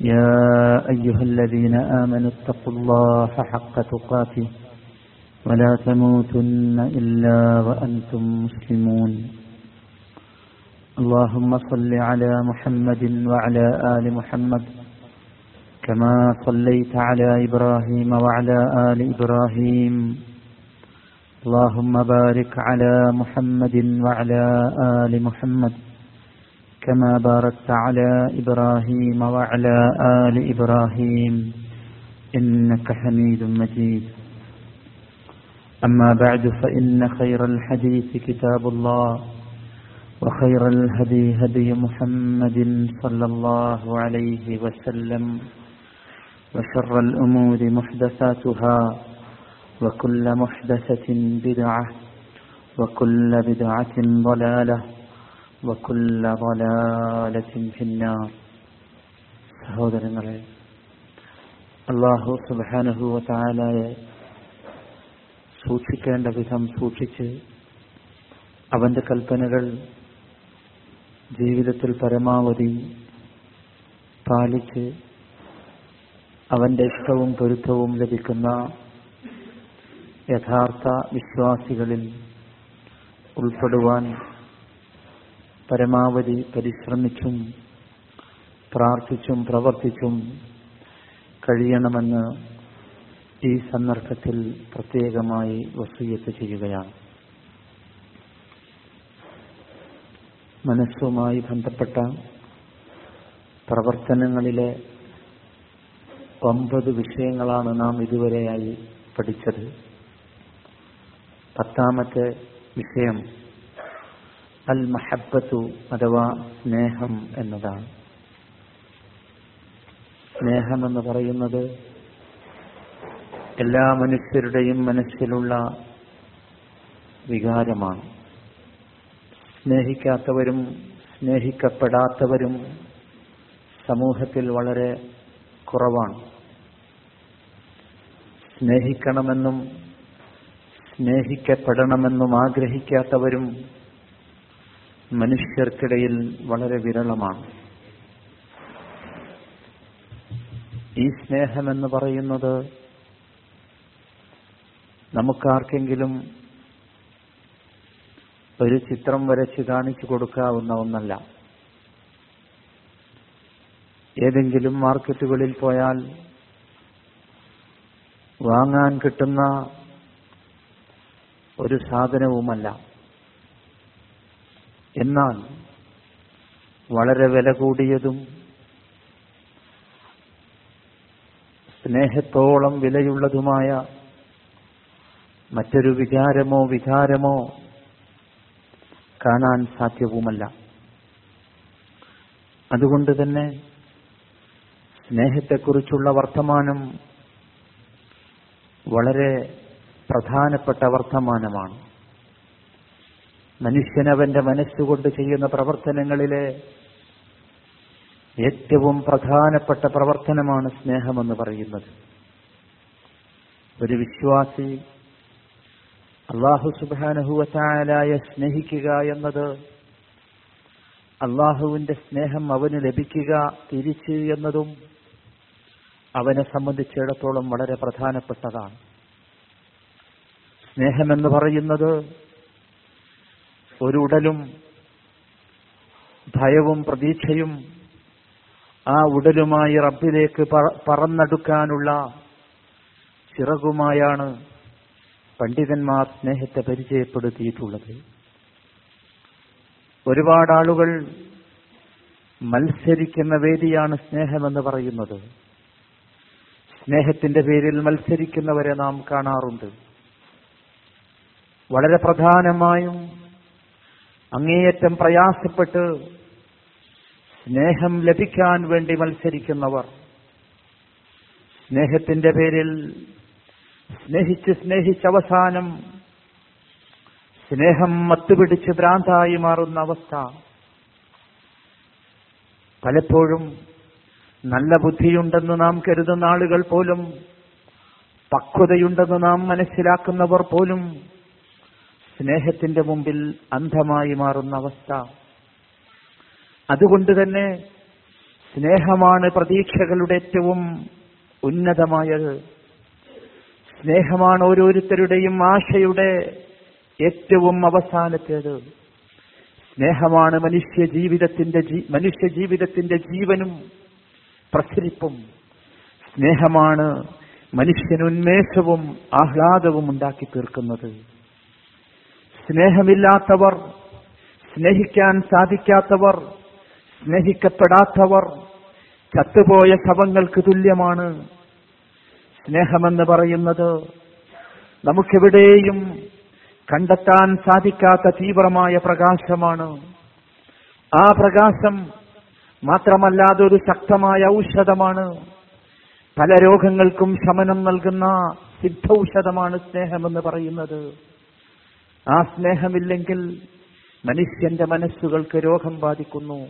يا أيها الذين آمنوا اتقوا الله حق تقاته ولا تموتن إلا وأنتم مسلمون. اللهم صل على محمد وعلى آل محمد كما صليت على إبراهيم وعلى آل إبراهيم. اللهم بارك على محمد وعلى آل محمد كما باركت على إبراهيم وعلى آل إبراهيم إنك حميد مجيد. أما بعد فإن خير الحديث كتاب الله وخير الهدي هدي محمد صلى الله عليه وسلم وشر الأمور محدثاتها وكل محدثة بدعة وكل بدعة ضلالة. വക്കുല്ല സഹോദരങ്ങളെ അള്ളാഹു സുബാനുഹുവ സൂക്ഷിക്കേണ്ട വിധം സൂക്ഷിച്ച് അവന്റെ കൽപ്പനകൾ ജീവിതത്തിൽ പരമാവധി പാലിച്ച് അവന്റെ ഇഷ്ടവും പൊരുത്തവും ലഭിക്കുന്ന യഥാർത്ഥ വിശ്വാസികളിൽ ഉൾപ്പെടുവാൻ പരമാവധി പരിശ്രമിച്ചും പ്രാർത്ഥിച്ചും പ്രവർത്തിച്ചും കഴിയണമെന്ന് ഈ സന്ദർഭത്തിൽ പ്രത്യേകമായി വസൂയത്ത് ചെയ്യുകയാണ്. മനസ്സുമായി ബന്ധപ്പെട്ട പ്രവർത്തനങ്ങളിലെ ഒമ്പത് വിഷയങ്ങളാണ് നാം ഇതുവരെയായി പഠിച്ചത്. പത്താമത്തെ വിഷയം അൽ മഹബത്തു അഥവാ സ്നേഹം എന്നതാണ്. സ്നേഹം എന്ന് പറയുന്നത് എല്ലാ മനുഷ്യരുടെയും മനസ്സിലുള്ള വികാരമാണ്. സ്നേഹിക്കാത്തവരും സ്നേഹിക്കപ്പെടാത്തവരും സമൂഹത്തിൽ വളരെ കുറവാണ്. സ്നേഹിക്കണമെന്നും സ്നേഹിക്കപ്പെടണമെന്നും ആഗ്രഹിക്കാത്തവരും മനുഷ്യർക്കിടയിൽ വളരെ വിരളമാണ്. ഈ സ്നേഹമെന്ന് പറയുന്നത് നമുക്കാർക്കെങ്കിലും ഒരു ചിത്രം വരച്ച് കാണിച്ചു കൊടുക്കാവുന്ന ഒന്നല്ല. ഏതെങ്കിലും മാർക്കറ്റുകളിൽ പോയാൽ വാങ്ങാൻ കിട്ടുന്ന ഒരു സാധനവുമല്ല. എന്നാൽ വളരെ വില കൂടിയതും സ്നേഹത്തോളം വിലയുള്ളതുമായ മറ്റൊരു വിചാരമോ വികാരമോ കാണാൻ സാധ്യവുമല്ല. അതുകൊണ്ട് തന്നെ സ്നേഹത്തെക്കുറിച്ചുള്ള വർത്തമാനം വളരെ പ്രധാനപ്പെട്ട വർത്തമാനമാണ്. മനുഷ്യനവന്റെ മനസ്സുകൊണ്ട് ചെയ്യുന്ന പ്രവർത്തനങ്ങളിലെ ഏറ്റവും പ്രധാനപ്പെട്ട പ്രവർത്തനമാണ് സ്നേഹമെന്ന് പറയുന്നത്. ഒരു വിശ്വാസി അള്ളാഹു സുബാനഹുവറ്റായാലായ സ്നേഹിക്കുക എന്നത് അള്ളാഹുവിന്റെ സ്നേഹം അവന് ലഭിക്കുക തിരിച്ച് എന്നതും അവനെ സംബന്ധിച്ചിടത്തോളം വളരെ പ്രധാനപ്പെട്ടതാണ്. സ്നേഹമെന്ന് പറയുന്നത് ഒരു ഉടലും ഭയവും പ്രതീക്ഷയും ആ ഉടലുമായി റബ്ബിലേക്ക് പറന്നെടുക്കാനുള്ള ചിറകുമായാണ് പണ്ഡിതന്മാർ സ്നേഹത്തെ പരിചയപ്പെടുത്തിയിട്ടുള്ളത്. ഒരുപാട് ആളുകൾ മത്സരിക്കുന്ന വേദിയാണ് സ്നേഹമെന്ന് പറയുന്നത്. സ്നേഹത്തിന്റെ പേരിൽ മത്സരിക്കുന്നവരെ നാം കാണാറുണ്ട്. വളരെ പ്രധാനമായും അങ്ങേയറ്റം പ്രയാസപ്പെട്ട് സ്നേഹം ലഭിക്കാൻ വേണ്ടി മത്സരിക്കുന്നവർ. സ്നേഹത്തിന്റെ പേരിൽ സ്നേഹിച്ച് സ്നേഹിച്ച് അവസാനം സ്നേഹം മത്തുപിടിച്ച് ഭ്രാന്തായി മാറുന്ന അവസ്ഥ. പലപ്പോഴും നല്ല ബുദ്ധിയുണ്ടെന്ന് നാം കരുതുന്ന ആളുകൾ പോലും പക്വതയുണ്ടെന്ന് നാം മനസ്സിലാക്കുന്നവർ പോലും സ്നേഹത്തിന്റെ മുമ്പിൽ അന്ധമായി മാറുന്ന അവസ്ഥ. അതുകൊണ്ട് തന്നെ സ്നേഹമാണ് പ്രതീക്ഷകളുടെ ഏറ്റവും ഉന്നതമായത്. സ്നേഹമാണ് ഓരോരുത്തരുടെയും ആശയുടെ ഏറ്റവും അവസാനത്തേത്. സ്നേഹമാണ് മനുഷ്യ ജീവിതത്തിന്റെ മനുഷ്യ ജീവിതത്തിന്റെ ജീവനും പ്രസരിപ്പും. സ്നേഹമാണ് മനുഷ്യനുന്മേഷവും ആഹ്ലാദവും ഉണ്ടാക്കി തീർക്കുന്നത്. സ്നേഹമില്ലാത്തവർ സ്നേഹിക്കാൻ സാധിക്കാത്തവർ സ്നേഹിക്കപ്പെടാത്തവർ ചത്തുപോയ ശവങ്ങൾക്ക് തുല്യമാണ്. സ്നേഹമെന്ന് പറയുന്നത് നമുക്കെവിടെയും കണ്ടെത്താൻ സാധിക്കാത്ത തീവ്രമായ പ്രകാശമാണ്. ആ പ്രകാശം മാത്രമല്ലാതെ ഒരു ശക്തമായ ഔഷധമാണ്. പല രോഗങ്ങൾക്കും ശമനം നൽകുന്ന സിദ്ധൌഷധമാണ് സ്നേഹമെന്ന് പറയുന്നത്. ആ സ്നേഹമില്ലെങ്കിൽ മനുഷ്യന്റെ മനസ്സുകൾക്ക് രോഗം ബാധിക്കുന്നു.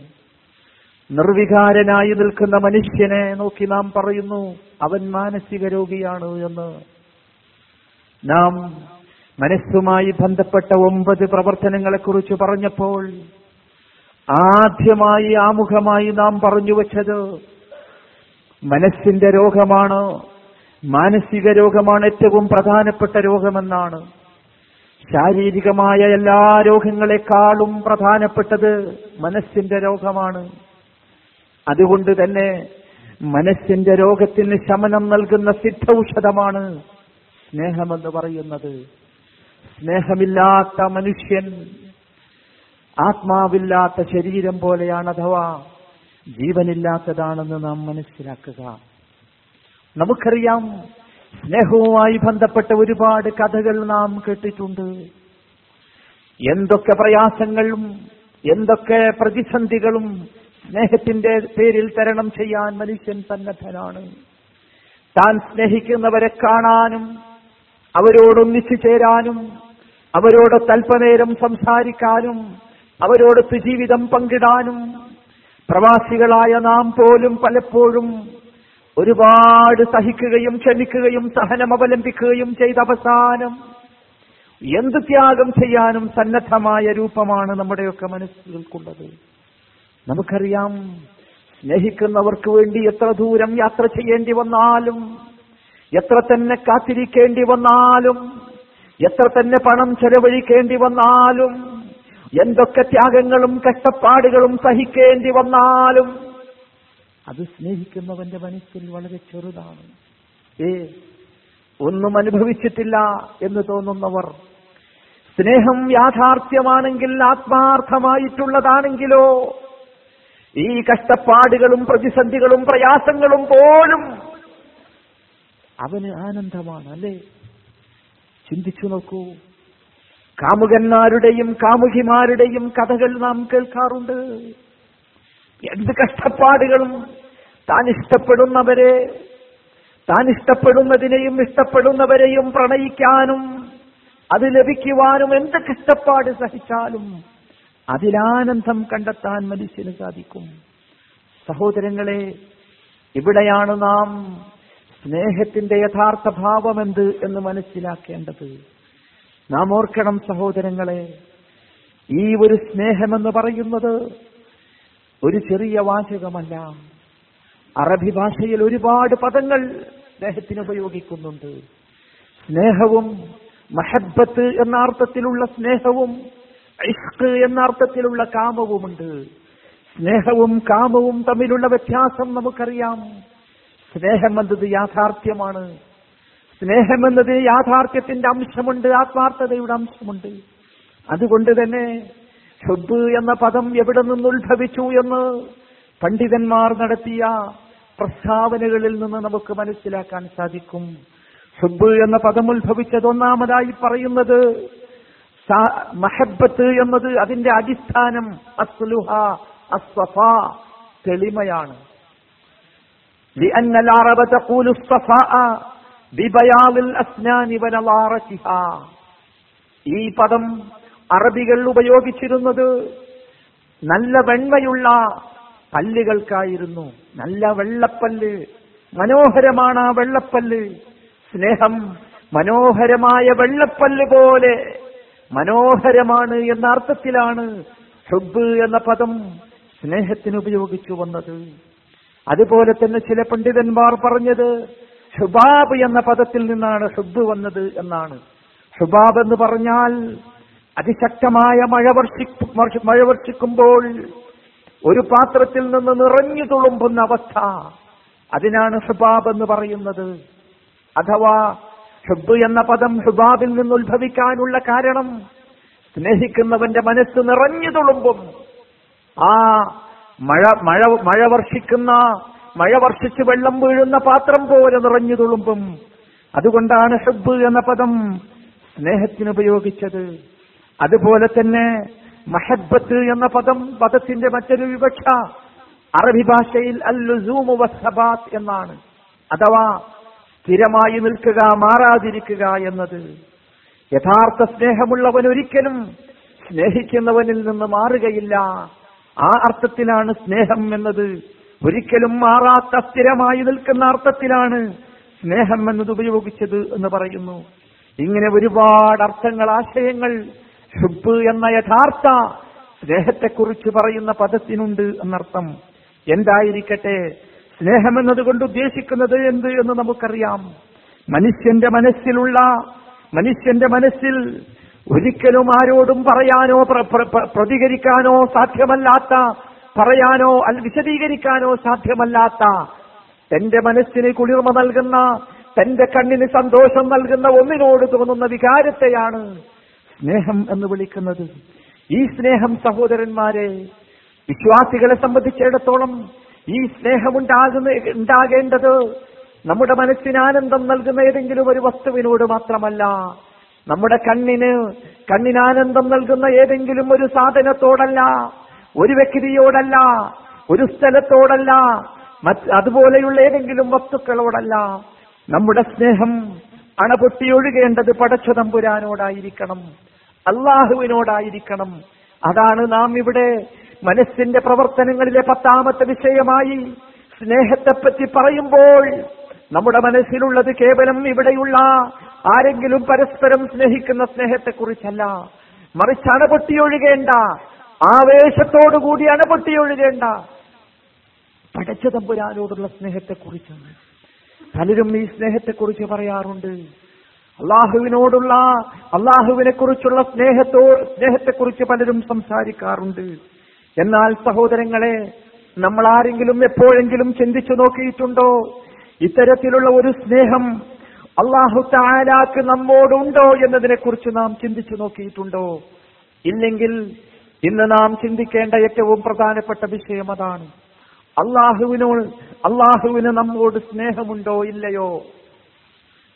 നിർവികാരനായി നിൽക്കുന്ന മനുഷ്യനെ നോക്കി നാം പറയുന്നു അവൻ മാനസിക രോഗിയാണ് എന്ന്. നാം മനസ്സുമായി ബന്ധപ്പെട്ട ഒമ്പത് പ്രവർത്തനങ്ങളെക്കുറിച്ച് പറഞ്ഞപ്പോൾ ആദ്യമായി ആമുഖമായി നാം പറഞ്ഞു വച്ചത് മനസ്സിന്റെ രോഗമാണ് മാനസിക രോഗമാണ് ഏറ്റവും പ്രധാനപ്പെട്ട രോഗമെന്നാണ്. ശാരീരികമായ എല്ലാ രോഗങ്ങളെക്കാളും പ്രധാനപ്പെട്ടത് മനസ്സിന്റെ രോഗമാണ്. അതുകൊണ്ട് തന്നെ മനസ്സിന്റെ രോഗത്തിന് ശമനം നൽകുന്ന സിദ്ധൌഷധമാണ് സ്നേഹമെന്ന് പറയുന്നത്. സ്നേഹമില്ലാത്ത മനുഷ്യൻ ആത്മാവില്ലാത്ത ശരീരം പോലെയാണ് അഥവാ ജീവനില്ലാത്തതാണെന്ന് നാം മനസ്സിലാക്കുക. നമുക്കറിയാം സ്നേഹവുമായി ബന്ധപ്പെട്ട ഒരുപാട് കഥകൾ നാം കേട്ടിട്ടുണ്ട്. എന്തൊക്കെ പ്രയാസങ്ങളും എന്തൊക്കെ പ്രതിസന്ധികളും സ്നേഹത്തിന്റെ പേരിൽ തരണം ചെയ്യാൻ മനുഷ്യൻ സന്നദ്ധനാണ്. താൻ സ്നേഹിക്കുന്നവരെ കാണാനും അവരോടൊന്നിച്ചു ചേരാനും അവരോട് തൽപ്പനേരം സംസാരിക്കാനും അവരോടൊത്ത് ജീവിതം പങ്കിടാനും പ്രവാസികളായ നാം പോലും പലപ്പോഴും ഒരുപാട് സഹിക്കുകയും ക്ഷമിക്കുകയും സഹനം അവലംബിക്കുകയും ചെയ്ത അവസാനം എന്ത് ത്യാഗം ചെയ്യാനും സന്നദ്ധമായ രൂപമാണ് നമ്മുടെയൊക്കെ മനസ്സുകൾക്കുള്ളത് നമുക്കറിയാം സ്നേഹിക്കുന്നവർക്ക് വേണ്ടി എത്ര ദൂരം യാത്ര ചെയ്യേണ്ടി വന്നാലും എത്ര തന്നെ കാത്തിരിക്കേണ്ടി വന്നാലും എത്ര തന്നെ പണം ചെലവഴിക്കേണ്ടി വന്നാലും എന്തൊക്കെ ത്യാഗങ്ങളും കഷ്ടപ്പാടുകളും സഹിക്കേണ്ടി വന്നാലും അത് സ്നേഹിക്കുന്നവന്റെ മനസ്സിൽ വളരെ ചെറുതാണ്. ഏ ഒന്നും അനുഭവിച്ചിട്ടില്ല എന്ന് തോന്നുന്നവർ സ്നേഹം യാഥാർത്ഥ്യമാണെങ്കിൽ ആത്മാർത്ഥമായിട്ടുള്ളതാണെങ്കിലോ ഈ കഷ്ടപ്പാടുകളും പ്രതിസന്ധികളും പ്രയാസങ്ങളും പോലും അവന് ആനന്ദമാണ് അല്ലേ? ചിന്തിച്ചു നോക്കൂ. കാമുകന്മാരുടെയും കാമുകിമാരുടെയും കഥകൾ നാം കേൾക്കാറുണ്ട്. എന്ത് കഷ്ടപ്പാടുകളും താൻ ഇഷ്ടപ്പെടുന്നവരെ താൻ ഇഷ്ടപ്പെടുന്നതിനെയും ഇഷ്ടപ്പെടുന്നവരെയും പ്രണയിക്കാനും അത് ലഭിക്കുവാനും എന്ത് കഷ്ടപ്പാട് സഹിച്ചാലും അതിലാനന്ദം കണ്ടെത്താൻ മനുഷ്യന് സാധിക്കും. സഹോദരങ്ങളെ ഇവിടെയാണ് നാം സ്നേഹത്തിന്റെ യഥാർത്ഥ ഭാവം എന്ത് എന്ന് മനസ്സിലാക്കേണ്ടത്. നാം ഓർക്കണം സഹോദരങ്ങളെ ഈ ഒരു സ്നേഹമെന്ന് പറയുന്നത് ഒരു ചെറിയ വാചകമല്ല. അറബി ഭാഷയിൽ ഒരുപാട് പദങ്ങൾ സ്നേഹത്തിന് ഉപയോഗിക്കുന്നുണ്ട്. സ്നേഹവും മഹബത്ത് എന്ന അർത്ഥത്തിലുള്ള സ്നേഹവും ഇഷ്ക് എന്ന അർത്ഥത്തിലുള്ള കാമവുമുണ്ട്. സ്നേഹവും കാമവും തമ്മിലുള്ള വ്യത്യാസം നമുക്കറിയാം. സ്നേഹം എന്നത് യാഥാർത്ഥ്യമാണ്. സ്നേഹം എന്നത് യാഥാർത്ഥ്യത്തിന്റെ അംശമുണ്ട് ആത്മാർത്ഥതയുടെ അംശമുണ്ട്. അതുകൊണ്ട് തന്നെ ഹുബ് എന്ന പദം എവിടെ നിന്ന് ഉത്ഭവിച്ചു എന്ന് പണ്ഡിതന്മാർ നടത്തിയ പ്രസ്താവനകളിൽ നിന്ന് നമുക്ക് മനസ്സിലാക്കാൻ സാധിക്കും. ഹുബ് എന്ന പദം ഉത്ഭവിച്ചത് ഒന്നാമതായി പറയുന്നത് മഹബത്ത് എന്നത് അതിന്റെ അടിസ്ഥാനം അസ്ലുഹ അസ്വഫ തെളിമയാണ്. ഈ പദം അറബികൾ ഉപയോഗിച്ചിരുന്നത് നല്ല വെണ്മയുള്ള പല്ലുകൾക്കായിരുന്നു. നല്ല വെള്ളപ്പല്ല്. മനോഹരമാണ് ആ വെള്ളപ്പല്ല്. സ്നേഹം മനോഹരമായ വെള്ളപ്പല്ല് പോലെ മനോഹരമാണ് എന്ന അർത്ഥത്തിലാണ് ഹുബ് എന്ന പദം സ്നേഹത്തിന് ഉപയോഗിച്ചു വന്നത്. അതുപോലെ തന്നെ ചില പണ്ഡിതന്മാർ പറഞ്ഞത് ഹുബാബ് എന്ന പദത്തിൽ നിന്നാണ് ഹുബ് വന്നത് എന്നാണ്. ഹുബാബ് എന്ന് പറഞ്ഞാൽ അതിശക്തമായ മഴ വർഷി മഴ വർഷിക്കുമ്പോൾ ഒരു പാത്രത്തിൽ നിന്ന് നിറഞ്ഞു തുളുമ്പുന്ന അവസ്ഥ. അതിനാണ് ഹുബാബ് എന്ന് പറയുന്നത്. അഥവാ ഹുബ് എന്ന പദം ഹുബാബിൽ നിന്ന് ഉത്ഭവിക്കാനുള്ള കാരണം സ്നേഹിക്കുന്നവന്റെ മനസ്സ് നിറഞ്ഞു തുളുമ്പും. ആ മഴ മഴ മഴ വർഷിക്കുന്ന മഴ വർഷിച്ച് വെള്ളം വീഴുന്ന പാത്രം പോലെ നിറഞ്ഞു തുളുമ്പും. അതുകൊണ്ടാണ് ഹുബ് എന്ന പദം സ്നേഹത്തിന് ഉപയോഗിച്ചത് അതുപോലെ തന്നെ മഹബത്ത് എന്ന പദം പദത്തിന്റെ മറ്റൊരു വിവക്ഷ അറബി ഭാഷയിൽ എന്നാണ്. അഥവാ സ്ഥിരമായി നിൽക്കുക മാറാതിരിക്കുക എന്നത്. യഥാർത്ഥ സ്നേഹമുള്ളവൻ ഒരിക്കലും സ്നേഹിക്കുന്നവനിൽ നിന്ന് മാറുകയില്ല. ആ അർത്ഥത്തിലാണ് സ്നേഹം എന്നത്. ഒരിക്കലും മാറാത്ത സ്ഥിരമായി നിൽക്കുന്ന അർത്ഥത്തിലാണ് സ്നേഹം എന്നത് ഉപയോഗിച്ചത് എന്ന് പറയുന്നു. ഇങ്ങനെ ഒരുപാട് അർത്ഥങ്ങൾ ആശയങ്ങൾ ഹുബ് എന്ന യഥാർത്ഥ സ്നേഹത്തെക്കുറിച്ച് പറയുന്ന പദത്തിനുണ്ട് എന്നർത്ഥം. എന്തായിരിക്കട്ടെ? സ്നേഹം എന്നതുകൊണ്ട് ഉദ്ദേശിക്കുന്നത് എന്ത് എന്ന് നമുക്കറിയാം. മനുഷ്യന്റെ മനസ്സിലുള്ള മനുഷ്യന്റെ മനസ്സിൽ ഒരിക്കലും ആരോടും പറയാനോ പ്ര- പ്ര- പ്ര- പ്രതികരിക്കാനോ സാധ്യമല്ലാത്ത പറയാനോ വിശദീകരിക്കാനോ സാധ്യമല്ലാത്ത തന്റെ മനസ്സിന് കുളിർമ നൽകുന്ന തന്റെ കണ്ണിന് സന്തോഷം നൽകുന്ന ഒന്നിനോട് തോന്നുന്ന വികാരത്തെയാണ് സ്നേഹം എന്ന് വിളിക്കുന്നത്. ഈ സ്നേഹം സഹോദരന്മാരെ വിശ്വാസികളെ സംബന്ധിച്ചിടത്തോളം ഈ സ്നേഹമുണ്ടാകുന്ന ഉണ്ടാകേണ്ടത് നമ്മുടെ മനസ്സിന് ആനന്ദം നൽകുന്ന ഏതെങ്കിലും ഒരു വസ്തുവിനോട് മാത്രമല്ല നമ്മുടെ കണ്ണിന് കണ്ണിന് ആനന്ദം നൽകുന്ന ഏതെങ്കിലും ഒരു സാധനത്തോടല്ല ഒരു വ്യക്തിയോടല്ല ഒരു സ്ഥലത്തോടല്ല അതുപോലെയുള്ള ഏതെങ്കിലും വസ്തുക്കളോടല്ല. നമ്മുടെ സ്നേഹം അണപൊട്ടിയൊഴുകേണ്ടത് പടച്ചു തമ്പുരാനോടായിരിക്കണം അള്ളാഹുവിനോടായിരിക്കണം. അതാണ് നാം ഇവിടെ മനസ്സിന്റെ പ്രവർത്തനങ്ങളിലെ പത്താമത്തെ വിഷയമായി സ്നേഹത്തെപ്പറ്റി പറയുമ്പോൾ നമ്മുടെ മനസ്സിലുള്ളത് കേവലം ഇവിടെയുള്ള ആരെങ്കിലും പരസ്പരം സ്നേഹിക്കുന്ന സ്നേഹത്തെക്കുറിച്ചല്ല. മറിച്ച് അണപൊട്ടിയൊഴുകേണ്ട ആവേശത്തോടുകൂടി അണപൊട്ടിയൊഴുകേണ്ട പടച്ച തമ്പുരാനോടുള്ള സ്നേഹത്തെക്കുറിച്ചാണ്. പലരും ഈ സ്നേഹത്തെക്കുറിച്ച് പറയാറുണ്ട്. അള്ളാഹുവിനോടുള്ള അള്ളാഹുവിനെ കുറിച്ചുള്ള സ്നേഹത്തോ സ്നേഹത്തെക്കുറിച്ച് പലരും സംസാരിക്കാറുണ്ട്. എന്നാൽ സഹോദരങ്ങളെ നമ്മൾ ആരെങ്കിലും എപ്പോഴെങ്കിലും ചിന്തിച്ചു നോക്കിയിട്ടുണ്ടോ? ഇത്തരത്തിലുള്ള ഒരു സ്നേഹം അള്ളാഹു താലാക്ക് നമ്മോടുണ്ടോ എന്നതിനെ കുറിച്ച് നാം ചിന്തിച്ചു നോക്കിയിട്ടുണ്ടോ? ഇല്ലെങ്കിൽ ഇന്ന് നാം ചിന്തിക്കേണ്ട ഏറ്റവും പ്രധാനപ്പെട്ട വിഷയം അതാണ്. അള്ളാഹുവിനോട് അള്ളാഹുവിന് നമ്മോട് സ്നേഹമുണ്ടോ ഇല്ലയോ?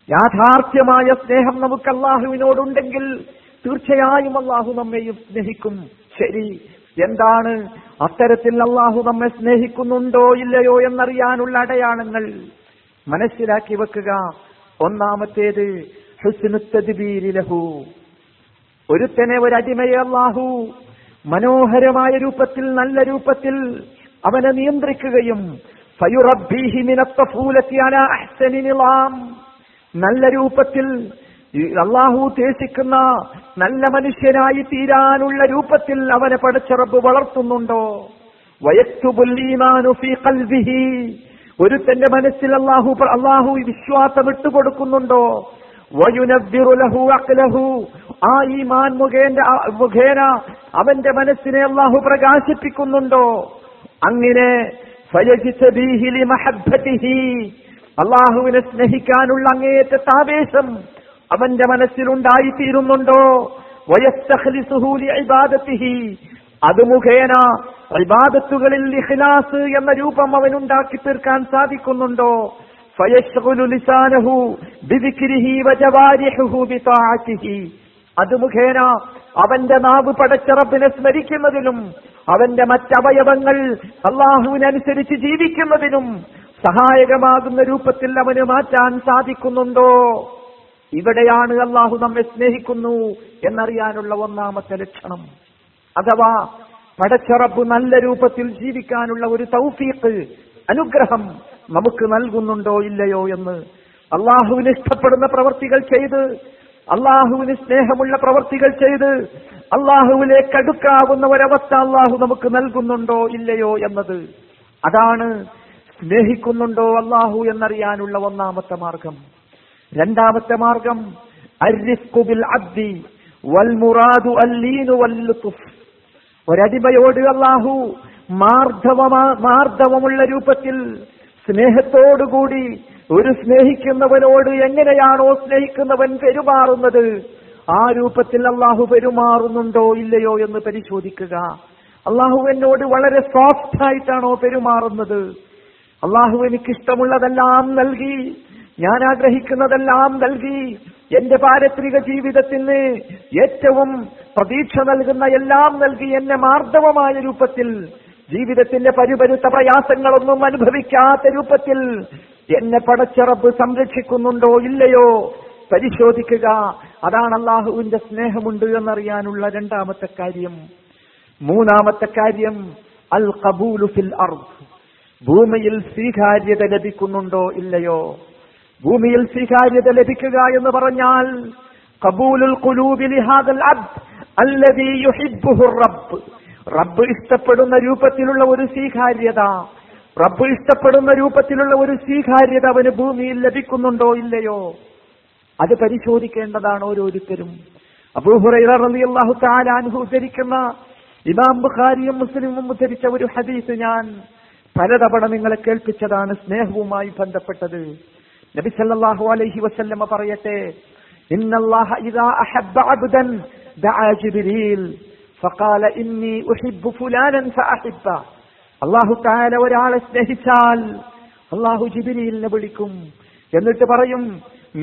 യാഥാർത്ഥ്യമായ സ്നേഹം നമുക്ക് അള്ളാഹുവിനോടുണ്ടെങ്കിൽ തീർച്ചയായും അള്ളാഹു നമ്മെയും സ്നേഹിക്കും. ശരി. എന്താണ്? അത്തരത്തിൽ അള്ളാഹു നമ്മെ സ്നേഹിക്കുന്നുണ്ടോ ഇല്ലയോ എന്നറിയാനുള്ള അടയാളങ്ങൾ മനസ്സിലാക്കി വെക്കുക. ഒന്നാമത്തേത് ഹുസ്നുത്തദ്ബീരിലഹു ഒരുത്തനെ ഒരടിമയെ അള്ളാഹു മനോഹരമായ രൂപത്തിൽ നല്ല രൂപത്തിൽ അവനെ നിയന്ത്രിക്കുകയും ഫയുറബ്ബീഹി മിനത്തഫൂലത്തി നല്ല രൂപത്തിൽ അള്ളാഹു ഉദ്ദേശിക്കുന്ന നല്ല മനുഷ്യനായി തീരാനുള്ള രൂപത്തിൽ അവനെ പടച്ചറബ് വളർത്തുന്നുണ്ടോ? ഒരു ഒരുത്തന്റെ മനസ്സിൽ അള്ളാഹു അള്ളാഹു വിശ്വാസം ഇട്ടുകൊടുക്കുന്നുണ്ടോ ആ ഈമാൻ മുഖേന മുഖേന അവന്റെ മനസ്സിനെ അള്ളാഹു പ്രകാശിപ്പിക്കുന്നുണ്ടോ? അങ്ങനെ അള്ളാഹുവിനെ സ്നേഹിക്കാനുള്ള അങ്ങേയറ്റത്തെ ആവേശം അവന്റെ മനസ്സിലുണ്ടായിത്തീരുന്നുണ്ടോ? അത് മുഖേന അൽബാദത്തുകളിൽ ഇഖ്ലാസ് എന്ന രൂപം അവനുണ്ടാക്കി തീർക്കാൻ സാധിക്കുന്നുണ്ടോ? അത് മുഖേന അവന്റെ നാവ് പടച്ചറപ്പിനെ സ്മരിക്കുന്നതിനും അവന്റെ മറ്റവയവങ്ങൾ അള്ളാഹുവിനനുസരിച്ച് ജീവിക്കുന്നതിനും സഹായകമാകുന്ന രൂപത്തിൽ അവന് മാറ്റാൻ സാധിക്കുന്നുണ്ടോ? ഇവിടെയാണ് അള്ളാഹു നമ്മെ സ്നേഹിക്കുന്നു എന്നറിയാനുള്ള ഒന്നാമത്തെ ലക്ഷണം. അഥവാ പടച്ചറബ് നല്ല രൂപത്തിൽ ജീവിക്കാനുള്ള ഒരു തൗഫീഖ് അനുഗ്രഹം നമുക്ക് നൽകുന്നുണ്ടോ ഇല്ലയോ എന്ന് അള്ളാഹുവിന് ഇഷ്ടപ്പെടുന്ന പ്രവർത്തികൾ ചെയ്ത് അള്ളാഹുവിന് സ്നേഹമുള്ള പ്രവർത്തികൾ ചെയ്ത് അള്ളാഹുവിലേക്ക് അടുക്കാവുന്ന ഒരവസ്ഥ അള്ളാഹു നമുക്ക് നൽകുന്നുണ്ടോ ഇല്ലയോ എന്നത് അതാണ് സ്നേഹിക്കുന്നുണ്ടോ അള്ളാഹു എന്നറിയാനുള്ള ഒന്നാമത്തെ മാർഗം. രണ്ടാമത്തെ മാർഗം ബിൽ അബ്ദി വൽ മുറാദു ഒരടിമയോട് അള്ളാഹു മാർദ്ധവമാ മാർദ്ധവമുള്ള രൂപത്തിൽ സ്നേഹത്തോടുകൂടി ഒരു സ്നേഹിക്കുന്നവനോട് എങ്ങനെയാണോ സ്നേഹിക്കുന്നവൻ പെരുമാറുന്നത്? ആ രൂപത്തിൽ അള്ളാഹു പെരുമാറുന്നുണ്ടോ ഇല്ലയോ എന്ന് പരിശോധിക്കുക. അള്ളാഹു എന്നോട് വളരെ സോഫ്റ്റ് ആയിട്ടാണോ പെരുമാറുന്നത്? അള്ളാഹു എനിക്ക് ഇഷ്ടമുള്ളതെല്ലാം നൽകി. ഞാൻ ആഗ്രഹിക്കുന്നതെല്ലാം നൽകി. എന്റെ പാരത്രിക ജീവിതത്തിന് ഏറ്റവും പ്രതീക്ഷ നൽകുന്ന എല്ലാം നൽകി എന്നെ മാർദ്ദവമായ രൂപത്തിൽ ജീവിതത്തിന്റെ പരിപരുത്ത പ്രയാസങ്ങളൊന്നും അനുഭവിക്കാത്ത രൂപത്തിൽ എന്നെ പടച്ചിറപ്പ് സംരക്ഷിക്കുന്നുണ്ടോ ഇല്ലയോ പരിശോധിക്കുക. അതാണ് അള്ളാഹുവിന്റെ സ്നേഹമുണ്ട് എന്നറിയാനുള്ള രണ്ടാമത്തെ കാര്യം. മൂന്നാമത്തെ കാര്യം അൽ കബൂലു ഫിൽ അർദ്. ഭൂമിയിൽ സ്വീകാര്യത ലഭിക്കുന്നുണ്ടോ ഇല്ലയോ? ഭൂമിയിൽ സ്വീകാര്യത ലഭിക്കുക എന്ന് പറഞ്ഞാൽ കബൂലുൽ റബ്ബ്. റബ്ബ് ഇഷ്ടപ്പെടുന്ന രൂപത്തിലുള്ള ഒരു സ്വീകാര്യത. റബ്ബ് ഇഷ്ടപ്പെടുന്ന രൂപത്തിലുള്ള ഒരു സ്വീകാര്യത അവന് ഭൂമിയിൽ ലഭിക്കുന്നുണ്ടോ ഇല്ലയോ? അത് പരിശോധിക്കേണ്ടതാണ് ഓരോരുത്തരും. തആല അൻഹു ഉദ്ധരിക്കുന്ന ഇമാം ബുഖാരിയും മുസ്ലിമും ഉദ്ധരിച്ച ഒരു ഹദീസ് ഞാൻ പലതവണ നിങ്ങളെ കേൾപ്പിച്ചതാണ് സ്നേഹവുമായി ബന്ധപ്പെട്ടത്. നബി സല്ലല്ലാഹു അലൈഹി വസല്ലമ പറയട്ടെ ഇന്നല്ലാഹ ഇദാ അഹബ്ബ അബ്ദൻ ദഅ ജിബ്രീൽ ഫഖാല ഇന്നി ഉഹിബ്ബു ഫുലാനൻ ഫഅഹിബ്ബ. അല്ലാഹു തആല ഒരാളെ സ്നേഹിച്ചാൽ അല്ലാഹു ജിബ്രീലിനെ വിളിക്കും. എന്നിട്ട് പറയും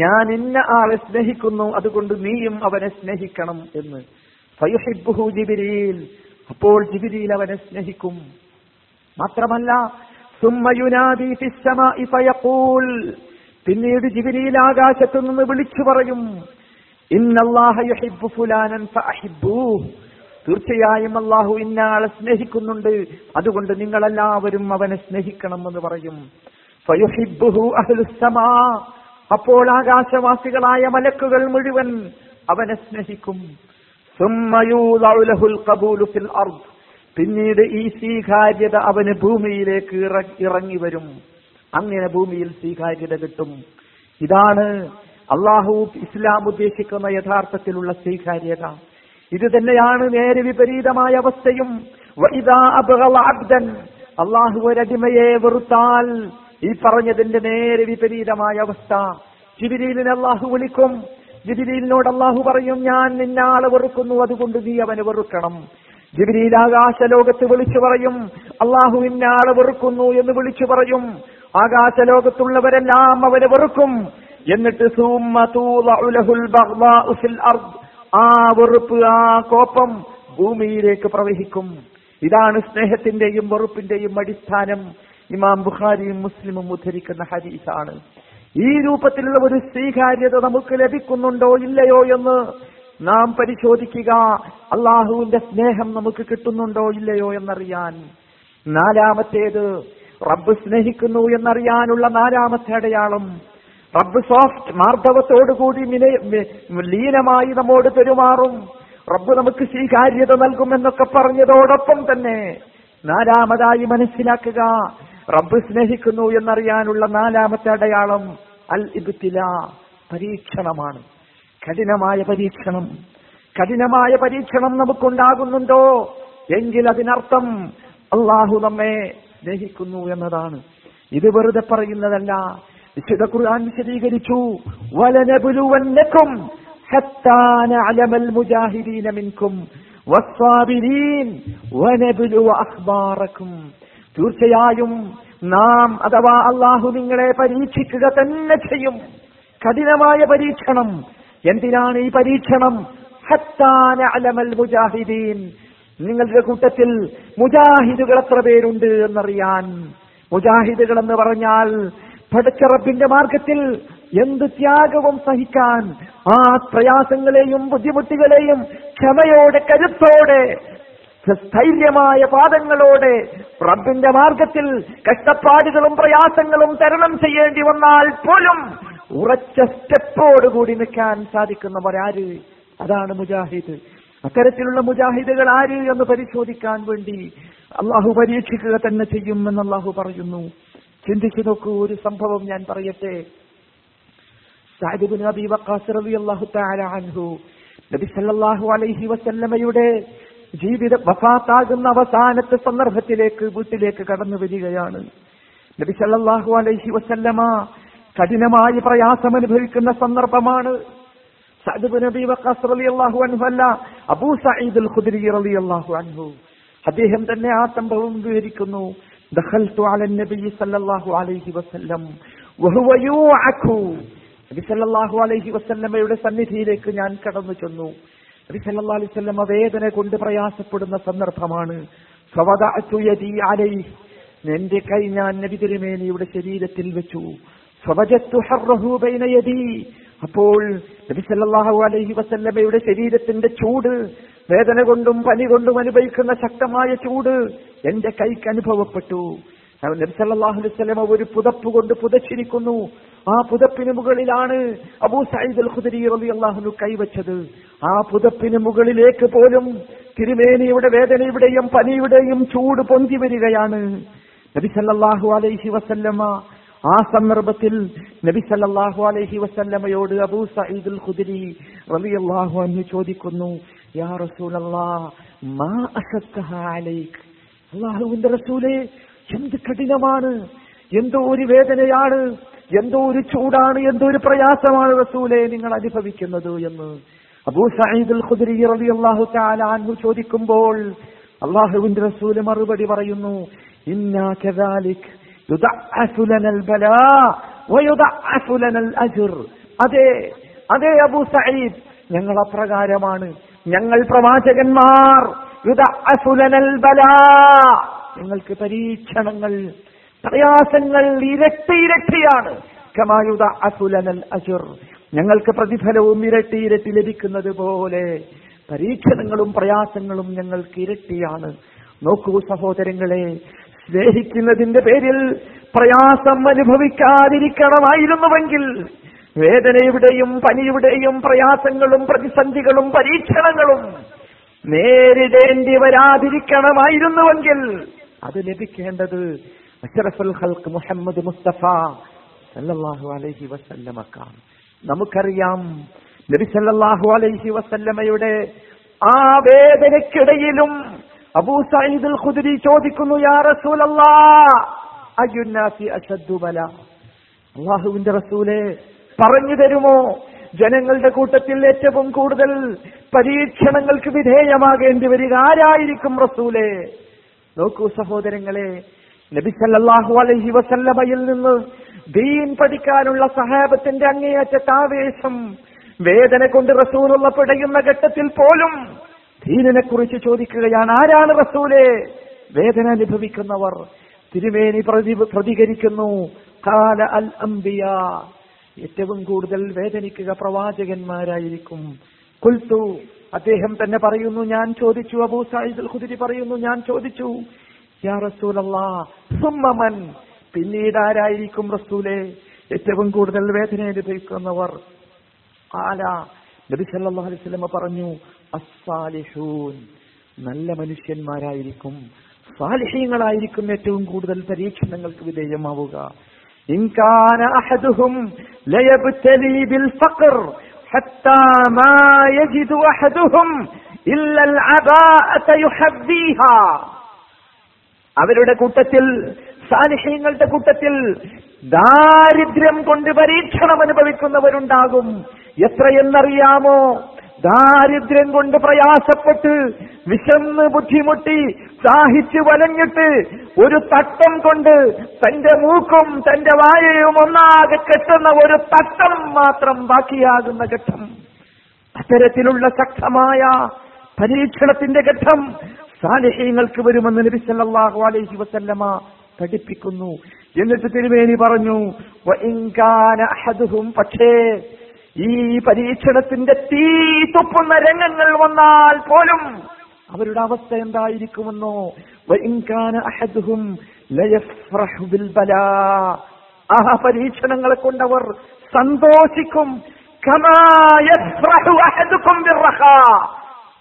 ഞാൻ ഇന്ന ആളെ സ്നേഹിക്കുന്നു അതുകൊണ്ട് നീയും അവനെ സ്നേഹിക്കണം എന്ന്. ഫയുഹിബ്ബുഹു ജിബ്രീൽ അപ്പോൾ ജിബ്രീൽ അവനെ സ്നേഹിക്കും. മാത്രമല്ല പിന്നീട് ജിബിലിയിൽ ആകാശത്തു നിന്ന് വിളിച്ചു പറയും തീർച്ചയായും അള്ളാഹു ഇന്നാളെ സ്നേഹിക്കുന്നുണ്ട്. അതുകൊണ്ട് നിങ്ങൾ എല്ലാവരും അവനെ സ്നേഹിക്കണം എന്ന് പറയും അപ്പോൾ ആകാശവാസികളായ മലക്കുകൾ മുഴുവൻ അവനെ സ്നേഹിക്കും. പിന്നീട് ഈ സ്വീകാര്യത അവന് ഭൂമിയിലേക്ക് ഇറങ്ങി വരും. അങ്ങനെ ഭൂമിയിൽ സ്വീകാര്യത കിട്ടും. ഇതാണ് അള്ളാഹു ഇസ്ലാം ഉദ്ദേശിക്കുന്ന യഥാർത്ഥത്തിലുള്ള സ്വീകാര്യത. ഇത് തന്നെയാണ് നേരെ വിപരീതമായ അവസ്ഥയും. അള്ളാഹു ഒരടിമയെ വെറുത്താൽ ഈ പറഞ്ഞതിന്റെ നേരെ വിപരീതമായ അവസ്ഥ. ജിബിലീലിന് അള്ളാഹു വിളിക്കും. ജിബിലീലിനോട് അള്ളാഹു പറയും ഞാൻ നിന്നാളെ വെറുക്കുന്നു അതുകൊണ്ട് നീ അവനെ വെറുക്കണം. ജിബിരിയിൽ ലോകത്ത് വിളിച്ചു പറയും അള്ളാഹു ഇന്നാളെ വെറുക്കുന്നു എന്ന് വിളിച്ചു പറയും. ആകാശലോകത്തുള്ളവരെല്ലാം അവരെ വെറുക്കും. എന്നിട്ട് ആ വെറുപ്പ് ആ കോപ്പം ഭൂമിയിലേക്ക് പ്രവഹിക്കും. ഇതാണ് സ്നേഹത്തിന്റെയും വെറുപ്പിന്റെയും അടിസ്ഥാനം. ഇമാം ബുഖാരിയും മുസ്ലിമും ഉദ്ധരിക്കുന്ന ഹരീസാണ് ഈ രൂപത്തിലുള്ള ഒരു സ്വീകാര്യത നമുക്ക് ലഭിക്കുന്നുണ്ടോ ഇല്ലയോ എന്ന് നാം പരിശോധിക്കുക അള്ളാഹുവിന്റെ സ്നേഹം നമുക്ക് കിട്ടുന്നുണ്ടോ ഇല്ലയോ എന്നറിയാൻ. നാലാമത്തേത് റബ്ബ് സ്നേഹിക്കുന്നു എന്നറിയാനുള്ള നാലാമത്തെ അടയാളം. റബ്ബ് സോഫ്റ്റ് മാർദ്ദവത്തോടുകൂടി കൂടി ലീനമായി നമ്മോട് പെരുമാറും. റബ്ബ് നമുക്ക് സ്വീകാര്യത നൽകുമെന്നൊക്കെ പറഞ്ഞതോടൊപ്പം തന്നെ നാലാമതായി മനസ്സിലാക്കുക റബ്ബ് സ്നേഹിക്കുന്നു എന്നറിയാനുള്ള നാലാമത്തെ അടയാളം അൽ ഇബ്തില പരീക്ഷണമാണ്. കഠിനമായ പരീക്ഷണം. കഠിനമായ പരീക്ഷണം നമുക്കുണ്ടാകുന്നുണ്ടോ? എങ്കിൽ അതിനർത്ഥം അള്ളാഹു നമ്മെ സ്നേഹിക്കുന്നു എന്നതാണ്. ഇത് വെറുതെ പറയുന്നതല്ല. വിശുദ്ധ ഖുർആൻ വിശദീകരിച്ചു. വലനബുലുവന്നക്കും ഹത്താന മുജാഹിദീന തീർച്ചയായും നാം അഥവാ അള്ളാഹു നിങ്ങളെ പരീക്ഷിക്കുക തന്നെ ചെയ്യും. കഠിനമായ പരീക്ഷണം എന്തിനാണ് ഈ പരീക്ഷണം? മുജാഹിദീൻ. നിങ്ങളുടെ കൂട്ടത്തിൽ മുജാഹിദുകൾ എത്ര പേരുണ്ട് എന്നറിയാൻ. മുജാഹിദുകൾ എന്ന് പറഞ്ഞാൽ പടച്ചറപ്പിന്റെ മാർഗത്തിൽ എന്ത് ത്യാഗവും സഹിക്കാൻ ആ പ്രയാസങ്ങളെയും ബുദ്ധിമുട്ടുകളെയും ക്ഷമയോടെ കരുത്തോടെ സ്ഥൈര്യമായ പാദങ്ങളോടെ റബ്ബിന്റെ മാർഗത്തിൽ കഷ്ടപ്പാടുകളും പ്രയാസങ്ങളും തരണം ചെയ്യേണ്ടി വന്നാൽ പോലും ഉറച്ച സ്റ്റെപ്പോടുകൂടി നിൽക്കാൻ സാധിക്കുന്നവരാര് അതാണ് മുജാഹിദ്. അത്തരത്തിലുള്ള മുജാഹിദുകൾ ആര് എന്ന് പരിശോധിക്കാൻ വേണ്ടി അള്ളാഹു പരീക്ഷിക്കുക തന്നെ ചെയ്യും എന്ന് അള്ളാഹു പറയുന്നു. ചിന്തിച്ചു നോക്കൂ ഒരു സംഭവം ഞാൻ പറയട്ടെ. നബി സല്ലല്ലാഹു അലൈഹി വസല്ലമയുടെ ജീവിത വഫാത്താകുന്ന അവസാനത്തെ സന്ദർഭത്തിലേക്ക് വീട്ടിലേക്ക് കടന്നു വരികയാണ്. നബി സല്ലല്ലാഹു അലൈഹി വസല്ലമ കഠിനമായി പ്രയാസം അനുഭവിക്കുന്ന സന്ദർഭമാണ്. അബി ഖുദ്രി അദ്ദേഹം തന്നെ ആ സംഭവം വിവരിക്കുന്നു. ദഖൽതു സല്ലല്ലാഹു അലൈഹി വസല്ലം സല്ലല്ലാഹു അലൈഹി വസല്ലമയുടെ സന്നിധിയിലേക്ക് ഞാൻ കടന്നു ചെന്നു. നബി സല്ലല്ലാഹു അലൈഹി വസല്ലമ വേദന കൊണ്ട് പ്രയാസപ്പെടുന്ന സന്ദർഭമാണ്. അലൈഹി. എന്റെ കൈ ഞാൻ നബി തിരുമേനിയുടെ ശരീരത്തിൽ വെച്ചു. അപ്പോൾ അലൈഹി വസല്ലമയുടെ ശരീരത്തിന്റെ ചൂട് വേദന കൊണ്ടും പനി കൊണ്ടും അനുഭവിക്കുന്ന ശക്തമായ ചൂട് എന്റെ കൈക്ക് അനുഭവപ്പെട്ടു. നബി സല്ലല്ലാഹു അലൈഹി വസല്ലമ ഒരു പുതപ്പ് കൊണ്ട് പുതച്ചിരിക്കുന്നു. ആ പുതപ്പിന് മുകളിലാണ് അബൂ സഈദ് അൽ ഖുദരി റളിയല്ലാഹു അള്ളാഹുനു കൈവച്ചത്. ആ പുതപ്പിന് മുകളിലേക്ക് പോലും തിരുമേനിയുടെ വേദനയുടെയും പനിയുടെയും ചൂട് പൊന്തി വരികയാണ്. നബി സല്ലല്ലാഹു അലൈഹി വസല്ലമ ആ സന്ദർഭത്തിൽ നബി സല്ലല്ലാഹു അലൈഹി വസല്ലമയോട് അബൂ സഈദുൽ ഖുദരി റളിയല്ലാഹു അൻഹു ചോദിക്കുന്നു യാ റസൂലല്ലാഹ് മാ അലൈക്? റസൂലേ എന്ത് കഠിനമാണ് എന്തോ ഒരു വേദനയാണ് എന്തോ ഒരു ചൂടാണ് എന്തോ ഒരു പ്രയാസമാണ് റസൂലെ നിങ്ങൾ അനുഭവിക്കുന്നത് എന്ന്. അബൂ സഈദുൽ ഖുദരി റളിയല്ലാഹു തആല അൻഹു ചോദിക്കുമ്പോൾ അള്ളാഹുവിന്റെ റസൂൽ മറുപടി പറയുന്നു ഇന്നാ കദാലിക് അതെ അതെ അബൂ സഈദ് ഞങ്ങൾ അപ്രകാരമാണ്. ഞങ്ങൾ പ്രവാചകന്മാർ. നിങ്ങൾക്ക് പരീക്ഷണങ്ങൾ പ്രയാസങ്ങൾ ഇരട്ടി ഇരട്ടിയാണ്. കമായുദ അസുലനൽ അജുർ ഞങ്ങൾക്ക് പ്രതിഫലവും ഇരട്ടി ഇരട്ടി ലഭിക്കുന്നത് പോലെ പരീക്ഷണങ്ങളും പ്രയാസങ്ങളും ഞങ്ങൾക്ക് ഇരട്ടിയാണ്. നോക്കൂ സഹോദരങ്ങളെ സ്നേഹിക്കുന്നതിന്റെ പേരിൽ പ്രയാസം അനുഭവിക്കാതിരിക്കണമായിരുന്നുവെങ്കിൽ വേദനയുടെയും പനിയുടെയും പ്രയാസങ്ങളും പ്രതിസന്ധികളും പരീക്ഷണങ്ങളും നേരിടേണ്ടി വരാതിരിക്കണമായിരുന്നുവെങ്കിൽ അത് ലഭിക്കേണ്ടത് മുഹമ്മദ് മുസ്തഫ സല്ലല്ലാഹു അലൈഹി നമുക്കറിയാം നബി സല്ലല്ലാഹു അലൈഹി വസല്ലമയുടെ ആ വേദനയ്ക്കിടയിലും അബൂ സയ്യിദുൽ ഖുദരി ചോദിക്കുന്നു യാ ബല? അള്ളാഹുവിന്റെ റസൂലെ പറഞ്ഞു തരുമോ? ജനങ്ങളുടെ കൂട്ടത്തിൽ ഏറ്റവും കൂടുതൽ പരീക്ഷണങ്ങൾക്ക് വിധേയമാകേണ്ടി വരിക ആരായിരിക്കും റസൂലെ? നോക്കൂ സഹോദരങ്ങളെ നബി സല്ലല്ലാഹു അലൈഹി വസല്ലമയിൽ നിന്ന് ദീൻ പഠിക്കാനുള്ള സഹാബത്തിന്റെ അങ്ങേയറ്റ ആവേശം വേദന കൊണ്ട് റസൂലുള്ള പിടയുന്ന ഘട്ടത്തിൽ പോലും ദീനിനെ കുറിച്ച് ചോദിക്കുകയാണ് ആരാണ് റസൂലെ? വേദന അനുഭവിക്കുന്നവർ തിരുമേനി പ്രതി പ്രതികരിക്കുന്നു കാല അൽ അംബിയ ഏറ്റവും കൂടുതൽ വേദനിക്കുക പ്രവാചകന്മാരായിരിക്കും. കുൽത്തു അദ്ദേഹം തന്നെ പറയുന്നു ഞാൻ ചോദിച്ചു അബൂ സായിദ് ഖുദരി പറയുന്നു ഞാൻ ചോദിച്ചു യാ റസൂലല്ലാ സുമ്മമൻ പിന്നീട് ആരായിരിക്കും റസൂലെ? ഏറ്റവും കൂടുതൽ വേദന അനുഭവിക്കുന്നവർ. ആല നബി സല്ലല്ലാഹു അലൈഹി വസല്ലം പറഞ്ഞു അസ്സാലിഹൂൻ നല്ല മനുഷ്യന്മാരായിരിക്കും സാലിഹീങ്ങളായിരിക്കും ഏറ്റവും കൂടുതൽ പരീക്ഷണങ്ങൾക്ക് വിധേയമാവുക ഇൻകാന അഹദുഹും ലയബ്തലി ബിൽ ഫഖർ حتى ما يجد أحدهم إلا العباءة يحذيها അവരുടെ കൂട്ടത്തിൽ സാന്നിഹ്യങ്ങളുടെ കൂട്ടത്തിൽ ദാരിദ്ര്യം കൊണ്ട് പരീക്ഷണം അനുഭവിക്കുന്നവരുണ്ടാകും എത്രയെന്നറിയാമോ ദാരിദ്ര്യം കൊണ്ട് പ്രയാസപ്പെട്ട് വിശന്ന് ബുദ്ധിമുട്ടി സാഹിച്ചു വലഞ്ഞിട്ട് ഒരു തട്ടം കൊണ്ട് തന്റെ മൂക്കും തന്റെ വായയും ഒന്നാകെ കെട്ടുന്ന ഒരു തട്ടം മാത്രം ബാക്കിയാകുന്ന ഘട്ടം. അത്തരത്തിലുള്ള ശക്തമായ പരീക്ഷണത്തിന്റെ ഘട്ടം സാലിഹ്യങ്ങൾക്ക് വരുമെന്ന് നബി സല്ലല്ലാഹു അലൈഹി വസല്ലമ പഠിപ്പിക്കുന്നു. എന്നിട്ട് തിരുമേനി പറഞ്ഞു പക്ഷേ ഈ പരീക്ഷണത്തിന്റെ തീ തുപ്പുന്ന രംഗങ്ങൾ വന്നാൽ പോലും അവരുടെ അവസ്ഥ എന്തായിരിക്കുമെന്നോ? ആ പരീക്ഷണങ്ങളെ കൊണ്ടവർ സന്തോഷിക്കും.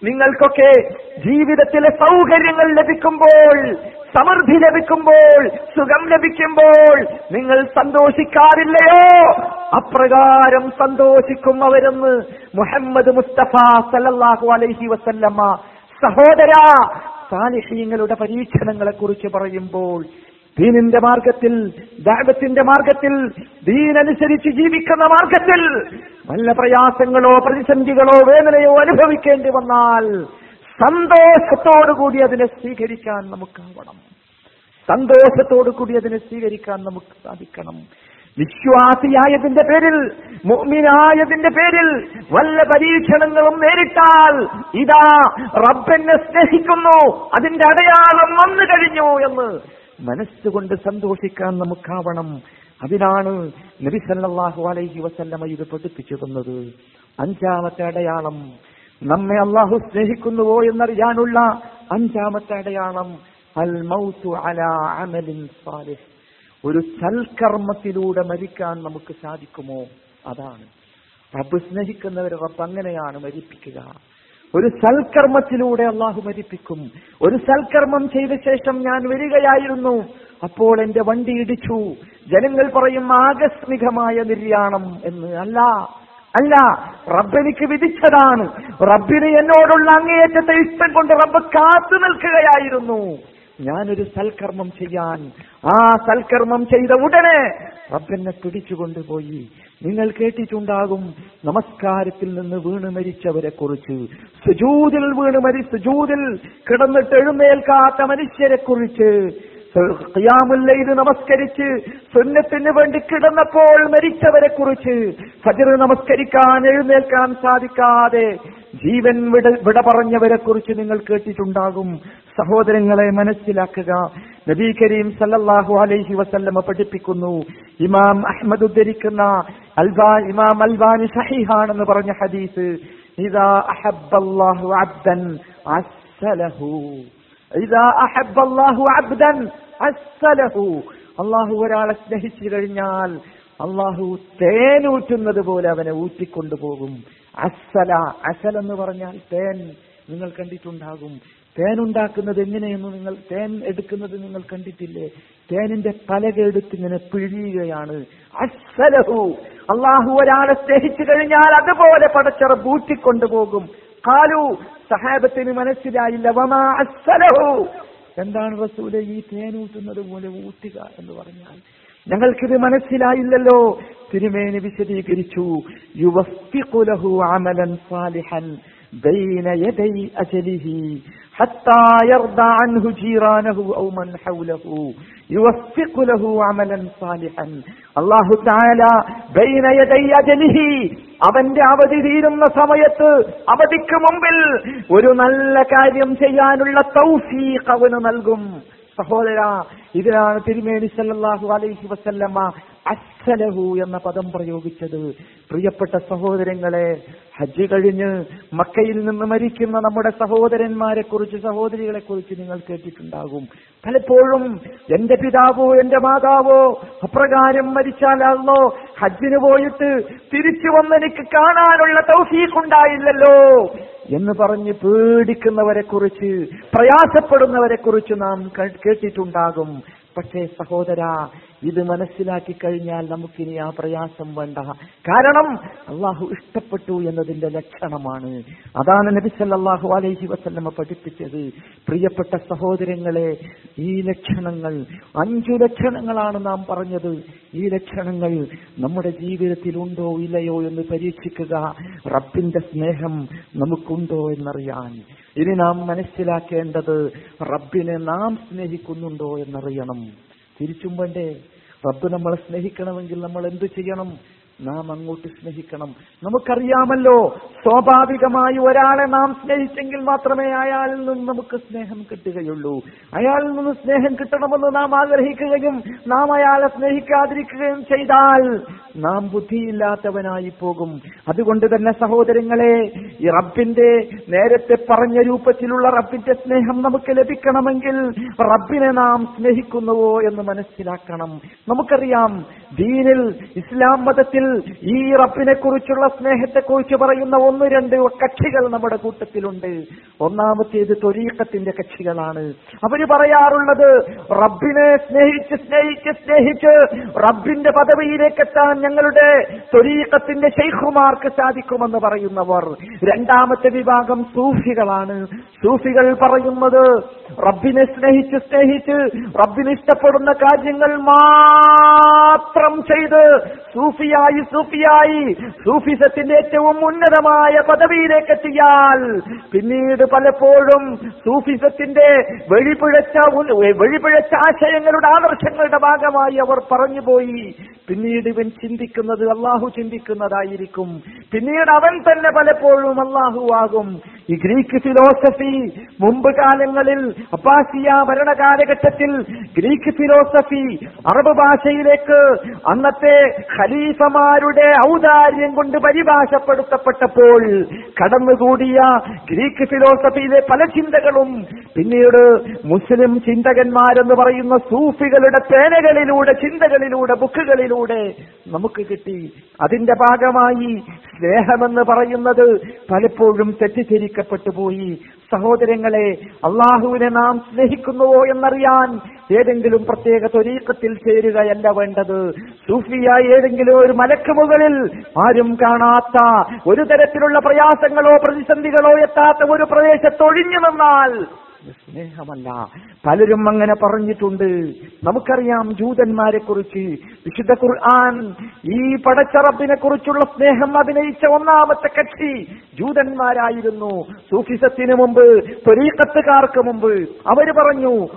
നിങ്ങൾക്കൊക്കെ ജീവിതത്തിലെ സൗകര്യങ്ങൾ ലഭിക്കുമ്പോൾ സമൃദ്ധി ലഭിക്കുമ്പോൾ സുഖം ലഭിക്കുമ്പോൾ നിങ്ങൾ സന്തോഷിക്കാറില്ലയോ? അപ്രകാരം സന്തോഷിക്കും അവരെന്ന് മുഹമ്മദ് മുസ്തഫ സല്ലല്ലാഹു അലൈഹി വസല്ലമ്മ സഹോദര സാലിഹ്യങ്ങളുടെ പരീക്ഷണങ്ങളെ കുറിച്ച് പറയുമ്പോൾ ദീനിന്റെ മാർഗത്തിൽ ദാപത്തിന്റെ മാർഗത്തിൽ ദീനനുസരിച്ച് ജീവിക്കുന്ന മാർഗത്തിൽ നല്ല പ്രയാസങ്ങളോ പ്രതിസന്ധികളോ വേദനയോ അനുഭവിക്കേണ്ടി വന്നാൽ സന്തോഷത്തോടുകൂടി അതിനെ സ്വീകരിക്കാൻ നമുക്കാവണം. സന്തോഷത്തോടു കൂടി അതിനെ സ്വീകരിക്കാൻ നമുക്ക് സാധിക്കണം. വിശ്വാസിയായതിന്റെ പേരിൽ മുഅ്മിനായതിന്റെ പേരിൽ വല്ല പരീക്ഷണങ്ങളും നേരിട്ടാൽ ഇതാ റബ്ബെന്നെ സ്നേഹിക്കുന്നു അതിന്റെ അടയാളം വന്നു കഴിഞ്ഞു എന്ന് മനസ്സുകൊണ്ട് സന്തോഷിക്കാൻ നമുക്കാവണം. അതിനാണ് നബി സല്ലല്ലാഹു അലൈഹി വസല്ലമ ഇത് പഠിപ്പിച്ചു തന്നത് അഞ്ചാമത്തെ അടയാളം നമ്മെ അള്ളാഹു സ്നേഹിക്കുന്നുവോ എന്നറിയാനുള്ള അഞ്ചാമത്തെ അടയാളം അൽ അലാ അമലിൻ സാലിഹ്. ഒരു സൽക്കർമ്മത്തിലൂടെ മരിക്കാൻ നമുക്ക് സാധിക്കുമോ? അതാണ്. റബ്ബ് സ്നേഹിക്കുന്നവരെ റബ്ബ് അങ്ങനെയാണ് മരിപ്പിക്കുക. ഒരു സൽക്കർമ്മത്തിലൂടെ അള്ളാഹു മരിപ്പിക്കും. ഒരു സൽക്കർമ്മം ചെയ്ത ശേഷം ഞാൻ വരികയായിരുന്നു. അപ്പോൾ എന്റെ വണ്ടി ഇടിച്ചു. ജനങ്ങൾ പറയും ആകസ്മികമായ നിര്യാണം എന്ന്. അല്ല അല്ല. റബ്ബെനിക്ക് വിധിച്ചതാണ്. റബ്ബിന് എന്നോടുള്ള അങ്ങേയറ്റത്തെ ഇഷ്ടം കൊണ്ട് റബ്ബ് കാത്തു നിൽക്കുകയായിരുന്നു. ഞാനൊരു സൽക്കർമ്മം ചെയ്യാൻ ആ സൽക്കർമ്മം ചെയ്ത ഉടനെ റബ്ബെന്നെ പിടിച്ചുകൊണ്ടുപോയി. നിങ്ങൾ കേട്ടിട്ടുണ്ടാകും നമസ്കാരത്തിൽ നിന്ന് വീണ് മരിച്ചവരെ കുറിച്ച് സുജൂതിൽ വീണ് മരി സുജൂതിൽ കിടന്നിട്ട് എഴുന്നേൽക്കാത്ത മനുഷ്യരെ കുറിച്ച് ഖിയാമുല്ലയിൽ നമസ്കരിച്ച് സുന്നത്തിന് വേണ്ടി കിടന്നപ്പോൾ മരിച്ചവരെ കുറിച്ച് ഫജർ നമസ്കരിക്കാൻ എഴുന്നേൽക്കാൻ സാധിക്കാതെ ജീവൻ വിട വിട പറഞ്ഞവരെ കുറിച്ച് നിങ്ങൾ കേട്ടിട്ടുണ്ടാകും. സഹോദരങ്ങളെ മനസ്സിലാക്കുക. നബി കരീം സല്ലല്ലാഹു അലൈഹി വസല്ലമ പഠിപ്പിക്കുന്നു. ഇമാം അഹ്മദ് ഉദ്ധരിക്കുന്ന അൽബാ ഇമാം അൽബാനി സഹിഹാണെന്ന് പറഞ്ഞ ഹദീസ്. ഇതാ അഹബ്ബല്ലാഹു അബ്ദൻ അസ്സലഹു. ഇതാ അഹബ്ബല്ലാഹു അബ്ദൻ അസ്സലഹു. അള്ളാഹു ഒരാളെ സ്നേഹിച്ചു കഴിഞ്ഞാൽ അള്ളാഹു തേനൂറ്റുന്നത് പോലെ അവനെ ഊറ്റിക്കൊണ്ടുപോകും. അസല അസൽ എന്ന് പറഞ്ഞാൽ തേൻ നിങ്ങൾ കണ്ടിട്ടുണ്ടാകും. തേൻ ഉണ്ടാക്കുന്നത് എങ്ങനെയെന്ന് നിങ്ങൾ തേൻ എടുക്കുന്നത് നിങ്ങൾ കണ്ടിട്ടില്ലേ? തേനിന്റെ പലക എടുത്ത് ഇങ്ങനെ പിഴിയുകയാണ്. അസലഹു അള്ളാഹു ഒരാളെ സ്നേഹിച്ചു കഴിഞ്ഞാൽ അതുപോലെ പടച്ചറ ബൂറ്റിക്കൊണ്ടുപോകും കാലു സഹാബത്തിന് മനസ്സിലായില്ല. വമാ അസലഹു എന്താണ് റസൂലെ ഈ തേനൂട്ടുന്നത് പോലെ ഊറ്റുക എന്ന് പറഞ്ഞാൽ ഞങ്ങൾക്കിത് മനസ്സിലായില്ലല്ലോ തിരുമേനി വിശദീകരിച്ചു യുവസ്തിഖുലഹു അമലൻ സാലിഹൻ بين يدي أجله حتى يرضى عنه جيرانه أو من حوله يوفق له عملا صالحا الله تعالى بين يدي أجله അവന്റെ അവധി തീരുന്ന സമയത്ത് അവധിക്ക് മുമ്പിൽ ഒരു നല്ല കാര്യം ചെയ്യാനുള്ള തൗഫീഖ് അവന് നൽകും സഹോദര ഇതിലാണ് തിരുമേനി സല്ലാഹു അലൈഹി വസല്ലമ അസ്സലഹു എന്ന പദം പ്രയോഗിച്ചത്. പ്രിയപ്പെട്ട സഹോദരങ്ങളെ ഹജ്ജ് കഴിഞ്ഞ് മക്കയിൽ നിന്ന് മരിക്കുന്ന നമ്മുടെ സഹോദരന്മാരെ കുറിച്ച് സഹോദരികളെ കുറിച്ച് നിങ്ങൾ കേട്ടിട്ടുണ്ടാകും. പലപ്പോഴും എന്റെ പിതാവോ എന്റെ മാതാവോ അപ്രകാരം മരിച്ചാലോ ഹജ്ജിന് പോയിട്ട് തിരിച്ചു വന്ന് വന്നെനിക്ക് കാണാനുള്ള തൗഫീഖ് ഉണ്ടായില്ലല്ലോ എന്ന് പറഞ്ഞ് പേടിക്കുന്നവരെ കുറിച്ച് പ്രയാസപ്പെടുന്നവരെ കുറിച്ച് നാം കേട്ടിട്ടുണ്ടാകും. പക്ഷേ സഹോദര ഇത് മനസ്സിലാക്കി കഴിഞ്ഞാൽ നമുക്കിനി ആ പ്രയാസം വേണ്ട. കാരണം അള്ളാഹു ഇഷ്ടപ്പെട്ടു എന്നതിന്റെ ലക്ഷണമാണ്. അതാണ് നബി സല്ലല്ലാഹു അലൈഹി വസല്ലമ പഠിപ്പിച്ചത്. പ്രിയപ്പെട്ട സഹോദരങ്ങളെ ഈ ലക്ഷണങ്ങൾ അഞ്ചു ലക്ഷണങ്ങളാണ് നാം പറഞ്ഞത്. ഈ ലക്ഷണങ്ങൾ നമ്മുടെ ജീവിതത്തിൽ ഉണ്ടോ ഇല്ലയോ എന്ന് പരീക്ഷിക്കുക. റബ്ബിന്റെ സ്നേഹം നമുക്കുണ്ടോ എന്നറിയാൻ. ഇനി നാം മനസ്സിലാക്കേണ്ടത് റബ്ബിനെ നാം സ്നേഹിക്കുന്നുണ്ടോ എന്നറിയണം. തിരിച്ചും വേണ്ടേ? റബ്ബ് നമ്മളെ സ്നേഹിക്കണമെങ്കിൽ നമ്മൾ എന്തു ചെയ്യണം? നാം അങ്ങോട്ട് സ്നേഹിക്കണം. നമുക്കറിയാമല്ലോ സ്വാഭാവികമായി ഒരാളെ നാം സ്നേഹിച്ചെങ്കിൽ മാത്രമേ അയാളിൽ നിന്ന് നമുക്ക് സ്നേഹം കിട്ടുകയുള്ളൂ. അയാളിൽ നിന്ന് സ്നേഹം കിട്ടണമെന്ന് നാം ആഗ്രഹിക്കുകയും നാം അയാളെ സ്നേഹിക്കാതിരിക്കുകയും ചെയ്താൽ നാം ബുദ്ധിയില്ലാത്തവനായി പോകും. അതുകൊണ്ട് തന്നെ സഹോദരങ്ങളെ ഈ റബ്ബിന്റെ നേരത്തെ പറഞ്ഞ രൂപത്തിലുള്ള റബ്ബിന്റെ സ്നേഹം നമുക്ക് ലഭിക്കണമെങ്കിൽ റബ്ബിനെ നാം സ്നേഹിക്കുന്നുവോ എന്ന് മനസ്സിലാക്കണം. നമുക്കറിയാം ദീനിൽ ഇസ്ലാം മതത്തിൽ ഈ റബ്ബിനെ കുറിച്ചുള്ള സ്നേഹത്തെ കുറിച്ച് പറയുന്ന ഒന്ന് രണ്ട് കക്ഷികൾ നമ്മുടെ കൂട്ടത്തിലുണ്ട്. ഒന്നാമത്തേത് തൊരീക്കത്തിന്റെ കക്ഷികളാണ്. അവർ പറയാറുള്ളത് റബ്ബിനെ സ്നേഹിച്ച് സ്നേഹിച്ച് സ്നേഹിച്ച് റബ്ബിന്റെ പദവിയിലേക്ക് എത്താൻ ഞങ്ങളുടെ തൊരീക്കത്തിന്റെ ശൈഖുമാർക്ക് സാധിക്കുമെന്ന് പറയുന്നവർ. രണ്ടാമത്തെ വിഭാഗം സൂഫികളാണ്. സൂഫികൾ പറയുന്നത് റബ്ബിനെ സ്നേഹിച്ച് സ്നേഹിച്ച് റബ്ബിന് ഇഷ്ടപ്പെടുന്ന കാര്യങ്ങൾ മാത്രം ചെയ്ത് സൂഫിയായി സൂഫിയായി സൂഫിസത്തിന്റെ ഏറ്റവും ഉന്നതമായ പദവിയിലേക്ക് എത്തിയാൽ പിന്നീട് പലപ്പോഴും സൂഫിസത്തിന്റെ വെഴിപിഴച്ച വെളിപിഴച്ച ആശയങ്ങളുടെ ആദർശങ്ങളുടെ ഭാഗമായി അവർ പറഞ്ഞുപോയി. പിന്നീട് ഇവൻ ചിന്തിക്കുന്നത് അള്ളാഹു ചിന്തിക്കുന്നതായിരിക്കും. പിന്നീട് അവൻ തന്നെ പലപ്പോഴും അള്ളാഹു ആകും ഈ ഗ്രീക്ക് ഫിലോസഫി മുമ്പ് കാലങ്ങളിൽ അബ്ബാസിയ ഭരണകാലഘട്ടത്തിൽ ഗ്രീക്ക് ഫിലോസഫി അറബ് ഭാഷയിലേക്ക് അന്നത്തെ ഖലീഫമാരുടെ ഔദാര്യം കൊണ്ട് പരിഭാഷപ്പെടുത്തപ്പെട്ടപ്പോൾ കടന്നുകൂടിയ ഗ്രീക്ക് ഫിലോസഫിയിലെ പല ചിന്തകളും പിന്നീട് മുസ്ലിം ചിന്തകന്മാരെന്ന് പറയുന്ന സൂഫികളുടെ പേനകളിലൂടെ ചിന്തകളിലൂടെ ബുക്കുകളിലൂടെ നമുക്ക് കിട്ടി. അതിന്റെ ഭാഗമായി സ്നേഹമെന്ന് പറയുന്നത് പലപ്പോഴും തെറ്റിദ്ധരിക്കപ്പെട്ടു പോയി. സഹോദരങ്ങളെ അള്ളാഹുവിനെ നാം സ്നേഹിക്കുന്നുവോ എന്നറിയാൻ ഏതെങ്കിലും പ്രത്യേക തൊരീക്കത്തിൽ ചേരുകയല്ല വേണ്ടത്. സൂഫിയായി ഏതെങ്കിലും ഒരു മലക്ക് മുകളിൽ ആരും കാണാത്ത ഒരു തരത്തിലുള്ള പ്രയാസങ്ങളോ പ്രതിസന്ധികളോ എത്താത്ത ഒരു പ്രദേശത്ത് ഒഴിഞ്ഞു നിന്നാൽ സ്നേഹമല്ല. പലരും അങ്ങനെ പറഞ്ഞിട്ടുണ്ട്. നമുക്കറിയാം ജൂതന്മാരെ കുറിച്ച് വിശുദ്ധ ഖുർആൻ ഈ പടച്ചറബിനെ കുറിച്ചുള്ള സ്നേഹം അഭിനയിച്ച ഒന്നാമത്തെ കക്ഷി ജൂതന്മാരായിരുന്നു. സൂഫിസത്തിന് മുമ്പ് ത്വരീക്കത്തുകാർക്ക് മുമ്പ് അവർ പറഞ്ഞു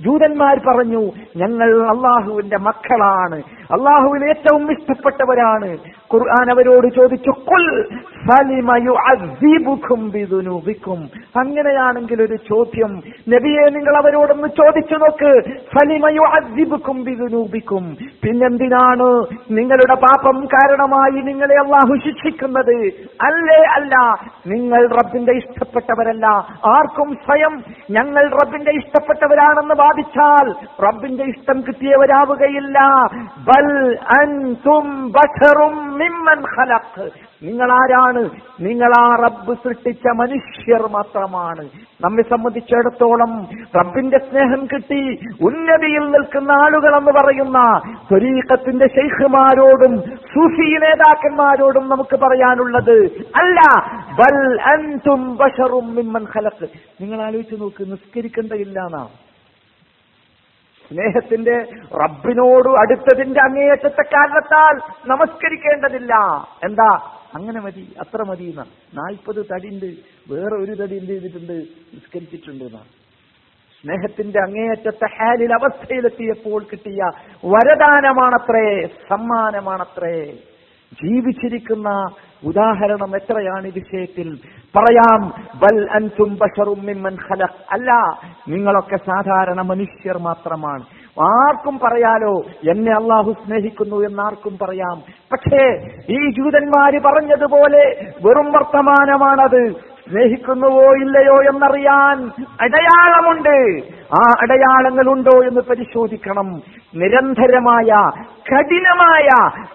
ജൂതന്മാർ പറഞ്ഞു ഞങ്ങൾ അള്ളാഹുവിന്റെ മക്കളാണ്. അള്ളാഹുവിന് ഏറ്റവും ഇഷ്ടപ്പെട്ടവരാണ്. ഖുർആൻ അവരോട് ചോദിച്ചു കുൽ അങ്ങനെയാണെങ്കിൽ ഒരു ചോദ്യം നബിയെ നിങ്ങൾ അവരോടൊന്ന് ചോദിച്ചു നോക്ക് ഫലിമ യുഅദ്ദിബുക്കും ബിദുനൂബിക്കും. പിന്നെന്തിനാണ് നിങ്ങളുടെ പാപം കാരണമായി നിങ്ങളെ അള്ളാഹു ശിക്ഷിക്കുന്നത്? അല്ലേ അല്ല. നിങ്ങൾ റബ്ബിന്റെ ഇഷ്ടപ്പെട്ടവരല്ല. ആർക്കും സ്വയം ഞങ്ങൾ റബ്ബിന്റെ ഇഷ്ടപ്പെട്ടവരാണെന്ന് വാദിച്ചാൽ റബ്ബിന്റെ ഇഷ്ടം കിട്ടിയവരാവുകയില്ല. ബൽ അൻതും ബഷറും മിമ്മൻ ഖലഖ്. നിങ്ങൾ ആരാണ് നിങ്ങൾ ആ റബ്ബ് സൃഷ്ടിച്ച മനുഷ്യർ മാത്രമാണ്. നമ്മെ സംബന്ധിച്ചിടത്തോളം റബ്ബിന്റെ സ്നേഹം കിട്ടി ഉന്നതിയിൽ നിൽക്കുന്ന ആളുകൾ എന്ന് പറയുന്ന ത്വരീഖത്തിന്റെ ശൈഖുമാരോടും സൂഫി നേതാക്കന്മാരോടും നമുക്ക് പറയാനുള്ളത് അല്ല ബൽ അൻതും ബഷറും മിമ്മൻ ഖലഖ്. നിങ്ങൾ ആലോചിച്ച് നോക്ക് നിസ്കരിക്കേണ്ടതില്ല എന്നാ സ്നേഹത്തിന്റെ റബ്ബിനോട് അടുത്തതിന്റെ അങ്ങേയറ്റത്തെ കാരണത്താൽ നമസ്കരിക്കേണ്ടതില്ല. എന്താ? അങ്ങനെ മതി അത്ര മതി എന്നാ നാൽപ്പത് തടിയുണ്ട് വേറെ ഒരു തടി എന്ത് ചെയ്തിട്ടുണ്ട്? നിസ്കരിച്ചിട്ടുണ്ട് എന്നാ സ്നേഹത്തിന്റെ അങ്ങേയറ്റത്തെ ഹാലിൽ അവസ്ഥയിലെത്തിയപ്പോൾ കിട്ടിയ വരദാനമാണത്രേ സമ്മാനമാണത്രേ. ജീവിച്ചിരിക്കുന്ന ഉദാഹരണം എത്രയാണ് ഈ വിഷയത്തിൽ? പറയാം ബൽ അൻതും ബഷറും മിമ്മൻ ഖലഖ്. അല്ല നിങ്ങളൊക്കെ സാധാരണ മനുഷ്യർ മാത്രമാണ്. ആർക്കും പറയാലോ എന്നെ അള്ളാഹു സ്നേഹിക്കുന്നു എന്നാർക്കും പറയാം. പക്ഷേ ഈ ജൂതന്മാര് പറഞ്ഞതുപോലെ വെറും വർത്തമാനമാണത്. സ്നേഹിക്കുന്നുവോ ഇല്ലയോ എന്നറിയാൻ അടയാളമുണ്ട്. ആ അടയാളങ്ങളുണ്ടോ എന്ന് പരിശോധിക്കണം. നിരന്തരമായ കഠിനമായ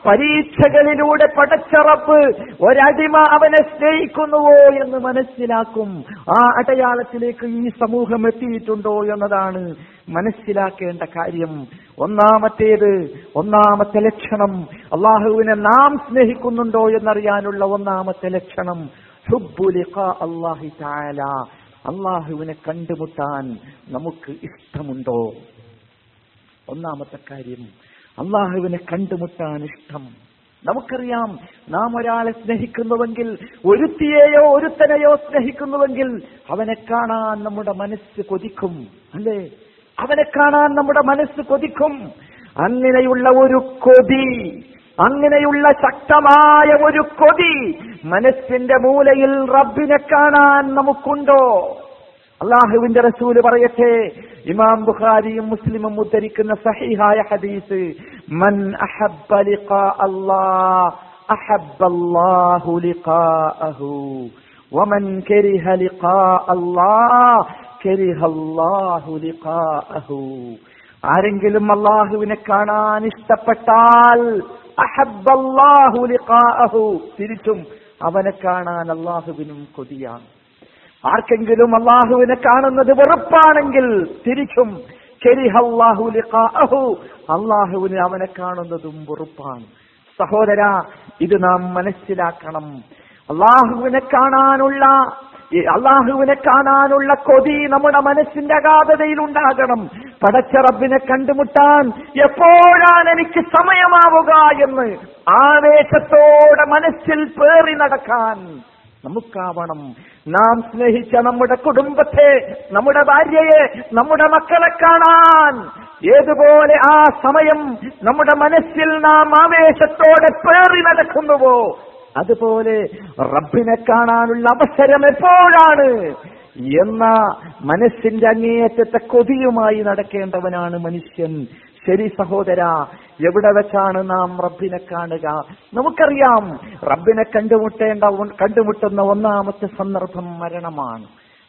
പരീക്ഷകളിലൂടെ പടച്ചറപ്പ് ഒരടിമ അവനെ സ്നേഹിക്കുന്നുവോ എന്ന് മനസ്സിലാക്കും. ആ അടയാളത്തിലേക്ക് ഈ സമൂഹം എത്തിയിട്ടുണ്ടോ എന്നതാണ് മനസ്സിലാക്കേണ്ട കാര്യം. ഒന്നാമത്തേത് ഒന്നാമത്തെ ലക്ഷണം. അള്ളാഹുവിനെ നാം സ്നേഹിക്കുന്നുണ്ടോ എന്നറിയാനുള്ള ഒന്നാമത്തെ ലക്ഷണം. അള്ളാഹുവിനെ കണ്ടുമുട്ടാൻ നമുക്ക് ഇഷ്ടമുണ്ടോ? ഒന്നാമത്തെ കാര്യം അള്ളാഹുവിനെ കണ്ടുമുട്ടാൻ ഇഷ്ടം. നമുക്കറിയാം നാം ഒരാളെ സ്നേഹിക്കുന്നുവെങ്കിൽ ഒരുത്തിയെയോ ഒരുത്തനെയോ സ്നേഹിക്കുന്നുവെങ്കിൽ അവനെ കാണാൻ നമ്മുടെ മനസ്സ് കൊതിക്കും അല്ലേ? അവനെ കാണാൻ നമ്മുടെ മനസ്സ് കൊതിക്കും. അങ്ങനെയുള്ള ഒരു കൊതി അങ്ങനെയുള്ള ശക്തമായ ഒരു കൊതി മനസ്സിന്റെ മൂലയിൽ റബ്ബിനെ കാണാൻ നമുക്കുണ്ടോ? അള്ളാഹുവിന്റെ റസൂൽ പറയട്ടെ ഇമാം ബുഖാരിയും മുസ്ലിമും ഉദ്ധരിക്കുന്ന സഹിഹായ ഹദീസ് മൻ അഹബ്ബ ലിഖാ അല്ലാഹ് അഹബ്ബ അല്ലാഹു ലിഖാഅഹു. വമൻ കരിഹ അല്ലാഹ് കരിഹ അല്ലാഹു ആരെങ്കിലും അള്ളാഹുവിനെ കാണാൻ ഇഷ്ടപ്പെട്ടാൽ തിരിച്ചും അവനെ കാണാൻ അള്ളാഹുവിനും കൊതിയാണ്. ആർക്കെങ്കിലും അള്ളാഹുവിനെ കാണുന്നത് വെറുപ്പാണെങ്കിൽ തിരിച്ചും അള്ളാഹുവിന് അവനെ കാണുന്നതും വെറുപ്പാണ്. സഹോദര ഇത് നാം മനസ്സിലാക്കണം. അള്ളാഹുവിനെ കാണാനുള്ള അള്ളാഹുവിനെ കാണാനുള്ള കൊതി നമ്മുടെ മനസ്സിന്റെ അഗാധതയിൽ ഉണ്ടാകണം പടച്ച റബ്ബിനെ കണ്ടുമുട്ടാൻ എപ്പോഴാണ് എനിക്ക് സമയമാവുക എന്ന് ആവേശത്തോടെ മനസ്സിൽ പേറി നടക്കാൻ നമുക്കാവണം. നാം സ്നേഹിച്ച നമ്മുടെ കുടുംബത്തെ നമ്മുടെ ഭാര്യയെ നമ്മുടെ മക്കളെ കാണാൻ ഏതുപോലെ ആ സമയം നമ്മുടെ മനസ്സിൽ നാം ആവേശത്തോടെ പേറി നടക്കുന്നുവോ? അതുപോലെ റബ്ബിനെ കാണാനുള്ള അവസരം എപ്പോഴാണ്? എന്ന മനസ്സിന്റെ അങ്ങേയറ്റത്തെ കൊതിയുമായി നടക്കേണ്ടവനാണ് മനുഷ്യൻ. ശരി സഹോദര എവിടെ വെച്ചാണ് നാം റബ്ബിനെ കാണുക? നമുക്കറിയാം റബ്ബിനെ കണ്ടുമുട്ടേണ്ട കണ്ടുമുട്ടുന്ന ഒന്നാമത്തെ സന്ദർഭം മരണമാണ്.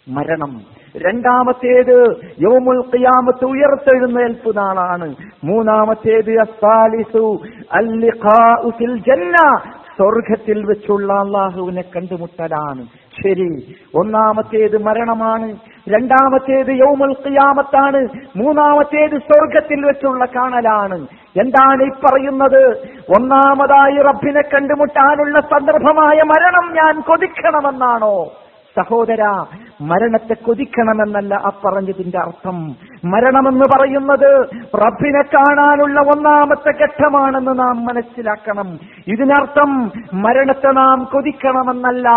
മരണം. രണ്ടാമത്തേത് യോമുൽ ഖിയാമത്ത് ഉയർത്തെഴുന്നേൽപ്പ് നാളാണ്. മൂന്നാമത്തേത് സ്വർഗത്തിൽ വെച്ചുള്ള അള്ളാഹുവിനെ കണ്ടുമുട്ടലാണ്. ശരി ഒന്നാമത്തേത് മരണമാണ് രണ്ടാമത്തേത് യൗമുൽ ഖിയാമത്താണ് മൂന്നാമത്തേത് സ്വർഗത്തിൽ വെച്ചുള്ള കാണലാണ്. എന്താണ് ഈ പറയുന്നത്? ഒന്നാമതായി റബ്ബിനെ കണ്ടുമുട്ടാനുള്ള സന്ദർഭമായ മരണം ഞാൻ കൊതിക്കണമെന്നാണോ? സഹോദര മരണത്തെ കൊതിക്കണമെന്നല്ല ആ പറഞ്ഞതിന്റെ അർത്ഥം. മരണമെന്ന് പറയുന്നത് റബ്ബിനെ കാണാനുള്ള ഒന്നാമത്തെ ഘട്ടമാണെന്ന് നാം മനസ്സിലാക്കണം. ഇതിനർത്ഥം മരണത്തെ നാം കൊതിക്കണമെന്നല്ല.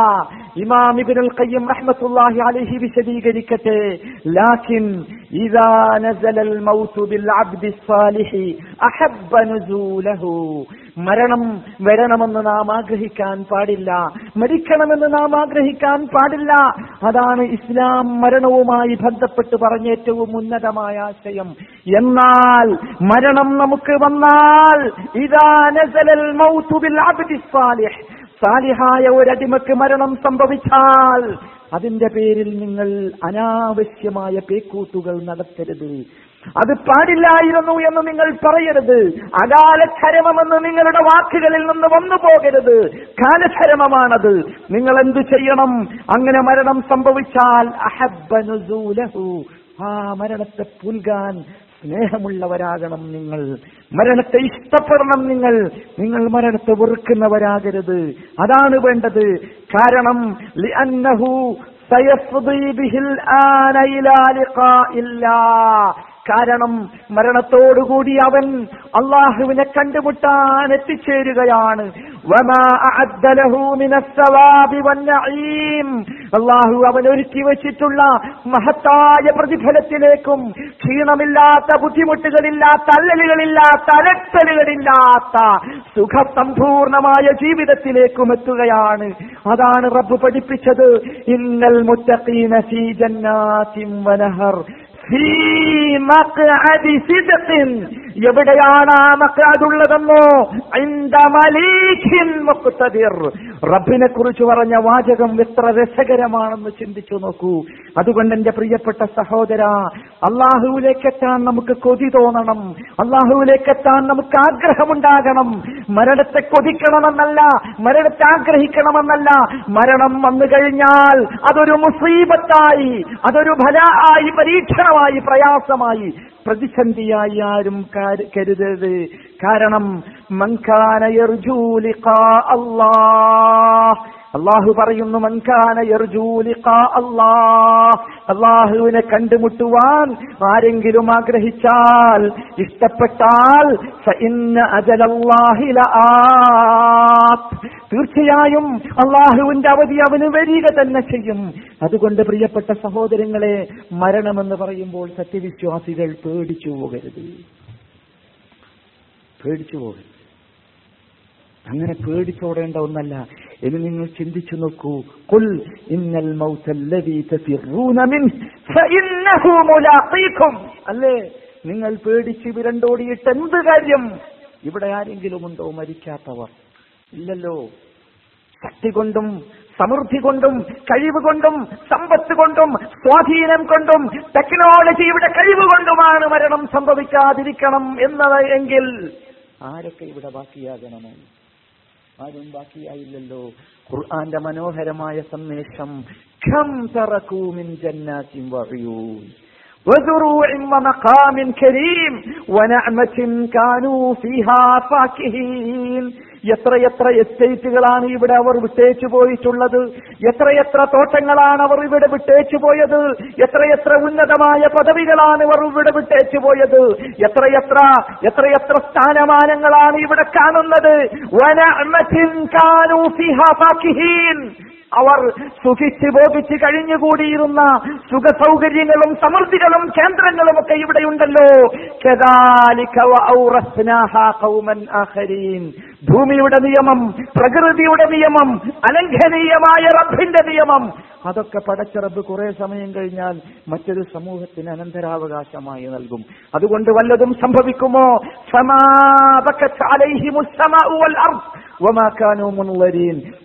ഇമാം ഇബ്നുൽ ഖയ്യിം റഹ്മത്തുള്ളാഹി അലൈഹി വിശദീകരിക്കട്ടെ. ലാകിൻ ഇദാ നസലൽ മൗതു ബിൽ അഹബ്ബ മരണം വരണമെന്ന് നാം ആഗ്രഹിക്കാൻ പാടില്ല. മരിക്കണമെന്ന് നാം ആഗ്രഹിക്കാൻ പാടില്ല. അതാണ് ഇസ്ലാം മരണവുമായി ബന്ധപ്പെട്ട് പറഞ്ഞ ഏറ്റവും ഉന്നതമായ ആശയം. എന്നാൽ മരണം നമുക്ക് വന്നാൽ ഇതാ നസലൽ മൗതു ബിൽ അബ്ദി സാലിഹ്. സാലിഹായ ഒരടിമക്ക് മരണം സംഭവിച്ചാൽ അതിന്റെ പേരിൽ നിങ്ങൾ അനാവശ്യമായ പേക്കൂത്തുകൾ നടത്തരുത്. അത് പാടില്ലായിരുന്നു എന്ന് നിങ്ങൾ പറയരുത്. അകാലചരമെന്ന് നിങ്ങളുടെ വാക്കുകളിൽ നിന്ന് വന്നു പോകരുത്. കാലചരമമാണത് നിങ്ങൾ എന്തു ചെയ്യണം? അങ്ങനെ മരണം സംഭവിച്ചാൽ അഹബ്ബനുസൂലഹു ആ മരണത്തെ പുൽകാൻ സ്നേഹമുള്ളവരാകണം നിങ്ങൾ. മരണത്തെ ഇഷ്ടപ്പെടണം നിങ്ങൾ. നിങ്ങൾ മരണത്തെ വെറുക്കുന്നവരാകരുത്. അതാണ് വേണ്ടത്. കാരണം കാരണം മരണത്തോടുകൂടി അവൻ അള്ളാഹുവിനെ കണ്ടുമുട്ടാൻ എത്തിച്ചേരുകയാണ്. അള്ളാഹു അവൻ ഒരുക്കി വെച്ചിട്ടുള്ള മഹത്തായ പ്രതിഫലത്തിലേക്കും ക്ഷീണമില്ലാത്ത ബുദ്ധിമുട്ടുകളില്ലാത്ത അല്ലലുകളില്ലാത്ത അലട്ടലുകളില്ലാത്ത സുഖസമ്പൂർണമായ ജീവിതത്തിലേക്കും എത്തുകയാണ്. അതാണ് റബ്ബ് പഠിപ്പിച്ചത്. ഇന്നൽ മുത്തഖീന ഫീ വനഹർ. في مقعد صدق. എവിടെയാണ് ആ മക്കാതുള്ളതെന്നോ റബ്ബിനെ കുറിച്ച് പറഞ്ഞ വാചകം എത്ര രസകരമാണെന്ന് ചിന്തിച്ചു നോക്കൂ. അതുകൊണ്ട് എന്റെ പ്രിയപ്പെട്ട സഹോദര അള്ളാഹുവിലേക്കെത്താൻ നമുക്ക് കൊതി തോന്നണം. അള്ളാഹുവിലേക്കെത്താൻ നമുക്ക് ആഗ്രഹമുണ്ടാകണം. മരണത്തെ കൊതിക്കണമെന്നല്ല മരണത്തെ ആഗ്രഹിക്കണമെന്നല്ല. മരണം വന്നു കഴിഞ്ഞാൽ അതൊരു മുസീബത്തായി അതൊരു ഫല ആയി പരീക്ഷണമായി പ്രയാസമായി പ്രതിസന്ധിയായി ആരും കരുതരുത്. കാരണം മങ്കാന അല്ലാഹ്. അള്ളാഹു പറയുന്നു മൻകാന അള്ളാഹുവിനെ കണ്ടുമുട്ടുവാൻ ആരെങ്കിലും ആഗ്രഹിച്ചാൽ ഇഷ്ടപ്പെട്ടാൽ. തീർച്ചയായും അള്ളാഹുവിന്റെ അവധി അവന് വരിക തന്നെ ചെയ്യും. അതുകൊണ്ട് പ്രിയപ്പെട്ട സഹോദരങ്ങളെ മരണമെന്ന് പറയുമ്പോൾ സത്യവിശ്വാസികൾ പേടിച്ചു പോകരുത്. പേടിച്ചു പോകരുത്. അങ്ങനെ പേടിച്ചോടേണ്ട ഒന്നല്ല. ഇനി നിങ്ങൾ ചിന്തിച്ചു നോക്കൂ. ഇന്നൽ അല്ലേ? നിങ്ങൾ പേടിച്ച് വിരണ്ടോടിയിട്ട് എന്ത് കാര്യം? ഇവിടെ ആരെങ്കിലും ഉണ്ടോ മരിക്കാത്തവർ? ഇല്ലല്ലോ. ശക്തി കൊണ്ടും സമൃദ്ധി കൊണ്ടും കഴിവ് കൊണ്ടും സമ്പത്ത് കൊണ്ടും സ്വാധീനം കൊണ്ടും ടെക്നോളജിയുടെ കഴിവ് കൊണ്ടുമാണ് മരണം സംഭവിക്കാതിരിക്കണം എന്നത് എങ്കിൽ ആരൊക്കെ ഇവിടെ ബാക്കിയാകണമോ ആരും ബാക്കിയായില്ലല്ലോ ഖുർആന്റെ മനോഹരമായ സന്ദേശം ഖം തറകൂ മിൻ ജന്നാത്തിൻ വഅയൂൻ وزروع ومقام كريم ونعمة كانوا فيها فاكهين എത്രയെത്ര എസ്റ്റേറ്റുകളാണ് ഇവിടെ അവർ വിട്ടേച്ചു പോയിട്ടുള്ളത്? എത്രയെത്ര തോട്ടങ്ങളാണ് അവർ ഇവിടെ വിട്ടേച്ചു പോയത്? എത്രയെത്ര ഉന്നതമായ പദവികളാണ് അവർ ഇവിടെ വിട്ടേച്ചു പോയത്? എത്രയെത്ര എത്രയെത്ര സ്ഥാനമാനങ്ങളാണ് ഇവിടെ കാണുന്നത്? അവർ സുഖിച്ച് ബോധിച്ച് കഴിഞ്ഞുകൂടിയിരുന്ന സുഖ സൗകര്യങ്ങളും സമൃദ്ധികളും കേന്ദ്രങ്ങളും ഒക്കെ ഇവിടെയുണ്ടല്ലോ. ഭൂമിയുടെ നിയമം പ്രകൃതിയുടെ നിയമം അലംഘനീയമായ റബ്ബിന്റെ നിയമം. അതൊക്കെ പടച്ച റബ്ബ് കുറെ സമയം കഴിഞ്ഞാൽ മറ്റൊരു സമൂഹത്തിന് അനന്തരാവകാശമായി നൽകും. അതുകൊണ്ട് വല്ലതും സംഭവിക്കുമോ?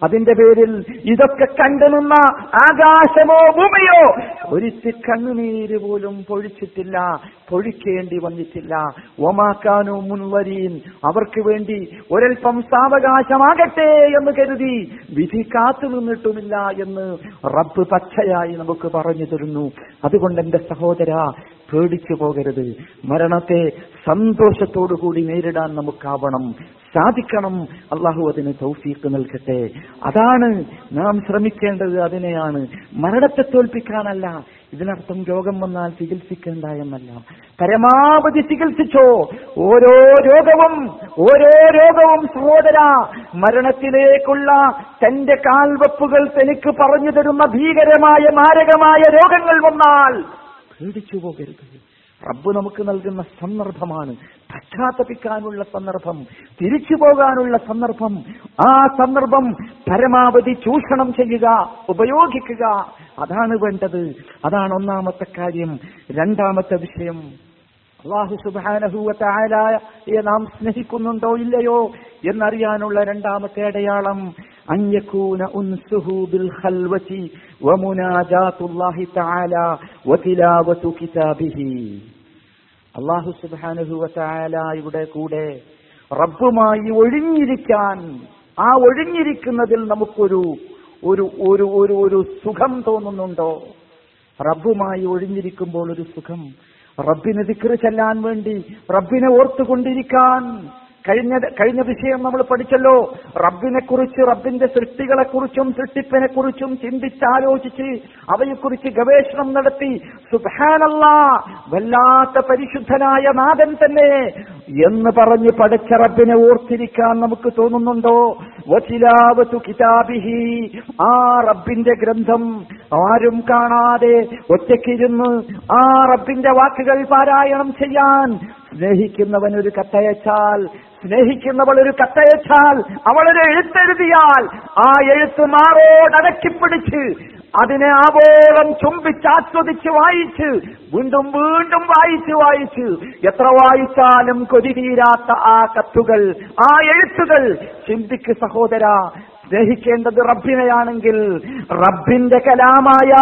അതിന്റെ പേരിൽ ഇതൊക്കെ കണ്ടു നിന്ന ആകാശമോ ഭൂമിയോ? ഒരിച്ച് കണ്ണുനീര് പോലും പൊഴിച്ചിട്ടില്ല പൊഴിക്കേണ്ടി വന്നിട്ടില്ല. ഒമാക്കാനോ മുൻവരീൻ. അവർക്ക് വേണ്ടി ഒരൽപ്പം സാവകാശമാകട്ടെ എന്ന് കരുതി വിധി കാത്തു നിന്നിട്ടുമില്ല എന്ന് റബ്ബ് പച്ചയായി നമുക്ക് പറഞ്ഞു തരുന്നു. അതുകൊണ്ട് എന്റെ സഹോദര പേടിച്ചു പോകരുത്. മരണത്തെ സന്തോഷത്തോടു കൂടി നേരിടാൻ നമുക്കാവണം. സാധിക്കണം. അള്ളാഹു അതിന് തൗഫീക്ക് നൽകട്ടെ. അതാണ് നാം ശ്രമിക്കേണ്ടത് അതിനെയാണ്. മരണത്തെ തോൽപ്പിക്കാനല്ല. ഇതിനർത്ഥം രോഗം വന്നാൽ ചികിത്സിക്കേണ്ട എന്നല്ല പരമാവധി ചികിത്സിച്ചോ. ഓരോ രോഗവും ഓരോ രോഗവും സഹോദര മരണത്തിലേക്കുള്ള തന്റെ കാൽവെപ്പുകൾ തനിക്ക് പറഞ്ഞു തരുന്ന ഭീകരമായ മാരകമായ രോഗങ്ങൾ വന്നാൽ പേടിച്ചു പോകരുത് റബ്ബ് നമുക്ക് നൽകുന്ന സന്ദർഭമാണ്. പശ്ചാത്തപിക്കാനുള്ള സന്ദർഭം തിരിച്ചു പോകാനുള്ള സന്ദർഭം ആ സന്ദർഭം പരമാവധി ചൂഷണം ചെയ്യുക ഉപയോഗിക്കുക. അതാണ് വേണ്ടത്. അതാണ് ഒന്നാമത്തെ കാര്യം. രണ്ടാമത്തെ വിഷയം. അള്ളാഹു സുബാനഹുവത്തായാലയെ നാം സ്നേഹിക്കുന്നുണ്ടോ ഇല്ലയോ എന്നറിയാനുള്ള രണ്ടാമത്തെ അടയാളം അഞ്ഞക്കൂന ഉൻസുഹു ബിൽ ഖൽവതി വമുനാജാത്തുല്ലാഹി തആല വതിലാവതു കിതാബിഹി അള്ളാഹു സുബാനഹുവത്തായാലയുടെ കൂടെ റബ്ബുമായി ഒഴിഞ്ഞിരിക്കാൻ ആ ഒഴിഞ്ഞിരിക്കുന്നതിൽ നമുക്കൊരു ഒരു ഒരു ഒരു ഒരു സുഖം തോന്നുന്നുണ്ടോ? റബ്ബുമായി ഒഴിഞ്ഞിരിക്കുമ്പോൾ ഒരു സുഖം. റബ്ബിനെ ദിക്റ് ചെല്ലാൻ വേണ്ടി റബ്ബിനെ ഓർത്തുകൊണ്ടിരിക്കാൻ കഴിഞ്ഞ കഴിഞ്ഞ വിഷയം നമ്മൾ പഠിച്ചല്ലോ. റബ്ബിനെ കുറിച്ച് റബ്ബിന്റെ സൃഷ്ടികളെ കുറിച്ചും സൃഷ്ടിപ്പിനെ കുറിച്ചും ചിന്തിച്ചാലോചിച്ച് അവയെക്കുറിച്ച് ഗവേഷണം നടത്തി. സുഹാനല്ല വല്ലാത്ത പരിശുദ്ധനായ നാഥൻ തന്നെ എന്ന് പറഞ്ഞ് പഠിച്ച റബ്ബിനെ ഓർത്തിരിക്കാൻ നമുക്ക് തോന്നുന്നുണ്ടോ? വചിലാവത്തു കിതാബിഹി ആ റബ്ബിന്റെ ഗ്രന്ഥം ആരും കാണാതെ ഒറ്റയ്ക്കിരുന്ന് ആ റബ്ബിന്റെ വാക്കുകൾ പാരായണം ചെയ്യാൻ സ്നേഹിക്കുന്നവൻ ഒരു കത്തയച്ചാൽ സ്നേഹിക്കുന്നവൾ ഒരു കത്തയച്ചാൽ അവളൊരു എഴുത്തെഴുതിയാൽ ആ എഴുത്ത് മാറോടടക്കിപ്പിടിച്ച് അതിനെ ആവോളം ചുംബിച്ചാസ്വദിച്ച് വായിച്ച് വീണ്ടും വീണ്ടും വായിച്ച് വായിച്ച് എത്ര വായിച്ചാലും കൊതിരീരാത്ത ആ കത്തുകൾ ആ എഴുത്തുകൾ ചിന്തിക്ക് സഹോദര സ്നേഹിക്കേണ്ടത് റബ്ബിനെയാണെങ്കിൽ റബ്ബിന്റെ കലാമായ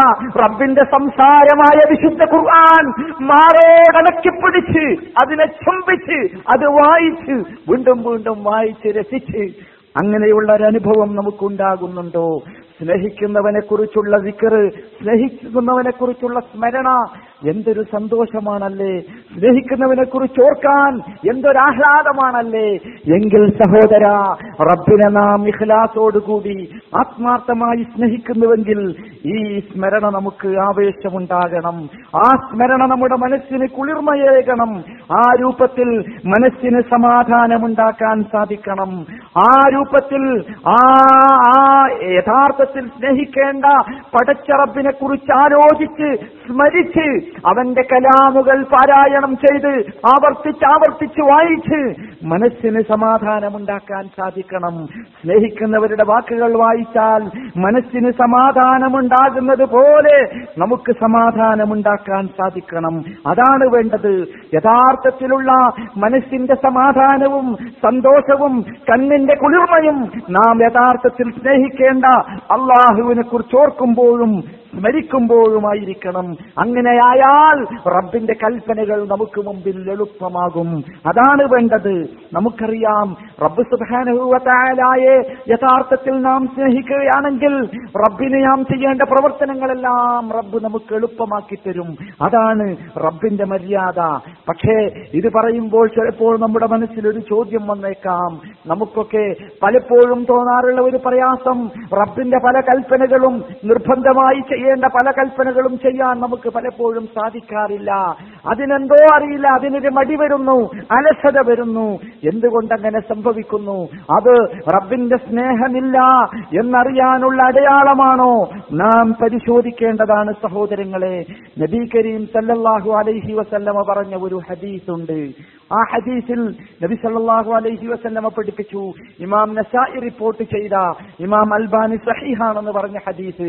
റബ്ബിന്റെ സംസാരമായ വിശുദ്ധ ഖുർആൻ മാറോടടക്കിപ്പിടിച്ച് അതിനെ ചുംബിച്ച് അത് വായിച്ച് വീണ്ടും വീണ്ടും വായിച്ച് രസിച്ച് അങ്ങനെയുള്ള ഒരു അനുഭവം നമുക്കുണ്ടാകുന്നുണ്ടോ? സ്നേഹിക്കുന്നവനെ കുറിച്ചുള്ള വിക്കറ് സ്നേഹിക്കുന്നവനെ കുറിച്ചുള്ള സ്മരണ എന്തൊരു സന്തോഷമാണല്ലേ? സ്നേഹിക്കുന്നവനെ കുറിച്ച് ഓർക്കാൻ എന്തൊരാഹ്ലാദമാണല്ലേ? എങ്കിൽ സഹോദര റബ്ബിനെ നാം ഇഖ്ലാസോടുകൂടി ആത്മാർത്ഥമായി സ്നേഹിക്കുന്നുവെങ്കിൽ ഈ സ്മരണ നമുക്ക് ആവേശമുണ്ടാകണം. ആ സ്മരണ നമ്മുടെ മനസ്സിന് കുളിർമയേകണം. ആ രൂപത്തിൽ മനസ്സിന് സമാധാനമുണ്ടാക്കാൻ സാധിക്കണം. ആ രൂപത്തിൽ ആ ആ യഥാർത്ഥത്തിൽ സ്നേഹിക്കേണ്ട പടച്ചറബിനെ കുറിച്ച് ആലോചിച്ച് സ്മരിച്ച് അവന്റെ കലാമുകൾ പാരായണം. ചെയ്ത് ആവർത്തിച്ച് ആവർത്തിച്ച് വായിച്ച്. മനസ്സിന് സമാധാനമുണ്ടാക്കാൻ സാധിക്കണം. സ്നേഹിക്കുന്നവരുടെ വാക്കുകൾ വായിച്ചാൽ മനസ്സിന് സമാധാനമുണ്ടാകുന്നത് പോലെ നമുക്ക് സമാധാനമുണ്ടാക്കാൻ സാധിക്കണം. അതാണ് വേണ്ടത്. യഥാർത്ഥത്തിലുള്ള മനസ്സിന്റെ സമാധാനവും സന്തോഷവും കണ്ണിന്റെ കുളിർമയും നാം യഥാർത്ഥത്തിൽ സ്നേഹിക്കേണ്ട അള്ളാഹുവിനെ കുറിച്ച് ഓർക്കുമ്പോഴും സ്മരിക്കുമ്പോഴുമായിരിക്കണം അങ്ങനെയായാൽ റബ്ബിന്റെ കൽപ്പനകൾ നമുക്ക് മുമ്പിൽ എളുപ്പമാകും. അതാണ് വേണ്ടത്. നമുക്കറിയാം റബ്ബ് സുബാനുഭവത്തായാലായെ യഥാർത്ഥത്തിൽ നാം സ്നേഹിക്കുകയാണെങ്കിൽ റബ്ബിന് നാം ചെയ്യേണ്ട പ്രവർത്തനങ്ങളെല്ലാം റബ്ബ് നമുക്ക് എളുപ്പമാക്കി തരും. അതാണ് റബ്ബിന്റെ മര്യാദ. പക്ഷേ ഇത് പറയുമ്പോൾ ചിലപ്പോൾ നമ്മുടെ മനസ്സിൽ ഒരു ചോദ്യം വന്നേക്കാം. നമുക്കൊക്കെ പലപ്പോഴും തോന്നാറുള്ള ഒരു പ്രയാസം റബ്ബിന്റെ പല കൽപ്പനകളും നിർബന്ധമായി ചെയ്യേണ്ട പല കൽപ്പനകളും ചെയ്യാൻ നമുക്ക് പലപ്പോഴും സാധിക്കാറില്ല. അതിനെന്തോ അറിയില്ല അതിനൊരു മടി വരുന്നു അലസത വരുന്നു. എന്തുകൊണ്ടങ്ങനെ സംഭവിക്കുന്നു? അത് റബ്ബിന്റെ സ്നേഹമില്ല എന്നറിയാനുള്ള അടയാളമാണോ? നാം പരിശോധിക്കേണ്ടതാണ് സഹോദരങ്ങളെ. നബി കരീം സല്ലല്ലാഹു അലൈഹി വസല്ലമ പറഞ്ഞ ഒരു ഹദീസ് ഉണ്ട് ആ ഹദീസിൽ നബി സല്ലല്ലാഹു അലൈഹി വസല്ലമ പഠിപ്പിച്ചു. ഇമാം നസായി റിപ്പോർട്ട് ചെയ്ത ഇമാം അൽബാനി സഹീഹാണെന്ന് പറഞ്ഞ ഹദീസ്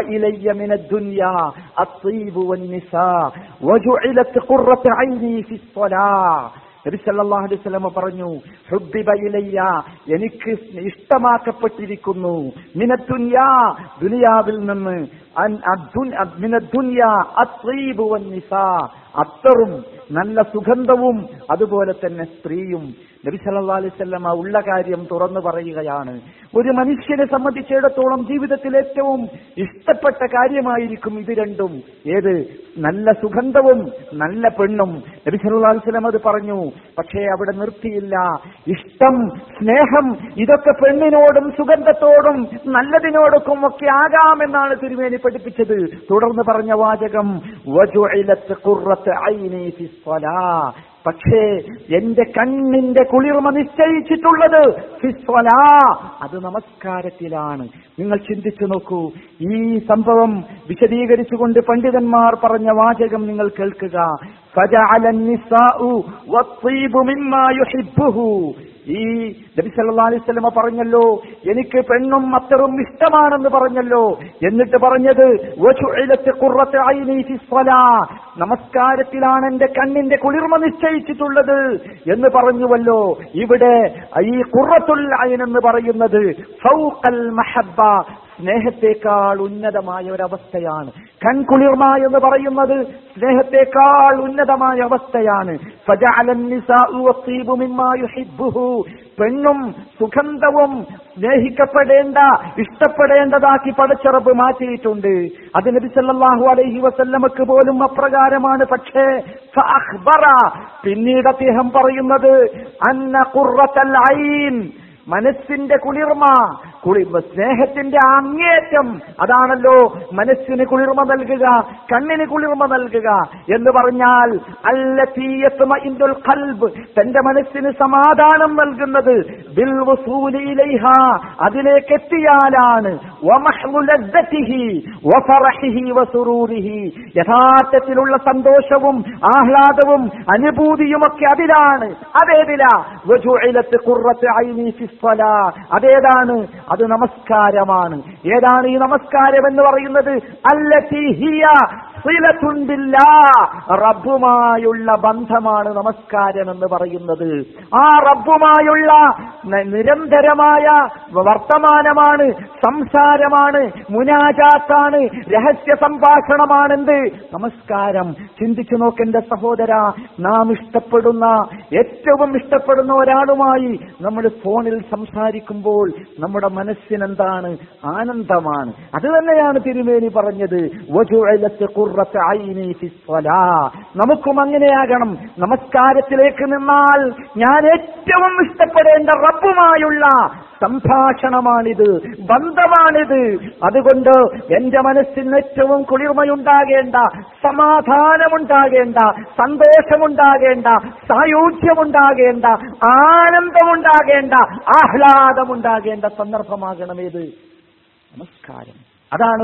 ഹുബ്ബിബ من മിന الطيب والنساء വന്നിസാ قرة عيني في ഫിസ്സലാ നബി സല്ലല്ലാഹു അലൈഹി വസല്ലം പറഞ്ഞു ഹുബ്ബിബ ഇലയ്യ എനിക്ക് ഇഷ്ടമാക്കപ്പെട്ടിരിക്കുന്നു. മിന ദുനിയാ ദുനിയാവിൽ നിന്ന്. അൻ മിന ദുനിയ അത്തീബു വന്നിസാ അത്തറും നല്ല സുഗന്ധവും അതുപോലെ തന്നെ സ്ത്രീയും നബി സല്ലാ അലൈഹി വസല്ലമ ഉള്ള കാര്യം തുറന്നു പറയുകയാണ്. ഒരു മനുഷ്യനെ സംബന്ധിച്ചിടത്തോളം ജീവിതത്തിൽ ഏറ്റവും ഇഷ്ടപ്പെട്ട കാര്യമായിരിക്കും ഇത് രണ്ടും. ഏത്? നല്ല സുഗന്ധവും നല്ല പെണ്ണും. നബി സല്ലാ അലൈഹി വസല്ലം അത് പറഞ്ഞു. പക്ഷേ അവിടെ നിർത്തിയില്ല. ഇഷ്ടം സ്നേഹം ഇതൊക്കെ പെണ്ണിനോടും സുഗന്ധത്തോടും നല്ലതിനോടൊക്കും ഒക്കെ ആകാമെന്നാണ് തിരുമേനി പഠിപ്പിച്ചത്. തുടർന്ന് പറഞ്ഞ വാചകം പക്ഷേ എന്റെ കണ്ണിന്റെ കുളിർമ നിശ്ചയിച്ചിട്ടുള്ളത് അത് നമസ്കാരത്തിലാണ്. നിങ്ങൾ ചിന്തിച്ചു നോക്കൂ ഈ സംഭവം വിശദീകരിച്ചുകൊണ്ട് പണ്ഡിതന്മാർ പറഞ്ഞ വാചകം നിങ്ങൾ കേൾക്കുക. ഈ നബി അലൈഹി സ്വലമ പറഞ്ഞല്ലോ എനിക്ക് പെണ്ണും മത്തറും ഇഷ്ടമാണെന്ന് പറഞ്ഞല്ലോ. എന്നിട്ട് പറഞ്ഞത് നമസ്കാരത്തിലാണ് എന്റെ കണ്ണിന്റെ കുളിർമ നിശ്ചയിച്ചിട്ടുള്ളത് എന്ന് പറഞ്ഞുവല്ലോ. ഇവിടെ ഈ കുറത്തുൽ അയിൻ എന്ന് പറയുന്നത് സ്നേഹത്തെക്കാൾ ഉന്നതമായ ഒരവസ്ഥയാണ്. കൺകുളിർമ എന്ന് പറയുന്നത് സ്നേഹത്തെക്കാൾ ഉന്നതമായ അവസ്ഥയാണ്. പെണ്ണും സുഗന്ധവും സ്നേഹിക്കപ്പെടേണ്ട ഇഷ്ടപ്പെടേണ്ടതാക്കി പടച്ചറപ്പ് മാറ്റിയിട്ടുണ്ട്. അതിന് നബി അലൈഹി വസല്ലമക്ക് പോലും അപ്രകാരമാണ്. പക്ഷേ പിന്നീട് അദ്ദേഹം പറയുന്നത് അന്ന ഐൻ. മനസ്സിന്റെ കുളിർമ കുളി സ്നേഹത്തിന്റെ അങ്ങേറ്റം അതാണല്ലോ മനസ്സിന് കുളിർമ നൽകുക കണ്ണിന് കുളിർമ നൽകുക എന്ന് പറഞ്ഞാൽ അല്ല തീയത്തുമ ഇന്ദുൽ കൽബ് തന്റെ മനസ്സിന് സമാധാനം നൽകുന്നത്. അതിലേക്ക് എത്തിയാലാണ് യഥാർത്ഥത്തിലുള്ള സന്തോഷവും ആഹ്ലാദവും അനുഭൂതിയുമൊക്കെ അതിലാണ്. അതേതിലാ? ഖുർറത്ത് അതേതാണ്? അത് നമസ്കാരമാണ്. ഏതാണ് ഈ നമസ്കാരം എന്ന് പറയുന്നത് ബില്ലാ. റബ്ബുമായുള്ള ബന്ധമാണ് നമസ്കാരം എന്ന് പറയുന്നത്. ആ റബ്ബുമായുള്ള നിരന്തരമായ വർത്തമാനമാണ് സംസാരമാണ് മുനാജാത്താണ് രഹസ്യ സംഭാഷണമാണെന്ത്? നമസ്കാരം. ചിന്തിച്ചു നോക്കെന്റെ സഹോദര നാം ഇഷ്ടപ്പെടുന്ന ഏറ്റവും ഇഷ്ടപ്പെടുന്ന ഒരാളുമായി നമ്മൾ ഫോണിൽ സംസാരിക്കുമ്പോൾ നമ്മുടെ മനസ്സിനെന്താണ്? ആനന്ദമാണ്. അത് തന്നെയാണ് തിരുമേനി പറഞ്ഞത്. നമുക്കും അങ്ങനെയാകണം. നമസ്കാരത്തിലേക്ക് നിന്നാൽ ഞാൻ ഏറ്റവും ഇഷ്ടപ്പെടേണ്ട റബ്ബുമായുള്ള സംഭാഷണമാണിത് ബന്ധമാണിത്. അതുകൊണ്ട് എന്റെ മനസ്സിന് ഏറ്റവും കുളിർമയുണ്ടാകേണ്ട സമാധാനമുണ്ടാകേണ്ട സന്തോഷമുണ്ടാകേണ്ട സായുധ്യമുണ്ടാകേണ്ട ആനന്ദമുണ്ടാകേണ്ട ആഹ്ലാദമുണ്ടാകേണ്ട സന്ദർഭമാകണം ഏത് നമസ്കാരം. അതാണ്.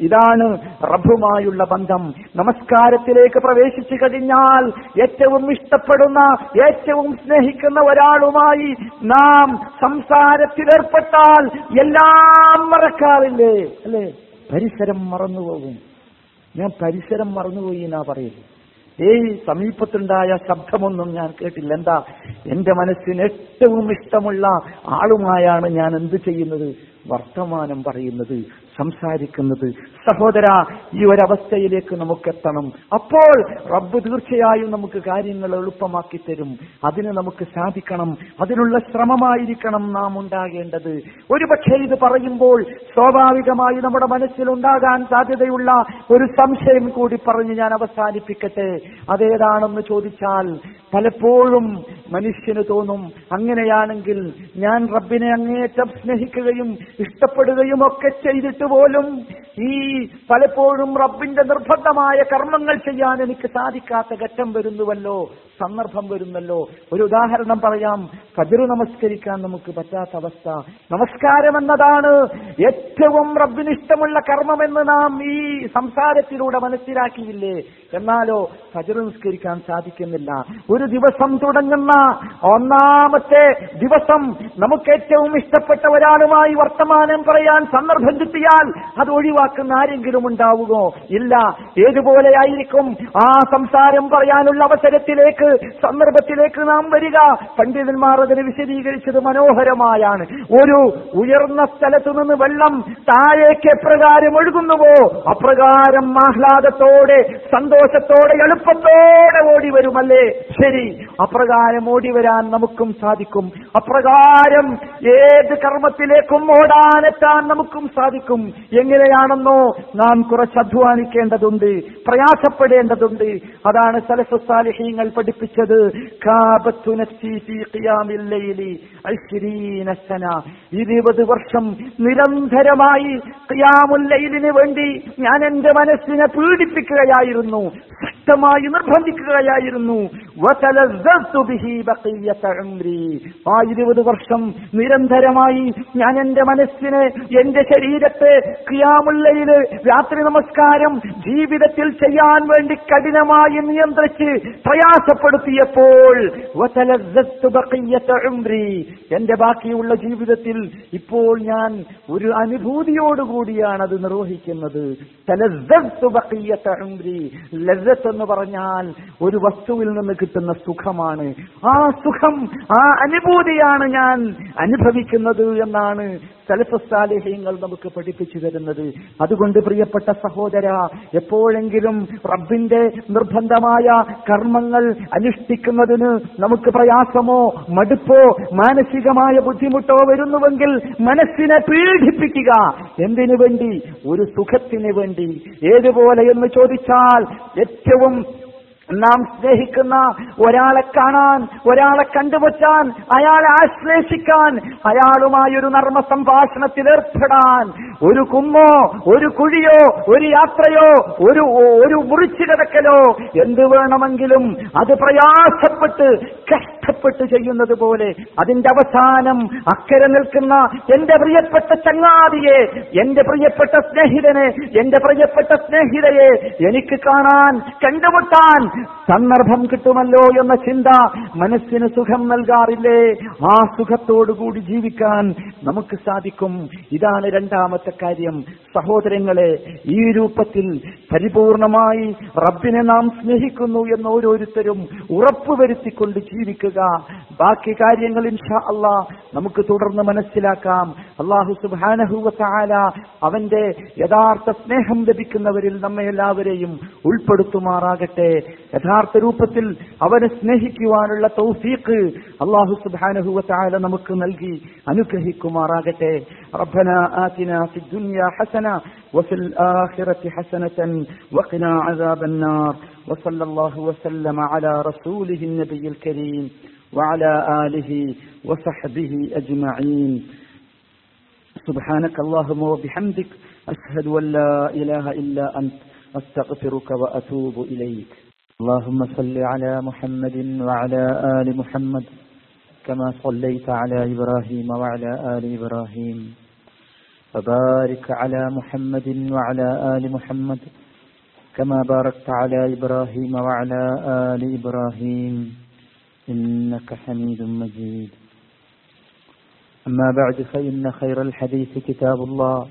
ഇതാണ് റബ്ബുമായുള്ള ബന്ധം. നമസ്കാരത്തിലേക്ക് പ്രവേശിച്ചു കഴിഞ്ഞാൽ ഏറ്റവും ഇഷ്ടപ്പെടുന്ന ഏറ്റവും സ്നേഹിക്കുന്ന ഒരാളുമായി നാം സംസാരത്തിലേർപ്പെട്ടാൽ എല്ലാം മറക്കാറില്ലേ? അല്ലേ? പരിസരം മറന്നുപോകും. ഞാൻ പരിസരം മറന്നുപോയി എന്നാ പറയുന്നത് ഏയ് സമീപത്തുണ്ടായ ശബ്ദമൊന്നും ഞാൻ കേട്ടില്ല. എന്താ? എന്റെ മനസ്സിന് ഏറ്റവും ഇഷ്ടമുള്ള ആളുമായാണ് ഞാൻ എന്ത് ചെയ്യുന്നത്? വർത്തമാനം പറയുന്നത് സംസാരിക്കുന്നത് സഹോദര ഈ ഒരവസ്ഥയിലേക്ക് നമുക്ക് എത്തണം അപ്പോൾ റബ്ബ് തീർച്ചയായും നമുക്ക് കാര്യങ്ങൾ എളുപ്പമാക്കി തരും. അതിന് നമുക്ക് സാധിക്കണം. അതിനുള്ള ശ്രമമായിരിക്കണം നാം ഉണ്ടാകേണ്ടത്. ഒരുപക്ഷെ ഇത് പറയുമ്പോൾ സ്വാഭാവികമായി നമ്മുടെ മനസ്സിൽ ഉണ്ടാകാൻ സാധ്യതയുള്ള ഒരു സംശയം കൂടി പറഞ്ഞ് ഞാൻ അവസാനിപ്പിക്കട്ടെ. അതേതാണെന്ന് ചോദിച്ചാൽ പലപ്പോഴും മനുഷ്യന് തോന്നും അങ്ങനെയാണെങ്കിൽ ഞാൻ റബ്ബിനെ അങ്ങേറ്റം സ്നേഹിക്കുകയും ഇഷ്ടപ്പെടുകയും ഒക്കെ ചെയ്തിട്ട് പോലും ഈ പലപ്പോഴും റബ്ബിന്റെ നിർബന്ധമായ കർമ്മങ്ങൾ ചെയ്യാൻ എനിക്ക് സാധിക്കാത്ത ഘട്ടം വരുന്നുവല്ലോ സന്ദർഭം വരുന്നല്ലോ. ഒരു ഉദാഹരണം പറയാം. കതിരു നമസ്കരിക്കാൻ നമുക്ക് പറ്റാത്ത അവസ്ഥ. നമസ്കാരം എന്നതാണ് ഏറ്റവും റബ്ബിന് ഇഷ്ടമുള്ള കർമ്മമെന്ന് നാം ഈ സംസാരത്തിലൂടെ മനസ്സിലാക്കിയില്ലേ? എന്നാലോ കതിരു നമസ്കരിക്കാൻ സാധിക്കുന്നില്ല. ഒരു ദിവസം തുടങ്ങുന്ന ഒന്നാമത്തെ ദിവസം നമുക്ക് ഏറ്റവും ഇഷ്ടപ്പെട്ട ഒരാളുമായി വർത്തമാനം പറയാൻ സന്ദർഭം കിട്ടിയാൽ അത് ഒഴിവാക്കുന്ന ആരെങ്കിലും ഉണ്ടാവുമോ? ഇല്ല. ഏതുപോലെയായിരിക്കും ആ സംസാരം പറയാനുള്ള അവസരത്തിലേക്ക് സന്ദർഭത്തിലേക്ക് നാം വരിക? പണ്ഡിതന്മാർ അതിനെ വിശദീകരിച്ചത് മനോഹരമായാണ്. ഒരു ഉയർന്ന സ്ഥലത്തു നിന്ന് വെള്ളം താഴേക്ക് എപ്രകാരം ഒഴുകുന്നുവോ? അപ്രകാരം ആഹ്ലാദത്തോടെ സന്തോഷത്തോടെ എളുപ്പത്തോടെ ഓടി വരുമല്ലേ? ശരി. അപ്രകാരം ഓടി വരാൻ നമുക്കും സാധിക്കും. അപ്രകാരം ഏത് കർമ്മത്തിലേക്കും ഓടാനെത്താൻ നമുക്കും സാധിക്കും. എങ്ങനെയാണെന്നോ നാം കുറച്ച് അധ്വാനിക്കേണ്ടതുണ്ട് പ്രയാസപ്പെടേണ്ടതുണ്ട്. അതാണ് സലഫുസാലിഹീങ്ങൾ പഠിപ്പിച്ചത്. ഇരുപത് വർഷം നിരന്തരമായി ഖിയാമുൽ ലൈലിന് വേണ്ടി ഞാൻ എന്റെ മനസ്സിനെ പീഡിപ്പിക്കുകയായിരുന്നു ശക്തമായി നിർബന്ധിക്കുകയായിരുന്നു. ആ ഇരുപത് വർഷം നിരന്തരമായി ഞാൻ എന്റെ മനസ്സിനെ എന്റെ ശരീരത്തെ ക്രിയാമുള്ളയിൽ രാത്രി നമസ്കാരം ജീവിതത്തിൽ ചെയ്യാൻ വേണ്ടി കഠിനമായി നിയന്ത്രിച്ച് പ്രയാസപ്പെടുത്തിയപ്പോൾ. എന്റെ ബാക്കിയുള്ള ജീവിതത്തിൽ ഇപ്പോൾ ഞാൻ ഒരു അനുഭൂതിയോടുകൂടിയാണ് അത് നിർവഹിക്കുന്നത് എന്ന് പറഞ്ഞാൽ ഒരു വസ്തുവിൽ നിന്ന് കിട്ടുന്ന സുഖമാണ്. ആ സുഖം ആ അനുഭൂതിയാണ് ഞാൻ അനുഭവിക്കുന്നത് എന്നാണ് സലഫസ്താലേഹ്യങ്ങൾ നമുക്ക് പഠിപ്പിച്ചു തരുന്നത്. അതുകൊണ്ട് പ്രിയപ്പെട്ട സഹോദര എപ്പോഴെങ്കിലും റബ്ബിന്റെ നിർബന്ധമായ കർമ്മങ്ങൾ അനുഷ്ഠിക്കുന്നതിന് നമുക്ക് പ്രയാസമോ മടുപ്പോ മാനസികമായ ബുദ്ധിമുട്ടോ വരുന്നുവെങ്കിൽ മനസ്സിനെ പീഡിപ്പിക്കുക. എന്തിനു വേണ്ടി? ഒരു സുഖത്തിന് വേണ്ടി. ഏതുപോലെ എന്ന് ചോദിച്ചാൽ ഏറ്റവും നാം സ്നേഹിക്കുന്ന ഒരാളെ കാണാൻ ഒരാളെ കണ്ടുപറ്റാൻ അയാളെ ആശ്ലേഷിക്കാൻ അയാളുമായി ഒരു നർമ്മ സംഭാഷണത്തിൽ ഏർപ്പെടാൻ. ഒരു കുമ്മോ ഒരു കുഴിയോ ഒരു യാത്രയോ ഒരു ഒരു മുറിച്ചു കിടക്കലോ എന്ത് വേണമെങ്കിലും അത് പ്രയാസപ്പെട്ട് കഷ്ടപ്പെട്ട് ചെയ്യുന്നത് പോലെ അതിന്റെ അവസാനം അക്കരെ നിൽക്കുന്ന എന്റെ പ്രിയപ്പെട്ട ചങ്ങാതിയെ എന്റെ പ്രിയപ്പെട്ട സ്നേഹിതനെ എന്റെ പ്രിയപ്പെട്ട സ്നേഹിതയെ എനിക്ക് കാണാൻ കണ്ടുമുട്ടാൻ സന്ദർഭം കിട്ടുമല്ലോ എന്ന ചിന്ത മനസ്സിന് സുഖം നൽകാറില്ലേ? ആ സുഖത്തോടുകൂടി ജീവിക്കാൻ നമുക്ക് സാധിക്കും. ഇതാണ് രണ്ടാമത്തെ കാര്യം. സഹോദരങ്ങളെ ഈ രൂപത്തിൽ പരിപൂർണമായി റബ്ബിനെ നാം സ്നേഹിക്കുന്നു എന്ന് ഓരോരുത്തരും ഉറപ്പുവരുത്തിക്കൊണ്ട് ജീവിക്കുക. ബാക്കി കാര്യങ്ങൾ ഇൻഷാ അള്ളാ നമുക്ക് തുടർന്ന് മനസ്സിലാക്കാം. അള്ളാഹു സുബാനഹുല അവന്റെ യഥാർത്ഥ സ്നേഹം ലഭിക്കുന്നവരിൽ നമ്മെ എല്ലാവരെയും ഉൾപ്പെടുത്തുമാറാകട്ടെ. യഥാർത്ഥ രൂപത്തിൽ അവനെ സ്നേഹിക്കുവാനുള്ള തൗഫീഖ് അള്ളാഹു സുബാനഹുവല നമുക്ക് നൽകി അനുഗ്രഹിക്കുമാറാകട്ടെ റബ്ബന آتنا في الدنيا حسنة وفي الآخرة حسنة وقنا عذاب النار وصلى الله وسلم على رسوله النبي الكريم وعلى آله وصحبه أجمعين سبحانك اللهم وبحمدك أشهد أن لا إله إلا أنت أستغفرك وأتوب إليك اللهم صل على محمد وعلى آل محمد كما صليت على إبراهيم وعلى آل إبراهيم. وبارك على محمد وعلى آل محمد كما باركت على إبراهيم وعلى آل إبراهيم. إنك حميد مجيد. أما بعد فإن خير الحديث كتاب الله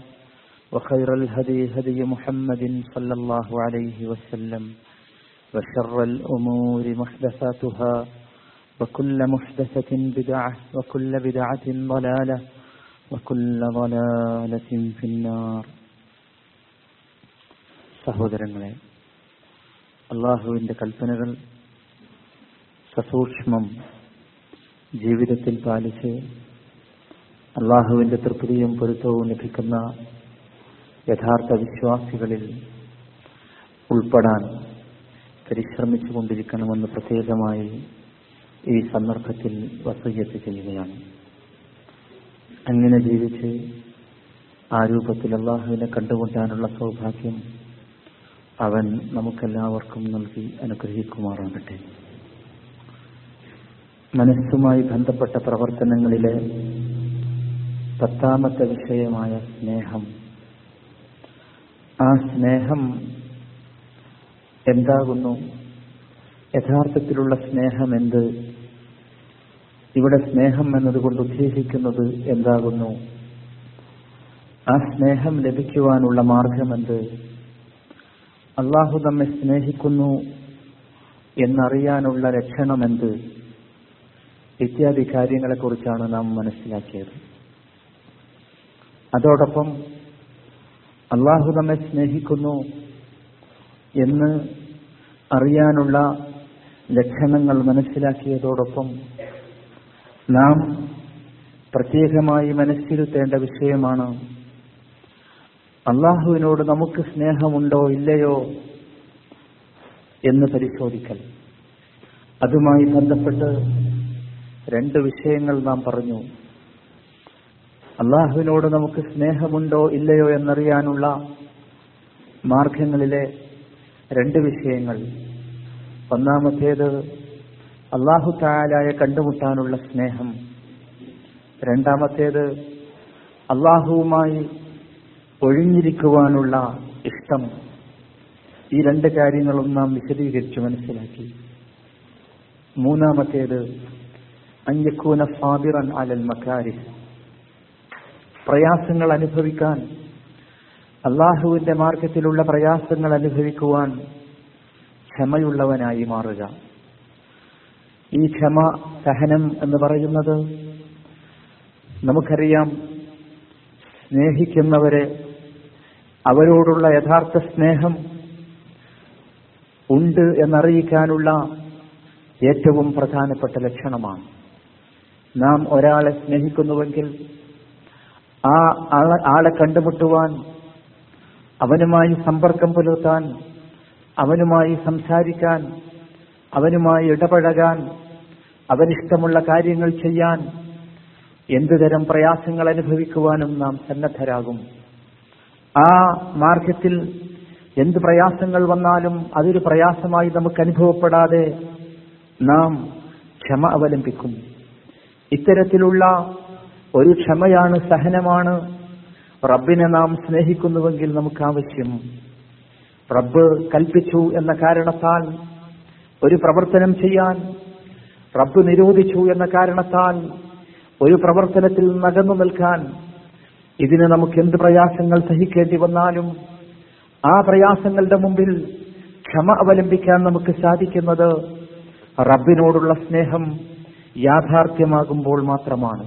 وخير الهدي هدي محمد صلى الله عليه وسلم. وشر الأمور محدثاتها وكل محدثة بدعة وكل بدعة ضلالة وكل ضلالة في النار സഹോദരങ്ങളെ അള്ളാഹുവിന്റെ കൽപ്പനകൾ സസൂക്ഷ്മം ജീവിതത്തിൽ പാലിച്ച് അള്ളാഹുവിന്റെ തൃപ്തിയും പൊരുത്തവും ലഭിക്കുന്ന യഥാർത്ഥ വിശ്വാസികളിൽ ഉൾപ്പെടാൻ പരിശ്രമിച്ചു കൊണ്ടിരിക്കണമെന്ന് പ്രത്യേകമായി ഈ സന്ദർഭത്തിൽ വസയ്യത്ത് ചെയ്യുകയാണ്. അങ്ങനെ ജീവിച്ച് ആ രൂപത്തിൽ അള്ളാഹുവിനെ കണ്ടുകൊണ്ടാനുള്ള സൗഭാഗ്യം അവൻ നമുക്കെല്ലാവർക്കും നൽകി അനുഗ്രഹിക്കുമാറാകട്ടെ. മനസ്സുമായി ബന്ധപ്പെട്ട പ്രവർത്തനങ്ങളിലെ പത്താമത്തെ വിഷയമായ സ്നേഹം. ആ സ്നേഹം എന്താകുന്നു? യഥാർത്ഥത്തിലുള്ള സ്നേഹം എന്ത് ഇവിടെ സ്നേഹം എന്നതുകൊണ്ട് ഉദ്ദേശിക്കുന്നത് എന്താകുന്നു? ആ സ്നേഹം ലഭിക്കുവാനുള്ള മാർഗമെന്ത്? അള്ളാഹു നമ്മെ സ്നേഹിക്കുന്നു എന്നറിയാനുള്ള ലക്ഷണമെന്ത്? ഇത്യാദി കാര്യങ്ങളെക്കുറിച്ചാണ് നാം മനസ്സിലാക്കിയത്. അതോടൊപ്പം അള്ളാഹു നമ്മെ സ്നേഹിക്കുന്നു എന്ന് അറിയാനുള്ള ലക്ഷണങ്ങൾ മനസ്സിലാക്കിയതോടൊപ്പം നാം പ്രത്യേകമായി മനസ്സിരുത്തേണ്ട വിഷയമാണ് അള്ളാഹുവിനോട് നമുക്ക് സ്നേഹമുണ്ടോ ഇല്ലയോ എന്ന് പരിശോധിക്കൽ. അതുമായി ബന്ധപ്പെട്ട് രണ്ട് വിഷയങ്ങൾ നാം പറഞ്ഞു. അള്ളാഹുവിനോട് നമുക്ക് സ്നേഹമുണ്ടോ ഇല്ലയോ എന്നറിയാനുള്ള മാർഗങ്ങളിലെ രണ്ട് വിഷയങ്ങൾ. ഒന്നാമത്തേത് അള്ളാഹു താലായ കണ്ടുമുട്ടാനുള്ള സ്നേഹം. രണ്ടാമത്തേത് അള്ളാഹുവുമായി ഒഴിഞ്ഞിരിക്കുവാനുള്ള ഇഷ്ടം. ഈ രണ്ട് കാര്യങ്ങളും നാം വിശദീകരിച്ചു മനസ്സിലാക്കി. മൂന്നാമത്തേത് അഞ്ചക്കൂന ഫാബിറൻ അലൽ മക്കാരി പ്രയാസങ്ങൾ അനുഭവിക്കാൻ അള്ളാഹുവിന്റെ മാർഗത്തിലുള്ള പ്രയാസങ്ങൾ അനുഭവിക്കുവാൻ ക്ഷമയുള്ളവനായി മാറുക. ഈ ക്ഷമ സഹനം എന്ന് പറയുന്നത് നമുക്കറിയാം സ്നേഹിക്കുന്നവരെ അവരോടുള്ള യഥാർത്ഥ സ്നേഹം ഉണ്ട് എന്നറിയിക്കാനുള്ള ഏറ്റവും പ്രധാനപ്പെട്ട ലക്ഷണമാണ്. നാം ഒരാളെ സ്നേഹിക്കുന്നുവെങ്കിൽ ആ ആളെ കണ്ടുമുട്ടുവാൻ അവനുമായി സമ്പർക്കം പുലർത്താൻ അവനുമായി സംസാരിക്കാൻ അവനുമായി ഇടപഴകാൻ അവനിഷ്ടമുള്ള കാര്യങ്ങൾ ചെയ്യാൻ എന്തുതരം പ്രയാസങ്ങൾ അനുഭവിക്കുവാനും നാം സന്നദ്ധരാകും. ആ മാർഗത്തിൽ എന്ത് പ്രയാസങ്ങൾ വന്നാലും അതൊരു പ്രയാസമായി നമുക്ക് അനുഭവപ്പെടാതെ നാം ക്ഷമ അവലംബിക്കും. ഇത്തരത്തിലുള്ള ഒരു ക്ഷമയാണ് സഹനമാണ് റബ്ബിനെ നാം സ്നേഹിക്കുന്നുവെങ്കിൽ നമുക്ക് ആവശ്യം റബ്ബ് കൽപ്പിച്ചു എന്ന കാരണത്താൽ ഒരു പ്രവർത്തനം ചെയ്യാൻ റബ്ബ് നിരോധിച്ചു എന്ന കാരണത്താൽ ഒരു പ്രവർത്തനത്തിൽ നകന്നു നിൽക്കാൻ ഇതിന് നമുക്ക് എന്ത് പ്രയാസങ്ങൾ സഹിക്കേണ്ടി വന്നാലും ആ പ്രയാസങ്ങളുടെ മുമ്പിൽ ക്ഷമ അവലംബിക്കാൻ നമുക്ക് സാധിക്കുന്നത് റബ്ബിനോടുള്ള സ്നേഹം യാഥാർത്ഥ്യമാകുമ്പോൾ മാത്രമാണ്.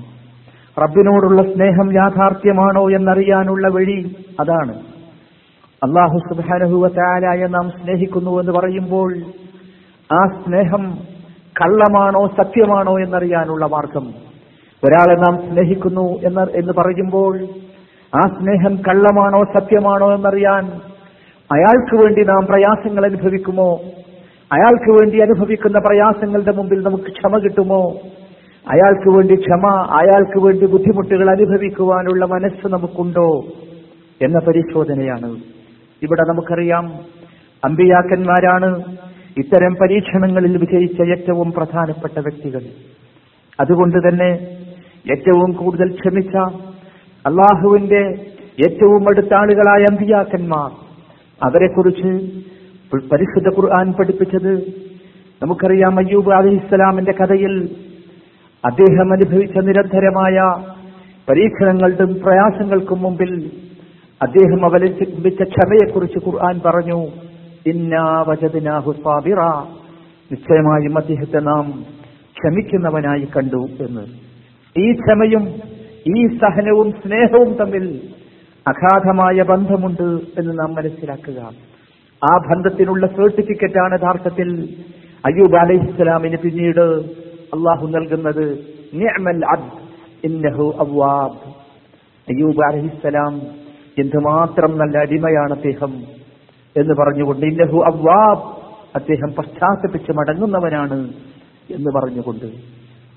റബ്ബിനോടുള്ള സ്നേഹം യാഥാർത്ഥ്യമാണോ എന്നറിയാനുള്ള വഴി അതാണ്. അള്ളാഹു സുബാനഹുവലായ നാം സ്നേഹിക്കുന്നു എന്ന് പറയുമ്പോൾ ആ സ്നേഹം കള്ളമാണോ സത്യമാണോ എന്നറിയാനുള്ള മാർഗം. ഒരാളെ നാം സ്നേഹിക്കുന്നു എന്ന് എന്ന് പറയുമ്പോൾ ആ സ്നേഹം കള്ളമാണോ സത്യമാണോ എന്നറിയാൻ അയാൾക്ക് വേണ്ടി നാം പ്രയാസങ്ങൾ അനുഭവിക്കുമോ? അയാൾക്ക് വേണ്ടി അനുഭവിക്കുന്ന പ്രയാസങ്ങളുടെ മുമ്പിൽ നമുക്ക് ക്ഷമ കിട്ടുമോ? അയാൾക്ക് വേണ്ടി ക്ഷമ അയാൾക്ക് വേണ്ടി ബുദ്ധിമുട്ടുകൾ അനുഭവിക്കുവാനുള്ള മനസ്സ് നമുക്കുണ്ടോ എന്ന പരിശോധനയാണ്. ഇവിടെ നമുക്കറിയാം അമ്പിയാക്കന്മാരാണ് ഇത്തരം പരീക്ഷണങ്ങളിൽ വിജയിച്ച ഏറ്റവും പ്രധാനപ്പെട്ട വ്യക്തികൾ. അതുകൊണ്ട് തന്നെ ഏറ്റവും കൂടുതൽ ക്ഷമിച്ച അള്ളാഹുവിന്റെ ഏറ്റവും അടുത്ത ആളുകളായ അമ്പിയാക്കന്മാർ. അവരെക്കുറിച്ച് പരിശുദ്ധ ഖുർആൻ പഠിപ്പിച്ചത് നമുക്കറിയാം അയ്യൂബ് അലഹിസ്സലാമിന്റെ കഥയിൽ അദ്ദേഹം അനുഭവിച്ച നിരന്തരമായ പരീക്ഷണങ്ങളുടെയും പ്രയാസങ്ങൾക്കും മുമ്പിൽ അദ്ദേഹം അവലംബിച്ച ക്ഷമയെക്കുറിച്ച് ഖുർആൻ പറഞ്ഞു നിശ്ചയമായും അദ്ദേഹത്തെ നാം ക്ഷമിക്കുന്നവനായി കണ്ടു എന്ന്. ഈ ക്ഷമയും ഈ സഹനവും സ്നേഹവും തമ്മിൽ അഗാധമായ ബന്ധമുണ്ട് എന്ന് നാം മനസ്സിലാക്കുക. ആ ബന്ധത്തിനുള്ള സർട്ടിഫിക്കറ്റാണ് യഥാർത്ഥത്തിൽ അയ്യൂബ് അലൈഹിസ്സലാമിന് പിന്നീട് അള്ളാഹു നൽകുന്നത് നിഅമൽ ഇന്നഹു അയ്യൂബ് അലഹിസ്സലാം എന്തുമാത്രം നല്ല അടിമയാണ് അദ്ദേഹം എന്ന് പറഞ്ഞുകൊണ്ട് ഇന്നഹു അവ്വാബ് അദ്ദേഹം പശ്ചാത്തപിച്ച് മടങ്ങുന്നവനാണ് എന്ന് പറഞ്ഞുകൊണ്ട്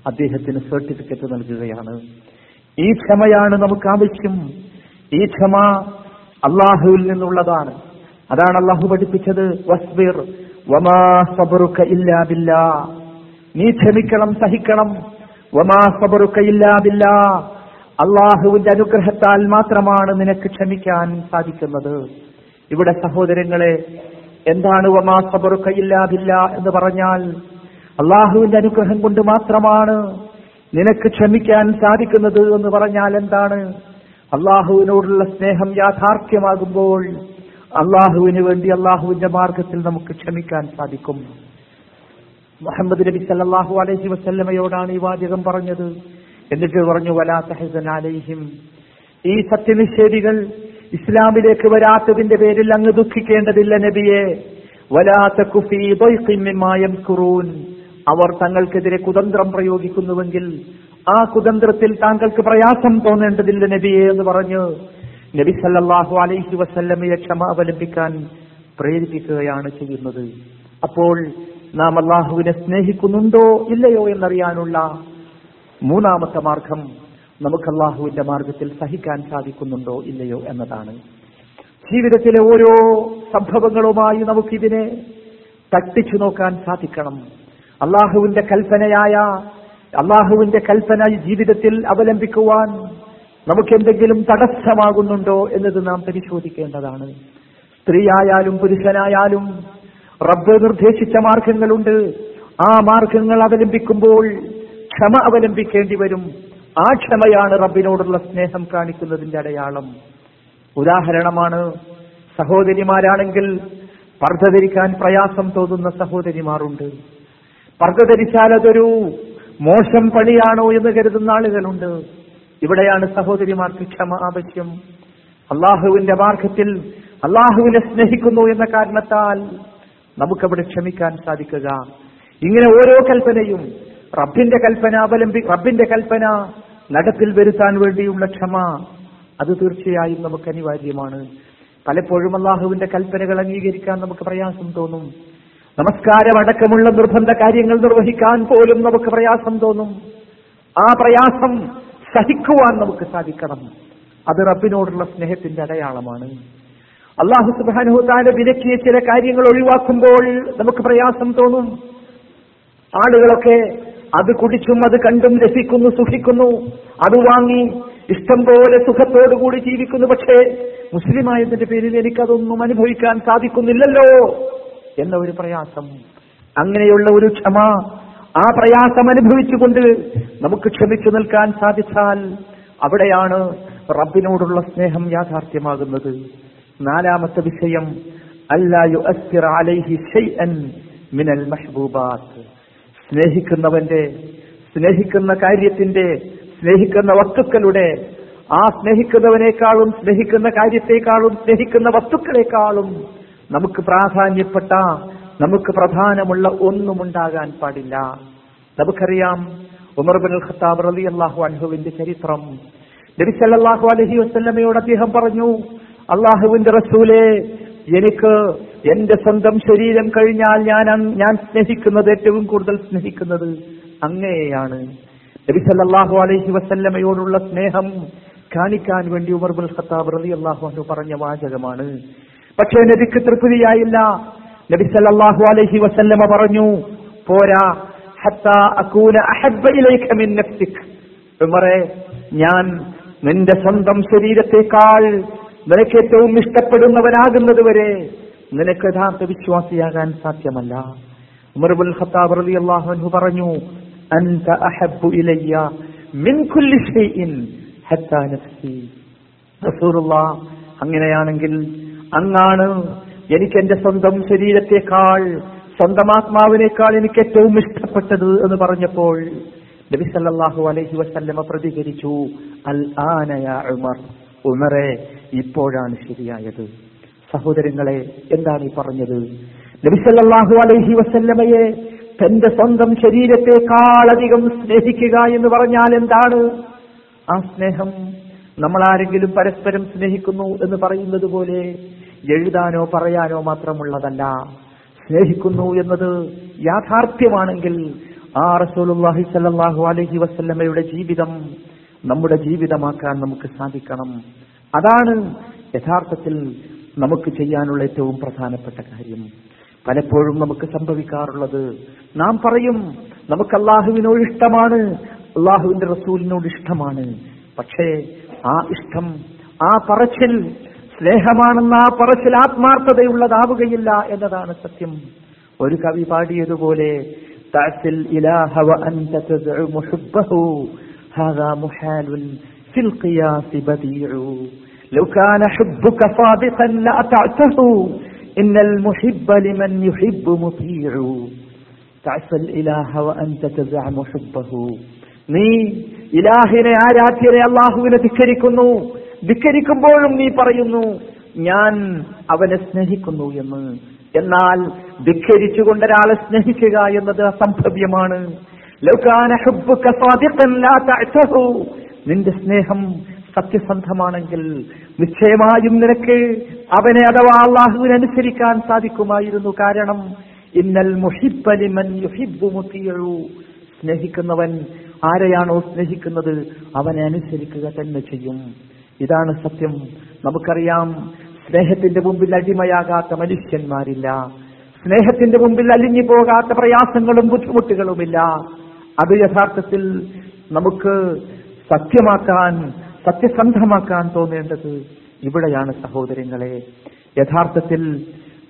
അദ്ദേഹത്തിന് സർട്ടിഫിക്കറ്റ് നൽകുകയാണ്. ഈ ക്ഷമയാണ് നമുക്ക് ആവശ്യം. ഈ ക്ഷമ അള്ളാഹുവിൽ നിന്നുള്ളതാണ്. അതാണ് അള്ളാഹു പഠിപ്പിച്ചത്. വസ്ബിർ വമാ സബറുക ഇല്ലാ ബില്ലാ. നീ ക്ഷമിക്കണം സഹിക്കണം. വമാ സബറുക ഇല്ലാ ബില്ലാ അള്ളാഹുവിന്റെ അനുഗ്രഹത്താൽ മാത്രമാണ് നിനക്ക് ക്ഷമിക്കാൻ സാധിക്കുന്നത്. ഇവിടെ സഹോദരങ്ങളെ എന്താണ് വമാ സബറുക ഇല്ലാ ബില്ലാ എന്ന് പറഞ്ഞാൽ അള്ളാഹുവിന്റെ അനുഗ്രഹം കൊണ്ട് മാത്രമാണ് നിനക്ക് ക്ഷമിക്കാൻ സാധിക്കുന്നത് എന്ന് പറഞ്ഞാൽ എന്താണ്? അള്ളാഹുവിനോടുള്ള സ്നേഹം യാഥാർത്ഥ്യമാകുമ്പോൾ അള്ളാഹുവിന് വേണ്ടി അള്ളാഹുവിന്റെ മാർഗത്തിൽ നമുക്ക് ക്ഷമിക്കാൻ സാധിക്കും. മുഹമ്മദ് നബി സല്ലാഹു അലൈഹി വസല്ലമയോടാണ് ഈ വാചകം പറഞ്ഞത്. എന്നിട്ട് പറഞ്ഞു വലാത്തഹസനാലയും ഈ സത്യനിഷേധികൾ ഇസ്ലാമിലേക്ക് വരാത്തതിന്റെ പേരിൽ അങ്ങ് ദുഃഖിക്കേണ്ടതില്ല നബിയെ. വലാത്ത കുഫി ദൈഖിമ്മായം കുറൂൻ അവർ തങ്ങൾക്കെതിരെ കുതന്ത്രം പ്രയോഗിക്കുന്നുവെങ്കിൽ ആ കുതന്ത്രത്തിൽ താങ്കൾക്ക് പ്രയാസം തോന്നേണ്ടതില്ല നബിയെ എന്ന് പറഞ്ഞ്. നബി സല്ലാഹു അലൈഹി വസല്ലമയെ ക്ഷമ അവലംബിക്കാൻ പ്രേരിപ്പിക്കുകയാണ് ചെയ്യുന്നത്. അപ്പോൾ നാം അള്ളാഹുവിനെ സ്നേഹിക്കുന്നുണ്ടോ ഇല്ലയോ എന്നറിയാനുള്ള മൂന്നാമത്തെ മാർഗം നമുക്ക് അള്ളാഹുവിന്റെ മാർഗത്തിൽ സഹിക്കാൻ സാധിക്കുന്നുണ്ടോ ഇല്ലയോ എന്നതാണ്. ജീവിതത്തിലെ ഓരോ സംഭവങ്ങളുമായി നമുക്കിതിനെ തട്ടിച്ചു നോക്കാൻ സാധിക്കണം. അള്ളാഹുവിന്റെ കൽപ്പനയായ അള്ളാഹുവിന്റെ കൽപ്പന ജീവിതത്തിൽ അവലംബിക്കുവാൻ നമുക്ക് എന്തെങ്കിലും തടസ്സമാകുന്നുണ്ടോ എന്നത് നാം പരിശോധിക്കേണ്ടതാണ്. സ്ത്രീയായാലും പുരുഷനായാലും റബ്ബ് നിർദ്ദേശിച്ച മാർഗങ്ങളുണ്ട്. ആ മാർഗങ്ങൾ അവലംബിക്കുമ്പോൾ ക്ഷമ അവലംബിക്കേണ്ടി വരും. ആ ക്ഷമയാണ് റബ്ബിനോടുള്ള സ്നേഹം കാണിക്കുന്നതിന്റെ അടയാളം. ഉദാഹരണമാണ് സഹോദരിമാരാണെങ്കിൽ പർദ്ധ ധരിക്കാൻ പ്രയാസം തോന്നുന്ന സഹോദരിമാരുണ്ട്. പർദ്ധ ധരിച്ചാൽ അതൊരു മോശം പണിയാണോ എന്ന് കരുതുന്ന ആളുകളുണ്ട്. ഇവിടെയാണ് സഹോദരിമാർക്ക് ക്ഷമ ആവശ്യം. അള്ളാഹുവിന്റെ മാർഗത്തിൽ അള്ളാഹുവിനെ സ്നേഹിക്കുന്നു എന്ന കാരണത്താൽ നമുക്കവിടെ ക്ഷമിക്കാൻ സാധിക്കുക. ഇങ്ങനെ ഓരോ കൽപ്പനയും റബ്ബിന്റെ കൽപ്പന അവലംബി റബ്ബിന്റെ കൽപ്പന നടപ്പിൽ വരുത്താൻ വേണ്ടിയുള്ള ക്ഷമ അത് തീർച്ചയായും നമുക്ക് അനിവാര്യമാണ്. പലപ്പോഴും അള്ളാഹുവിന്റെ കൽപ്പനകൾ അംഗീകരിക്കാൻ നമുക്ക് പ്രയാസം തോന്നും. നമസ്കാരം അടക്കമുള്ള നിർബന്ധ കാര്യങ്ങൾ നിർവഹിക്കാൻ പോലും നമുക്ക് പ്രയാസം തോന്നും. ആ പ്രയാസം സഹിക്കുവാൻ നമുക്ക് സാധിക്കണം. അത് റബ്ബിനോടുള്ള സ്നേഹത്തിന്റെ അടയാളമാണ്. അള്ളാഹു സുബാനുഹുത്താന്റെ വിലക്കിയ ചില കാര്യങ്ങൾ ഒഴിവാക്കുമ്പോൾ നമുക്ക് പ്രയാസം തോന്നും. ആളുകളൊക്കെ അത് കുടിച്ചും അത് കണ്ടും രസിക്കുന്നു സുഖിക്കുന്നു അത് വാങ്ങി ഇഷ്ടം പോലെ സുഖത്തോടുകൂടി ജീവിക്കുന്നു. പക്ഷേ മുസ്ലിമായതിന്റെ പേരിൽ എനിക്കതൊന്നും അനുഭവിക്കാൻ സാധിക്കുന്നില്ലല്ലോ എന്ന ഒരു പ്രയാസം. അങ്ങനെയുള്ള ഒരു ക്ഷമ ആ പ്രയാസം അനുഭവിച്ചുകൊണ്ട് നമുക്ക് ക്ഷമിച്ചു നിൽക്കാൻ സാധിച്ചാൽ അവിടെയാണ് റബ്ബിനോടുള്ള സ്നേഹം യാഥാർത്ഥ്യമാകുന്നത്. നാലാമത്തെ വിഷയം അല്ലാ യുഅസ്സിറ അലൈഹി ഷൈഅൻ മിനൽ മഹ്ബൂബാത്ത്. സ്നേഹിക്കുന്നവന്റെ സ്നേഹിക്കുന്ന കാര്യത്തിന്റെ സ്നേഹിക്കുന്ന വസ്തുക്കളുടെ ആ സ്നേഹിക്കുന്നവനേക്കാളും സ്നേഹിക്കുന്ന കാര്യത്തെക്കാളും സ്നേഹിക്കുന്ന വസ്തുക്കളെക്കാളും നമുക്ക് പ്രാധാന്യപ്പെട്ട നമുക്ക് പ്രധാനമുള്ള ഒന്നും ഉണ്ടാകാൻ പാടില്ല. നമുക്കറിയാം ഉമർ ബിൻ ഖത്താബ് റലി അള്ളാഹു അൻഹുവിന്റെ ചരിത്രം. നബി സല്ലല്ലാഹു അലൈഹി വസല്ലമയോട് അദ്ദേഹം പറഞ്ഞു അള്ളാഹുവിന്റെ റസൂലെ എനിക്ക് എന്റെ സ്വന്തം ശരീരം കഴിഞ്ഞാൽ ഞാൻ ഞാൻ സ്നേഹിക്കുന്നത് ഏറ്റവും കൂടുതൽ സ്നേഹിക്കുന്നത് അങ്ങയെയാണ് നബി സല്ലല്ലാഹു അലൈഹി വസല്ലമയോടുള്ള സ്നേഹം കാണിക്കാൻ വേണ്ടി ഉമർ ബുൽ ഖത്താബ് റലി അള്ളാഹു അൻഹു പറഞ്ഞ വാചകമാണ്. പക്ഷേ നബിക്ക് തൃപ്തിയായില്ല. നബി സല്ലല്ലാഹു അലൈഹി വസല്ലമ പറഞ്ഞു പോരാ ഹത്താ അകൂന മിൻ ഞാൻ നിന്റെ സ്വന്തം ശരീരത്തെക്കാൾ നിനക്ക് ഏറ്റവും ഇഷ്ടപ്പെടുന്നവനാകുന്നത് വരെ നിനക്ക് യഥാർത്ഥ വിശ്വാസിയാകാൻ സാധ്യമല്ല. ഉമർ ബുൽ ഖത്താബ് റളിയല്ലാഹു അൻഹു പറഞ്ഞു അൻത അഹബ്ബു ഇലയ്യ മിൻ കുല്ലി ഹത്താ നഫ്സി. അങ്ങനെയാണെങ്കിൽ അങ്ങാണ് എനിക്ക് എന്റെ സ്വന്തം ശരീരത്തെക്കാൾ സ്വന്തം ആത്മാവിനേക്കാൾ എനിക്ക് ഏറ്റവും ഇഷ്ടപ്പെട്ടത് എന്ന് പറഞ്ഞപ്പോൾ നബി സല്ലല്ലാഹു അലൈഹി വസല്ലമ പ്രതികരിച്ചു അൽ ആനയ ഉമർ. ഉമറെ ഇപ്പോഴാണ് ശരിയായത്. സഹോദരങ്ങളെ എന്താണ് ഈ പറഞ്ഞത്? നബിസല്ലാഹു അലൈഹി വസല്ലമയെ തന്റെ സ്വന്തം ശരീരത്തെക്കാളധികം സ്നേഹിക്കുക എന്ന് പറഞ്ഞാൽ എന്താണ്? ആ സ്നേഹം നമ്മൾ ആരെങ്കിലും പരസ്പരം സ്നേഹിക്കുന്നു എന്ന് പറയുന്നത് പോലെ എഴുതാനോ പറയാനോ മാത്രമുള്ളതല്ല. സ്നേഹിക്കുന്നു എന്നത് യാഥാർത്ഥ്യമാണെങ്കിൽ ആ റസൂലുള്ളാഹി സല്ലാഹു അലഹി വസല്ലമയുടെ ജീവിതം നമ്മുടെ ജീവിതമാക്കാൻ നമുക്ക് സാധിക്കണം. അതാണ് യഥാർത്ഥത്തിൽ നമുക്ക് ചെയ്യാനുള്ള ഏറ്റവും പ്രധാനപ്പെട്ട കാര്യം. പലപ്പോഴും നമുക്ക് സംഭവിക്കാറുള്ളത് നാം പറയും നമുക്ക് അള്ളാഹുവിനോട് ഇഷ്ടമാണ് അള്ളാഹുവിന്റെ റസൂലിനോട് ഇഷ്ടമാണ്. പക്ഷേ ആ ഇഷ്ടം ആ പറച്ചിൽ സ്നേഹമാണെന്ന ആ പറച്ചിൽ ആത്മാർത്ഥതയുള്ളതാവുകയില്ല എന്നതാണ് സത്യം. ഒരു കവി പാടിയതുപോലെ തഅസിൽ ഇലാഹ വഅൻത തദ്ഉ മുഹബ്ബഹു ഹാദാ മുഹാലുൻ ഫിൽ ബദീഉ. ലിമൻ യുഹിബ്ബു മുതീഉ തഅസൽ ഇലാഹ വഅൻത തദ്ഉ മുഹബ്ബഹു നീ ഇലാഹിനെ ആരാധ്യനെ അള്ളാഹുവിനെ ധിക്കരിക്കുന്നു. ധിക്കരിക്കുമ്പോഴും നീ പറയുന്നു ഞാൻ അവനെ സ്നേഹിക്കുന്നു എന്ന്. എന്നാൽ ധിക്കരിച്ചുകൊണ്ട് ഒരാളെ സ്നേഹിക്കുക എന്നത് അസംഭവ്യമാണ്. നിന്റെ സ്നേഹം സത്യസന്ധമാണെങ്കിൽ നിശ്ചയമായും നിനക്ക് അവനെ അഥവാ അള്ളാഹുവിനെ അനുസരിക്കാൻ സാധിക്കുമായിരുന്നു കാരണം ഇന്നൽ മുഹിബ്ബ ലിമൻ യുഹിബ്ബു മുതീഉ സ്നേഹിക്കുന്നവൻ ആരെയാണോ സ്നേഹിക്കുന്നത് അവനെ അനുസരിക്കുക തന്നെ ചെയ്യും. ഇതാണ് സത്യം. നമുക്കറിയാം സ്നേഹത്തിന്റെ മുമ്പിൽ അടിമയാകാത്ത മനുഷ്യന്മാരില്ല. സ്നേഹത്തിന്റെ മുമ്പിൽ അലിഞ്ഞു പോകാത്ത പ്രയാസങ്ങളും ബുദ്ധിമുട്ടുകളുമില്ല. അത് യഥാർത്ഥത്തിൽ നമുക്ക് സത്യമാക്കാൻ സത്യസന്ധമാക്കാൻ തോന്നേണ്ടത് ഇവിടെയാണ് സഹോദരങ്ങളെ. യഥാർത്ഥത്തിൽ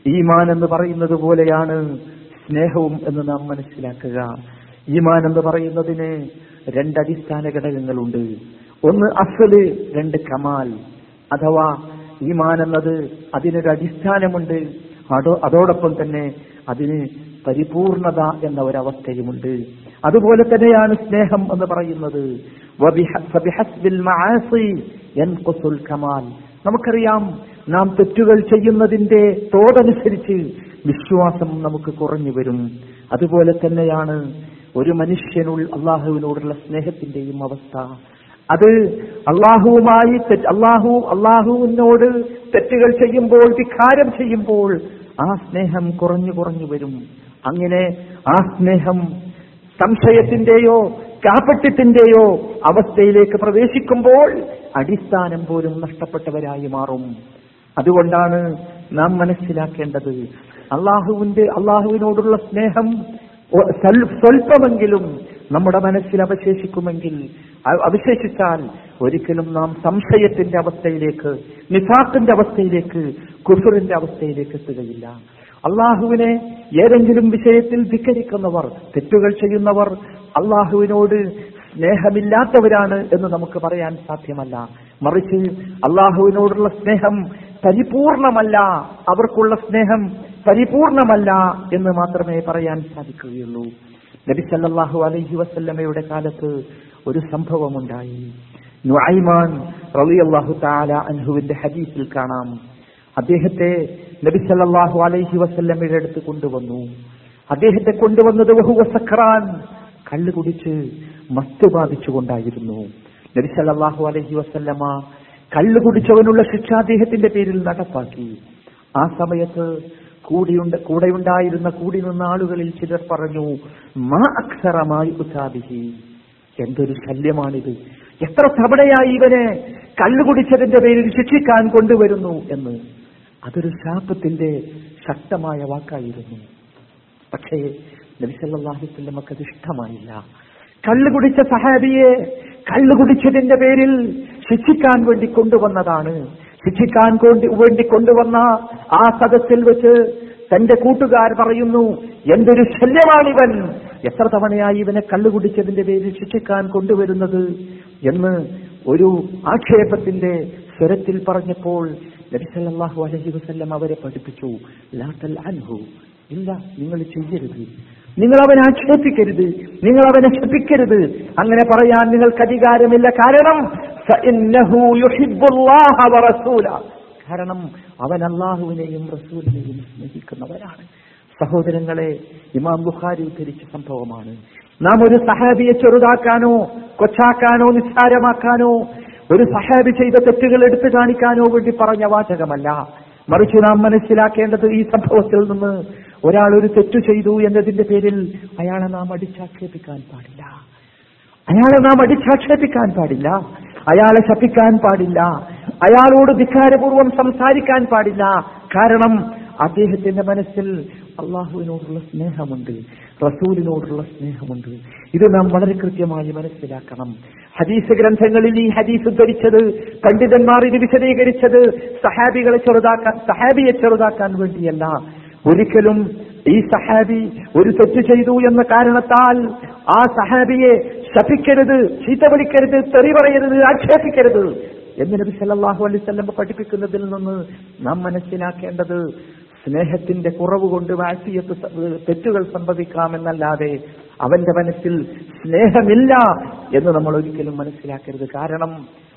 ഈമാൻ എന്ന് പറയുന്നത് പോലെയാണ് സ്നേഹവും എന്ന് നാം മനസ്സിലാക്കുക. ഈമാൻ എന്ന് പറയുന്നതിന് രണ്ടടിസ്ഥാന ഘടകങ്ങളുണ്ട്. ഒന്ന് അസൽ രണ്ട് കമാൽ. അഥവാ ഈമാൻ എന്നത് അതിനൊരു അടിസ്ഥാനമുണ്ട്. അതോ അതോടൊപ്പം തന്നെ അതിന് പരിപൂർണത എന്ന ഒരവസ്ഥയുമുണ്ട്. അതുപോലെ തന്നെയാണ് സ്നേഹം എന്ന് പറയുന്നത്. നമുക്കറിയാം നാം തെറ്റുകൾ ചെയ്യുന്നതിന്റെ തോതനുസരിച്ച് വിശ്വാസം നമുക്ക് കുറഞ്ഞു വരും. അതുപോലെ തന്നെയാണ് ഒരു മനുഷ്യനുൾ അള്ളാഹുവിനോടുള്ള സ്നേഹത്തിന്റെയും അവസ്ഥ. അത് അള്ളാഹുവുമായി അള്ളാഹു അള്ളാഹുവിനോട് തെറ്റുകൾ ചെയ്യുമ്പോൾ വികാരം ചെയ്യുമ്പോൾ ആ സ്നേഹം കുറഞ്ഞു കുറഞ്ഞു വരും. അങ്ങനെ ആ സ്നേഹം സംശയത്തിന്റെയോ കാപ്പട്യത്തിന്റെയോ അവസ്ഥയിലേക്ക് പ്രവേശിക്കുമ്പോൾ അടിസ്ഥാനം പോലും നഷ്ടപ്പെട്ടവരായി മാറും. അതുകൊണ്ടാണ് നാം മനസ്സിലാക്കേണ്ടത് അള്ളാഹുവിന്റെ അള്ളാഹുവിനോടുള്ള സ്നേഹം സ്വൽപ്പമെങ്കിലും നമ്മുടെ മനസ്സിൽ അവശേഷിക്കുമെങ്കിൽ അവശേഷിച്ചാൽ ഒരിക്കലും നാം സംശയത്തിന്റെ അവസ്ഥയിലേക്ക് നിസാത്തിന്റെ അവസ്ഥയിലേക്ക് കുഫറിന്റെ അവസ്ഥയിലേക്ക് എത്തുകയില്ല. അള്ളാഹുവിനെ ഏതെങ്കിലും വിഷയത്തിൽ ധിക്കരിക്കുന്നവർ തെറ്റുകൾ ചെയ്യുന്നവർ അള്ളാഹുവിനോട് സ്നേഹമില്ലാത്തവരാണ് എന്ന് നമുക്ക് പറയാൻ സാധ്യമല്ല. മറിച്ച് അള്ളാഹുവിനോടുള്ള സ്നേഹം പരിപൂർണമല്ല അവർക്കുള്ള സ്നേഹം പരിപൂർണമല്ല എന്ന് മാത്രമേ പറയാൻ സാധിക്കുകയുള്ളൂ. നബി സല്ലല്ലാഹു അലൈഹി വസല്ലമയുടെ കാലത്ത് ഒരു സംഭവമുണ്ടായി. നുഐമാൻ റളിയല്ലാഹു തആല അൻഹുവിന്റെ ഹദീസിൽ കാണാം. അദ്ദേഹത്തെ നബി സല്ലല്ലാഹു അലൈഹി വസല്ലമയുടെ അടുത്ത് കൊണ്ടുവന്നു. അദ്ദേഹത്തെ കൊണ്ടുവന്നത് ബഹുവസക്രാൻ കള്ളു കുടിച്ച് മത്ത് ബാധിച്ചുകൊണ്ടായിരുന്നു. നബി സല്ലല്ലാഹു അലൈഹി വസല്ലമ കള്ളു കുടിച്ചവനുള്ള ശിക്ഷ അദ്ദേഹത്തിന്റെ പേരിൽ നടപ്പാക്കി. ആ സമയത്ത് കൂടിയുണ്ട് കൂടെയുണ്ടായിരുന്ന കൂടി നിന്ന ആളുകളിൽ ചിലർ പറഞ്ഞു മാ അക്ഷരമായി ഉച്ചാദിഹി എന്തൊരു ശല്യമാണിത്. എത്ര തവണയായി ഇവനെ കള്ളു കുടിച്ചതിന്റെ പേരിൽ ശിക്ഷിക്കാൻ കൊണ്ടുവരുന്നു എന്ന്. അതൊരു ശാപത്തിന്റെ ശക്തമായ വാക്കായിരുന്നു. പക്ഷേ നബിസല്ലാഹിസ്ലമക്ക് അത് ഇഷ്ടമായില്ല. കള്ളു കുടിച്ച സഹാബിയെ കള്ളു കുടിച്ചതിന്റെ പേരിൽ ശിക്ഷിക്കാൻ വേണ്ടി കൊണ്ടുവന്നതാണ്. ശിക്ഷിക്കാൻ വേണ്ടി കൊണ്ടുവന്ന ആ സദസ്സിൽ വെച്ച് തന്റെ കൂട്ടുകാർ പറയുന്നു എന്തൊരു ശല്യമാണിവൻ. എത്ര തവണയായി ഇവനെ കള്ളുകുടിച്ചതിന്റെ പേരിൽ ശിക്ഷിക്കാൻ കൊണ്ടുവരുന്നത്? എന്ന് ഒരു ആക്ഷേപത്തിന്റെ സ്വരത്തിൽ പറഞ്ഞപ്പോൾ നബിസല്ലാഹു അലഹി വസ്ല്ലാം അവരെ പഠിപ്പിച്ചു. ലാത്തൽ അൻഹു. ഇല്ല നിങ്ങൾ ചെയ്യരുത്. നിങ്ങൾ അവനെ ആക്ഷേപിക്കരുത്. നിങ്ങൾ അവനെ ക്ഷപിക്കരുത് അങ്ങനെ പറയാൻ നിങ്ങൾക്ക് അധികാരമില്ല. കാരണം കാരണം അവൻ അള്ളാഹുവിനെയും റസൂലിനെയും സ്നേഹിക്കുന്നവരാണ്. സഹോദരങ്ങളെ ഇമാം ബുഖാരി ഉദ്ധരിച്ച സംഭവമാണ്. നാം ഒരു സഹാബിയെ ചെറുതാക്കാനോ കൊച്ചാക്കാനോ നിസ്സാരമാക്കാനോ ഒരു സഹാബി ചെയ്ത തെറ്റുകൾ എടുത്തു കാണിക്കാനോ വേണ്ടി പറഞ്ഞ വാചകമല്ല. മറിച്ച് നാം മനസ്സിലാക്കേണ്ടത് ഈ സംഭവത്തിൽ നിന്ന് ഒരാൾ ഒരു തെറ്റു ചെയ്തു എന്നതിന്റെ പേരിൽ അയാളെ നാം അടിച്ചാക്ഷേപിക്കാൻ പാടില്ല. അയാളെ നാം അടിച്ചാക്ഷേപിക്കാൻ പാടില്ല. അയാളെ ശപിക്കാൻ പാടില്ല. അയാളോട് ധിക്കാരപൂർവം സംസാരിക്കാൻ പാടില്ല. കാരണം അദ്ദേഹത്തിന്റെ മനസ്സിൽ അള്ളാഹുവിനോടുള്ള സ്നേഹമുണ്ട് റസൂലിനോടുള്ള സ്നേഹമുണ്ട്. ഇത് നാം വളരെ കൃത്യമായി മനസ്സിലാക്കണം. ഹദീസ് ഗ്രന്ഥങ്ങളിൽ ഈ ഹദീസ് ഉദ്ധരിച്ചത് പണ്ഡിതന്മാർ ഇത് വിശദീകരിച്ചത് സഹാബികളെ ചെറുതാക്കാൻ സഹാബിയെ ചെറുതാക്കാൻ വേണ്ടിയല്ല. ഒരിക്കലും ഈ സഹാബി ഒരു തെറ്റ് ചെയ്തു എന്ന കാരണത്താൽ ആ സഹാബിയെ ശപിക്കരുത് ചീത്ത വിളിക്കരുത് തെറി പറയരുത് ആക്ഷേപിക്കരുത് എന്ന് നബി സല്ലാഹു അലൈഹി വസല്ലം പഠിപ്പിക്കുന്നതിൽ നിന്ന് നാം മനസ്സിലാക്കേണ്ടത് സ്നേഹത്തിന്റെ കുറവ് കൊണ്ട് വാഴ്ത്തിയത്ത് തെറ്റുകൾ സംഭവിക്കാമെന്നല്ലാതെ അവന്റെ മനസ്സിൽ സ്നേഹമില്ല എന്ന് നമ്മൾ ഒരിക്കലും മനസ്സിലാക്കരുത്. കാരണം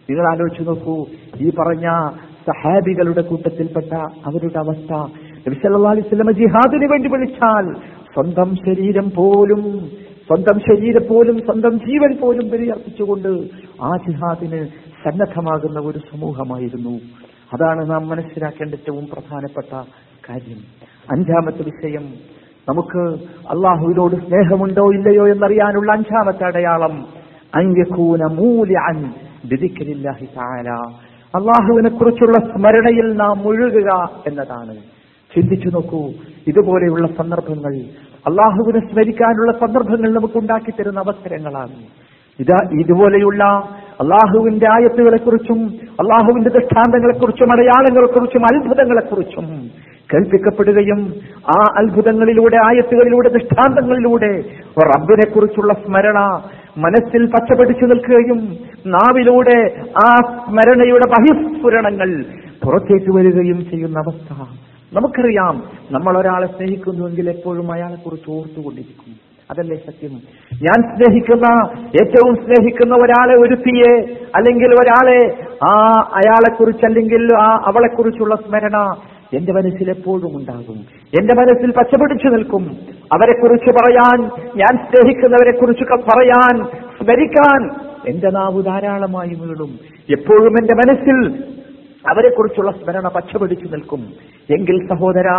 നിങ്ങൾ ആലോചിച്ചു നോക്കൂ ഈ പറഞ്ഞ സഹാബികളുടെ കൂട്ടത്തിൽപ്പെട്ട അവരുടെ അവസ്ഥ. നബി സല്ലല്ലാഹു അലൈഹി വസല്ലം ജിഹാദിന് വേണ്ടി വിളിച്ചാൽ സ്വന്തം ശരീരം പോലും സ്വന്തം ശരീരം പോലും സ്വന്തം ജീവൻ പോലും ബലിയർപ്പിച്ചുകൊണ്ട് ആ ജിഹാദിന് സന്നദ്ധമാകുന്ന ഒരു സമൂഹമായിരുന്നു. അതാണ് നാം മനസ്സിലാക്കേണ്ട ഏറ്റവും പ്രധാനപ്പെട്ട കാര്യം. അഞ്ചാമത്തെ വിഷയം നമുക്ക് അള്ളാഹുവിനോട് സ്നേഹമുണ്ടോ ഇല്ലയോ എന്നറിയാനുള്ള അഞ്ചാമത്തെ അടയാളം. അങ്കക്കൂന മൂല്യൻ അള്ളാഹുവിനെ കുറിച്ചുള്ള സ്മരണയിൽ നാം മുഴുകുക എന്നതാണ്. ചിന്തിച്ചു നോക്കൂ ഇതുപോലെയുള്ള സന്ദർഭങ്ങൾ അള്ളാഹുവിനെ സ്മരിക്കാനുള്ള സന്ദർഭങ്ങൾ നമുക്ക് ഉണ്ടാക്കി തരുന്ന അവസരങ്ങളാണ്. ഇതാ ഇതുപോലെയുള്ള അള്ളാഹുവിന്റെ ആയത്തുകളെക്കുറിച്ചും അള്ളാഹുവിന്റെ ദൃഷ്ടാന്തങ്ങളെക്കുറിച്ചും അടയാളങ്ങളെക്കുറിച്ചും അത്ഭുതങ്ങളെക്കുറിച്ചും കേൾപ്പിക്കപ്പെടുകയും ആ അത്ഭുതങ്ങളിലൂടെ ആയത്തുകളിലൂടെ ദൃഷ്ടാന്തങ്ങളിലൂടെ റബ്ബിനെ കുറിച്ചുള്ള സ്മരണ മനസ്സിൽ പച്ചപിടിച്ചു നിൽക്കുകയും നാവിലൂടെ ആ സ്മരണയുടെ ബഹിസ്ഫുരണങ്ങൾ പുറത്തേക്ക് വരികയും ചെയ്യുന്ന അവസ്ഥ. നമുക്കറിയാം നമ്മൾ ഒരാളെ സ്നേഹിക്കുന്നുവെങ്കിൽ എപ്പോഴും അയാളെ കുറിച്ച് ഓർത്തുകൊണ്ടിരിക്കും. അതല്ലേ സത്യം? ഞാൻ സ്നേഹിക്കുന്ന ഏറ്റവും സ്നേഹിക്കുന്ന ഒരാളെ ഒരുത്തിയെ അല്ലെങ്കിൽ ഒരാളെ ആ അയാളെക്കുറിച്ച് അല്ലെങ്കിൽ ആ അവളെക്കുറിച്ചുള്ള സ്മരണ എന്റെ മനസ്സിൽ എപ്പോഴും ഉണ്ടാകും. എന്റെ മനസ്സിൽ പച്ചപിടിച്ചു നിൽക്കും. അവരെ കുറിച്ച് പറയാൻ ഞാൻ സ്നേഹിക്കുന്നവരെ കുറിച്ച് പറയാൻ സ്മരിക്കാൻ എന്റെ നാവ് ധാരാളമായി വീടും എപ്പോഴും എന്റെ മനസ്സിൽ അവരെക്കുറിച്ചുള്ള സ്മരണ പച്ചപിടിച്ചു നിൽക്കും. എങ്കിൽ സഹോദര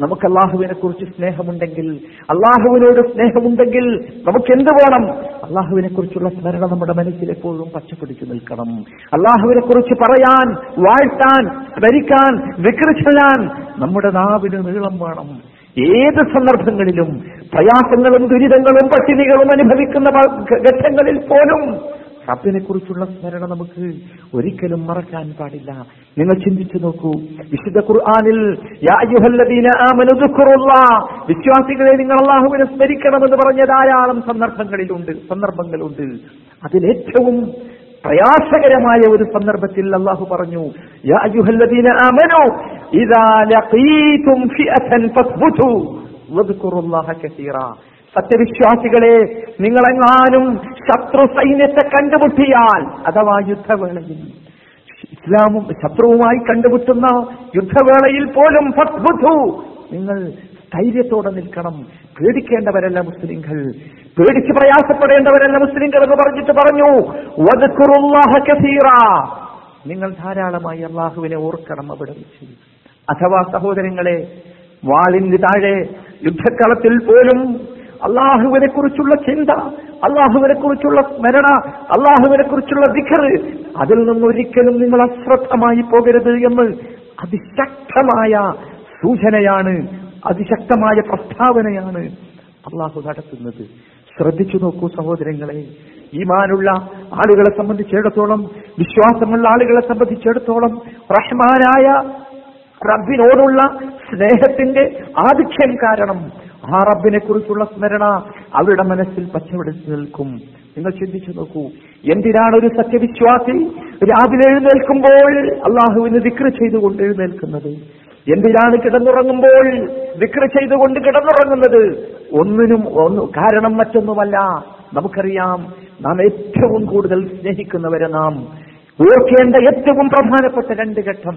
നമുക്ക് അള്ളാഹുവിനെ കുറിച്ച് സ്നേഹമുണ്ടെങ്കിൽ അള്ളാഹുവിനോട് സ്നേഹമുണ്ടെങ്കിൽ നമുക്ക് എന്ത് വേണം? അള്ളാഹുവിനെ കുറിച്ചുള്ള സ്മരണ നമ്മുടെ മനസ്സിൽ എപ്പോഴും പച്ചപിടിച്ചു നിൽക്കണം. അള്ളാഹുവിനെ കുറിച്ച് പറയാൻ വാഴ്ത്താൻ സ്മരിക്കാൻ വിക്രിച്ചാൻ നമ്മുടെ നാവിന് നീളം വേണം. ഏത് സന്ദർഭങ്ങളിലും പ്രയാസങ്ങളും ദുരിതങ്ങളും പട്ടിണികളും അനുഭവിക്കുന്ന ഘട്ടങ്ങളിൽ പോലും റബ്ബിനെ കുറിച്ചുള്ള സ്മരണ നമുക്ക് ഒരിക്കലും മറക്കാൻ പാടില്ല. നിങ്ങൾ ചിന്തിച്ചു നോക്കൂ. വിശുദ്ധ ഖുർആാനിൽ വിശ്വാസികളെ നിങ്ങൾ അള്ളാഹുവിനെ സ്മരിക്കണമെന്ന് പറഞ്ഞ ധാരാളം സന്ദർഭങ്ങളിലുണ്ട് സന്ദർഭങ്ങളുണ്ട്. അതിലേറ്റവും പ്രയാസകരമായ ഒരു സന്ദർഭത്തിൽ അള്ളാഹു പറഞ്ഞു സത്യവിശ്വാസികളെ നിങ്ങളെങ്ങാനും ശത്രു സൈന്യത്തെ കണ്ടുമുട്ടിയാൽ അഥവാ യുദ്ധവേളയിൽ ഇസ്ലാമും ശത്രുവുമായി കണ്ടുമുട്ടുന്ന യുദ്ധവേളയിൽ പോലും നിങ്ങൾ ധൈര്യത്തോടെ നിൽക്കണം. പേടിക്കേണ്ടവരല്ല മുസ്ലിംകൾ. പേടിച്ച് പ്രയാസപ്പെടേണ്ടവരല്ല മുസ്ലിംകൾ എന്ന് പറഞ്ഞിട്ട് പറഞ്ഞു. നിങ്ങൾ ധാരാളമായി അള്ളാഹുവിനെ ഓർക്കണം അവിടെ വെച്ച്. അഥവാ സഹോദരങ്ങളെ വാളിന് താഴെ യുദ്ധക്കളത്തിൽ പോലും അള്ളാഹുവിനെ കുറിച്ചുള്ള ചിന്ത അള്ളാഹുവിനെ കുറിച്ചുള്ള സ്മരണ അള്ളാഹുവിനെ കുറിച്ചുള്ള വിഖർ അതിൽ നിന്നൊരിക്കലും നിങ്ങൾ അശ്രദ്ധമായി പോകരുത് എന്ന് അതിശക്തമായ സൂചനയാണ് അതിശക്തമായ പ്രസ്താവനയാണ് അള്ളാഹു നടത്തുന്നത്. ശ്രദ്ധിച്ചു നോക്കൂ സഹോദരങ്ങളെ ഈമാനുള്ള ആളുകളെ സംബന്ധിച്ചിടത്തോളം വിശ്വാസമുള്ള ആളുകളെ സംബന്ധിച്ചിടത്തോളം റഹ്മാനായ റബ്ബിനോടുള്ള സ്നേഹത്തിന്റെ ആധിക്യം കാരണം ആ റബ്ബിനെ കുറിച്ചുള്ള സ്മരണ അവരുടെ മനസ്സിൽ പച്ചപിടിച്ചു നിൽക്കും. നിങ്ങൾ ചിന്തിച്ചു നോക്കൂ എന്തിനാണ് ഒരു സത്യവിശ്വാസി രാവിലെ എഴുന്നേൽക്കുമ്പോൾ അള്ളാഹുവിന് ദിക്ര ചെയ്തുകൊണ്ട് എഴുന്നേൽക്കുന്നത്? എന്തിനാണ് കിടന്നുറങ്ങുമ്പോൾ വിക്ര ചെയ്തുകൊണ്ട് കിടന്നുറങ്ങുന്നത്? ഒന്നിനും ഒന്ന് കാരണം മറ്റൊന്നുമല്ല. നമുക്കറിയാം നാം ഏറ്റവും കൂടുതൽ സ്നേഹിക്കുന്നവരെ നാം. ഓർക്കേണ്ട ഏറ്റവും പ്രധാനപ്പെട്ട രണ്ട് ഘട്ടം.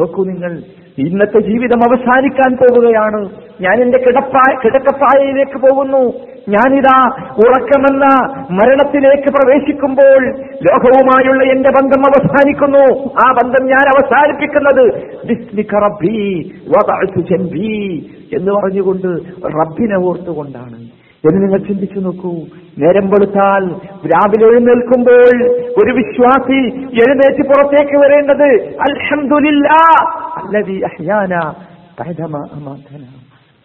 നോക്കൂ നിങ്ങൾ ഇന്നത്തെ ജീവിതം അവസാനിക്കാൻ പോവുകയാണ് ഞാൻ എന്റെ കിടപ്പായ കിടക്കപ്പായയിലേക്ക് പോകുന്നു. ഞാനിതാ ഉറക്കമെന്ന മരണത്തിലേക്ക് പ്രവേശിക്കുമ്പോൾ ലോകവുമായുള്ള എന്റെ ബന്ധം അവസാനിക്കുന്നു. ആ ബന്ധം ഞാൻ അവസാനിപ്പിക്കുന്നത്. എന്ന് പറഞ്ഞുകൊണ്ട് റബ്ബിനെ ഓർത്തുകൊണ്ടാണ്. എന്ന് നിങ്ങൾ ചിന്തിച്ചു നോക്കൂ. നേരം വെളുത്താൽ രാവിലെ എഴുന്നേൽക്കുമ്പോൾ ഒരു വിശ്വാസി എഴുന്നേറ്റ് പുറത്തേക്ക് വരേണ്ടത്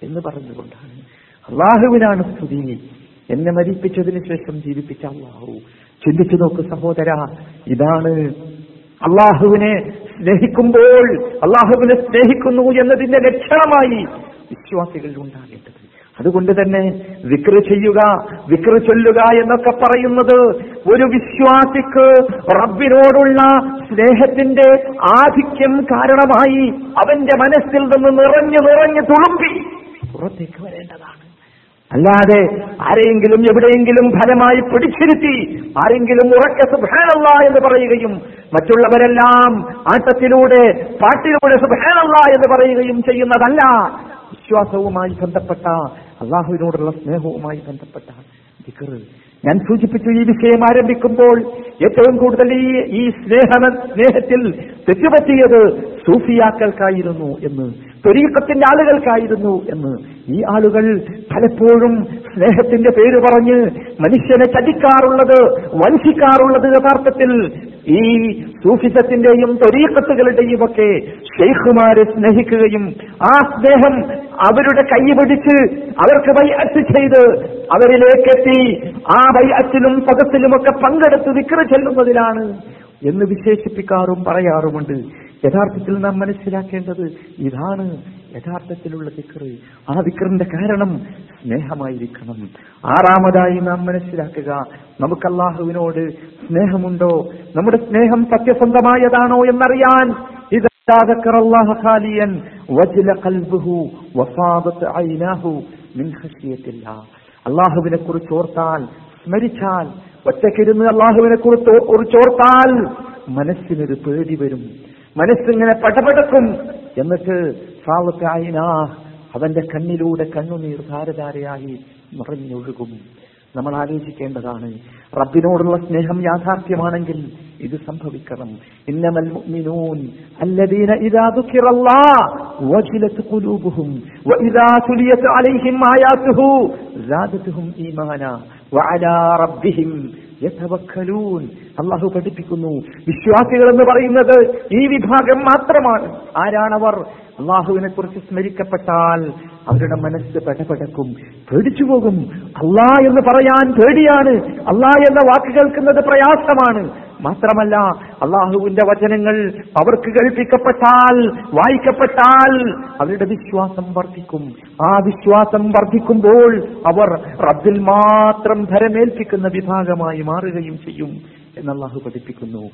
എന്ന് പറഞ്ഞുകൊണ്ടാണ്. അള്ളാഹുവിനാണ് സ്തുതി. എന്നെ മരിപ്പിച്ചതിന് ശേഷം ജീവിപ്പിച്ച അള്ളാഹു. ചിന്തിച്ചു നോക്ക് സഹോദര ഇതാണ് അള്ളാഹുവിനെ സ്നേഹിക്കുമ്പോൾ അള്ളാഹുവിനെ സ്നേഹിക്കുന്നു എന്നതിന്റെ ലക്ഷണമായി വിശ്വാസികളിൽ ഉണ്ടാകേണ്ടത്. അതുകൊണ്ട് തന്നെ വിക്ര ചെയ്യുക വിക്ര ചൊല്ലുക എന്നൊക്കെ പറയുന്നത് ഒരു വിശ്വാസിക്ക് റബ്ബിനോടുള്ള സ്നേഹത്തിന്റെ ആധിക്യം കാരണമായി അവന്റെ മനസ്സിൽ നിന്ന് നിറഞ്ഞു നിറഞ്ഞു തുളുമ്പി പുറത്തേക്ക് വരേണ്ടതാണ്. അല്ലാതെ ആരെങ്കിലും എവിടെയെങ്കിലും ഫലമായി പിടിച്ചിരുത്തി ആരെങ്കിലും ഉറക്കെ സുബാനല്ല എന്ന് പറയുകയും മറ്റുള്ളവരെല്ലാം ആട്ടത്തിലൂടെ പാട്ടിലൂടെ സുബാനല്ല എന്ന് പറയുകയും ചെയ്യുന്നതല്ല. വിശ്വാസവുമായി ബന്ധപ്പെട്ട അള്ളാഹുവിനോടുള്ള സ്നേഹവുമായി ബന്ധപ്പെട്ട ദിക്കറ് ഞാൻ സൂചിപ്പിച്ചു ഈ വിഷയം ആരംഭിക്കുമ്പോൾ ഏറ്റവും കൂടുതൽ ഈ ഈ സ്നേഹ സ്നേഹത്തിൽ തെറ്റുപറ്റിയത് സൂഫിയാക്കൾക്കായിരുന്നു എന്ന്. ത്വരീക്കത്തിന്റെ ആളുകൾക്കായിരുന്നു എന്ന്. ഈ ആളുകൾ പലപ്പോഴും സ്നേഹത്തിന്റെ പേര് പറഞ്ഞ് മനുഷ്യനെ ചതിക്കാറുള്ളത് വഞ്ചിക്കാറുള്ളത് യഥാർത്ഥത്തിൽ ഈ സൂഫിസത്തിന്റെയും ത്വരീക്കത്തുകളുടെയും ഒക്കെ ഷെയ്ഖുമാരെ സ്നേഹിക്കുകയും ആ സ്നേഹം അവരുടെ കൈ പിടിച്ച് അവർക്ക് ബൈഅത്ത് ചെയ്ത് അവരിലേക്കെത്തി ആ ബൈഅത്തിലും പദത്തിലുമൊക്കെ പങ്കെടുത്ത് വിക്ര ചെല്ലുന്നതിലാണ് എന്ന് വിശേഷിപ്പിക്കാറും പറയാറുമുണ്ട്. യഥാർത്ഥത്തിൽ നാം മനസ്സിലാക്കേണ്ടത് ഇതാണ് യഥാർത്ഥത്തിലുള്ള ദിക്റ്. ആ ദിക്റിന്റെ കാരണം സ്നേഹമായിരിക്കണം. ആറാമതായി നാം മനസ്സിലാക്കുക നമുക്ക് അള്ളാഹുവിനോട് സ്നേഹമുണ്ടോ? നമ്മുടെ സ്നേഹം സത്യസന്ധമായതാണോ എന്നറിയാൻ അള്ളാഹുവിനെ കുറിച്ച് ഓർത്താൽ സ്മരിച്ചാൽ ഒറ്റക്കിരുന്ന് അള്ളാഹുവിനെ കുറിച്ച് ഓർത്താൽ മനസ്സിനൊരു പേടി വരും. മനസ്സിങ്ങനെ പടപടക്കും. എന്നിട്ട് അവന്റെ കണ്ണിലൂടെ കണ്ണുനീർ ധാരധാരയായി നിറഞ്ഞൊഴുകും നമ്മൾ ആലോചിക്കേണ്ടതാണ് റബ്ബിനോടുള്ള സ്നേഹം യാഥാർത്ഥ്യമാണെങ്കിൽ ഇത് സംഭവിക്കണം. ഇന്നമൽ മുഅ്മിനൂൻ അല്ലദീന ഇദാ ദുക്കിറല്ലാഹ് വജിലത് ഖുലൂബുഹും വഇദാ തുലിയത് അലൈഹിം ആയാതുഹു സാദതുഹും ഈമാന വഅലാ റബ്ബിഹിം അള്ളാഹു പഠിപ്പിക്കുന്നു. വിശ്വാസികൾ എന്ന് പറയുന്നത് ഈ വിഭാഗം മാത്രമാണ്. ആരാണവർ? അള്ളാഹുവിനെ കുറിച്ച് സ്മരിക്കപ്പെട്ടാൽ അവരുടെ മനസ്സ് പെടപെടക്കും പേടിച്ചു പോകും അള്ളാ എന്ന് പറയാൻ പേടിയാണ്. അള്ളാ എന്ന വാക്ക് കേൾക്കുന്നത് പ്രയാസമാണ്. മാത്രമല്ല അള്ളാഹുവിന്റെ വചനങ്ങൾ അവർക്ക് കേൾപ്പിക്കപ്പെട്ടാൽ വായിക്കപ്പെട്ടാൽ അവരുടെ വിശ്വാസം വർദ്ധിക്കും. ആ വിശ്വാസം വർദ്ധിക്കുമ്പോൾ അവർ റബ്ബിൽ മാത്രം ധരമേൽപ്പിക്കുന്ന വിഭാഗമായി മാറുകയും ചെയ്യും എന്ന് അള്ളാഹു പഠിപ്പിക്കുന്നു.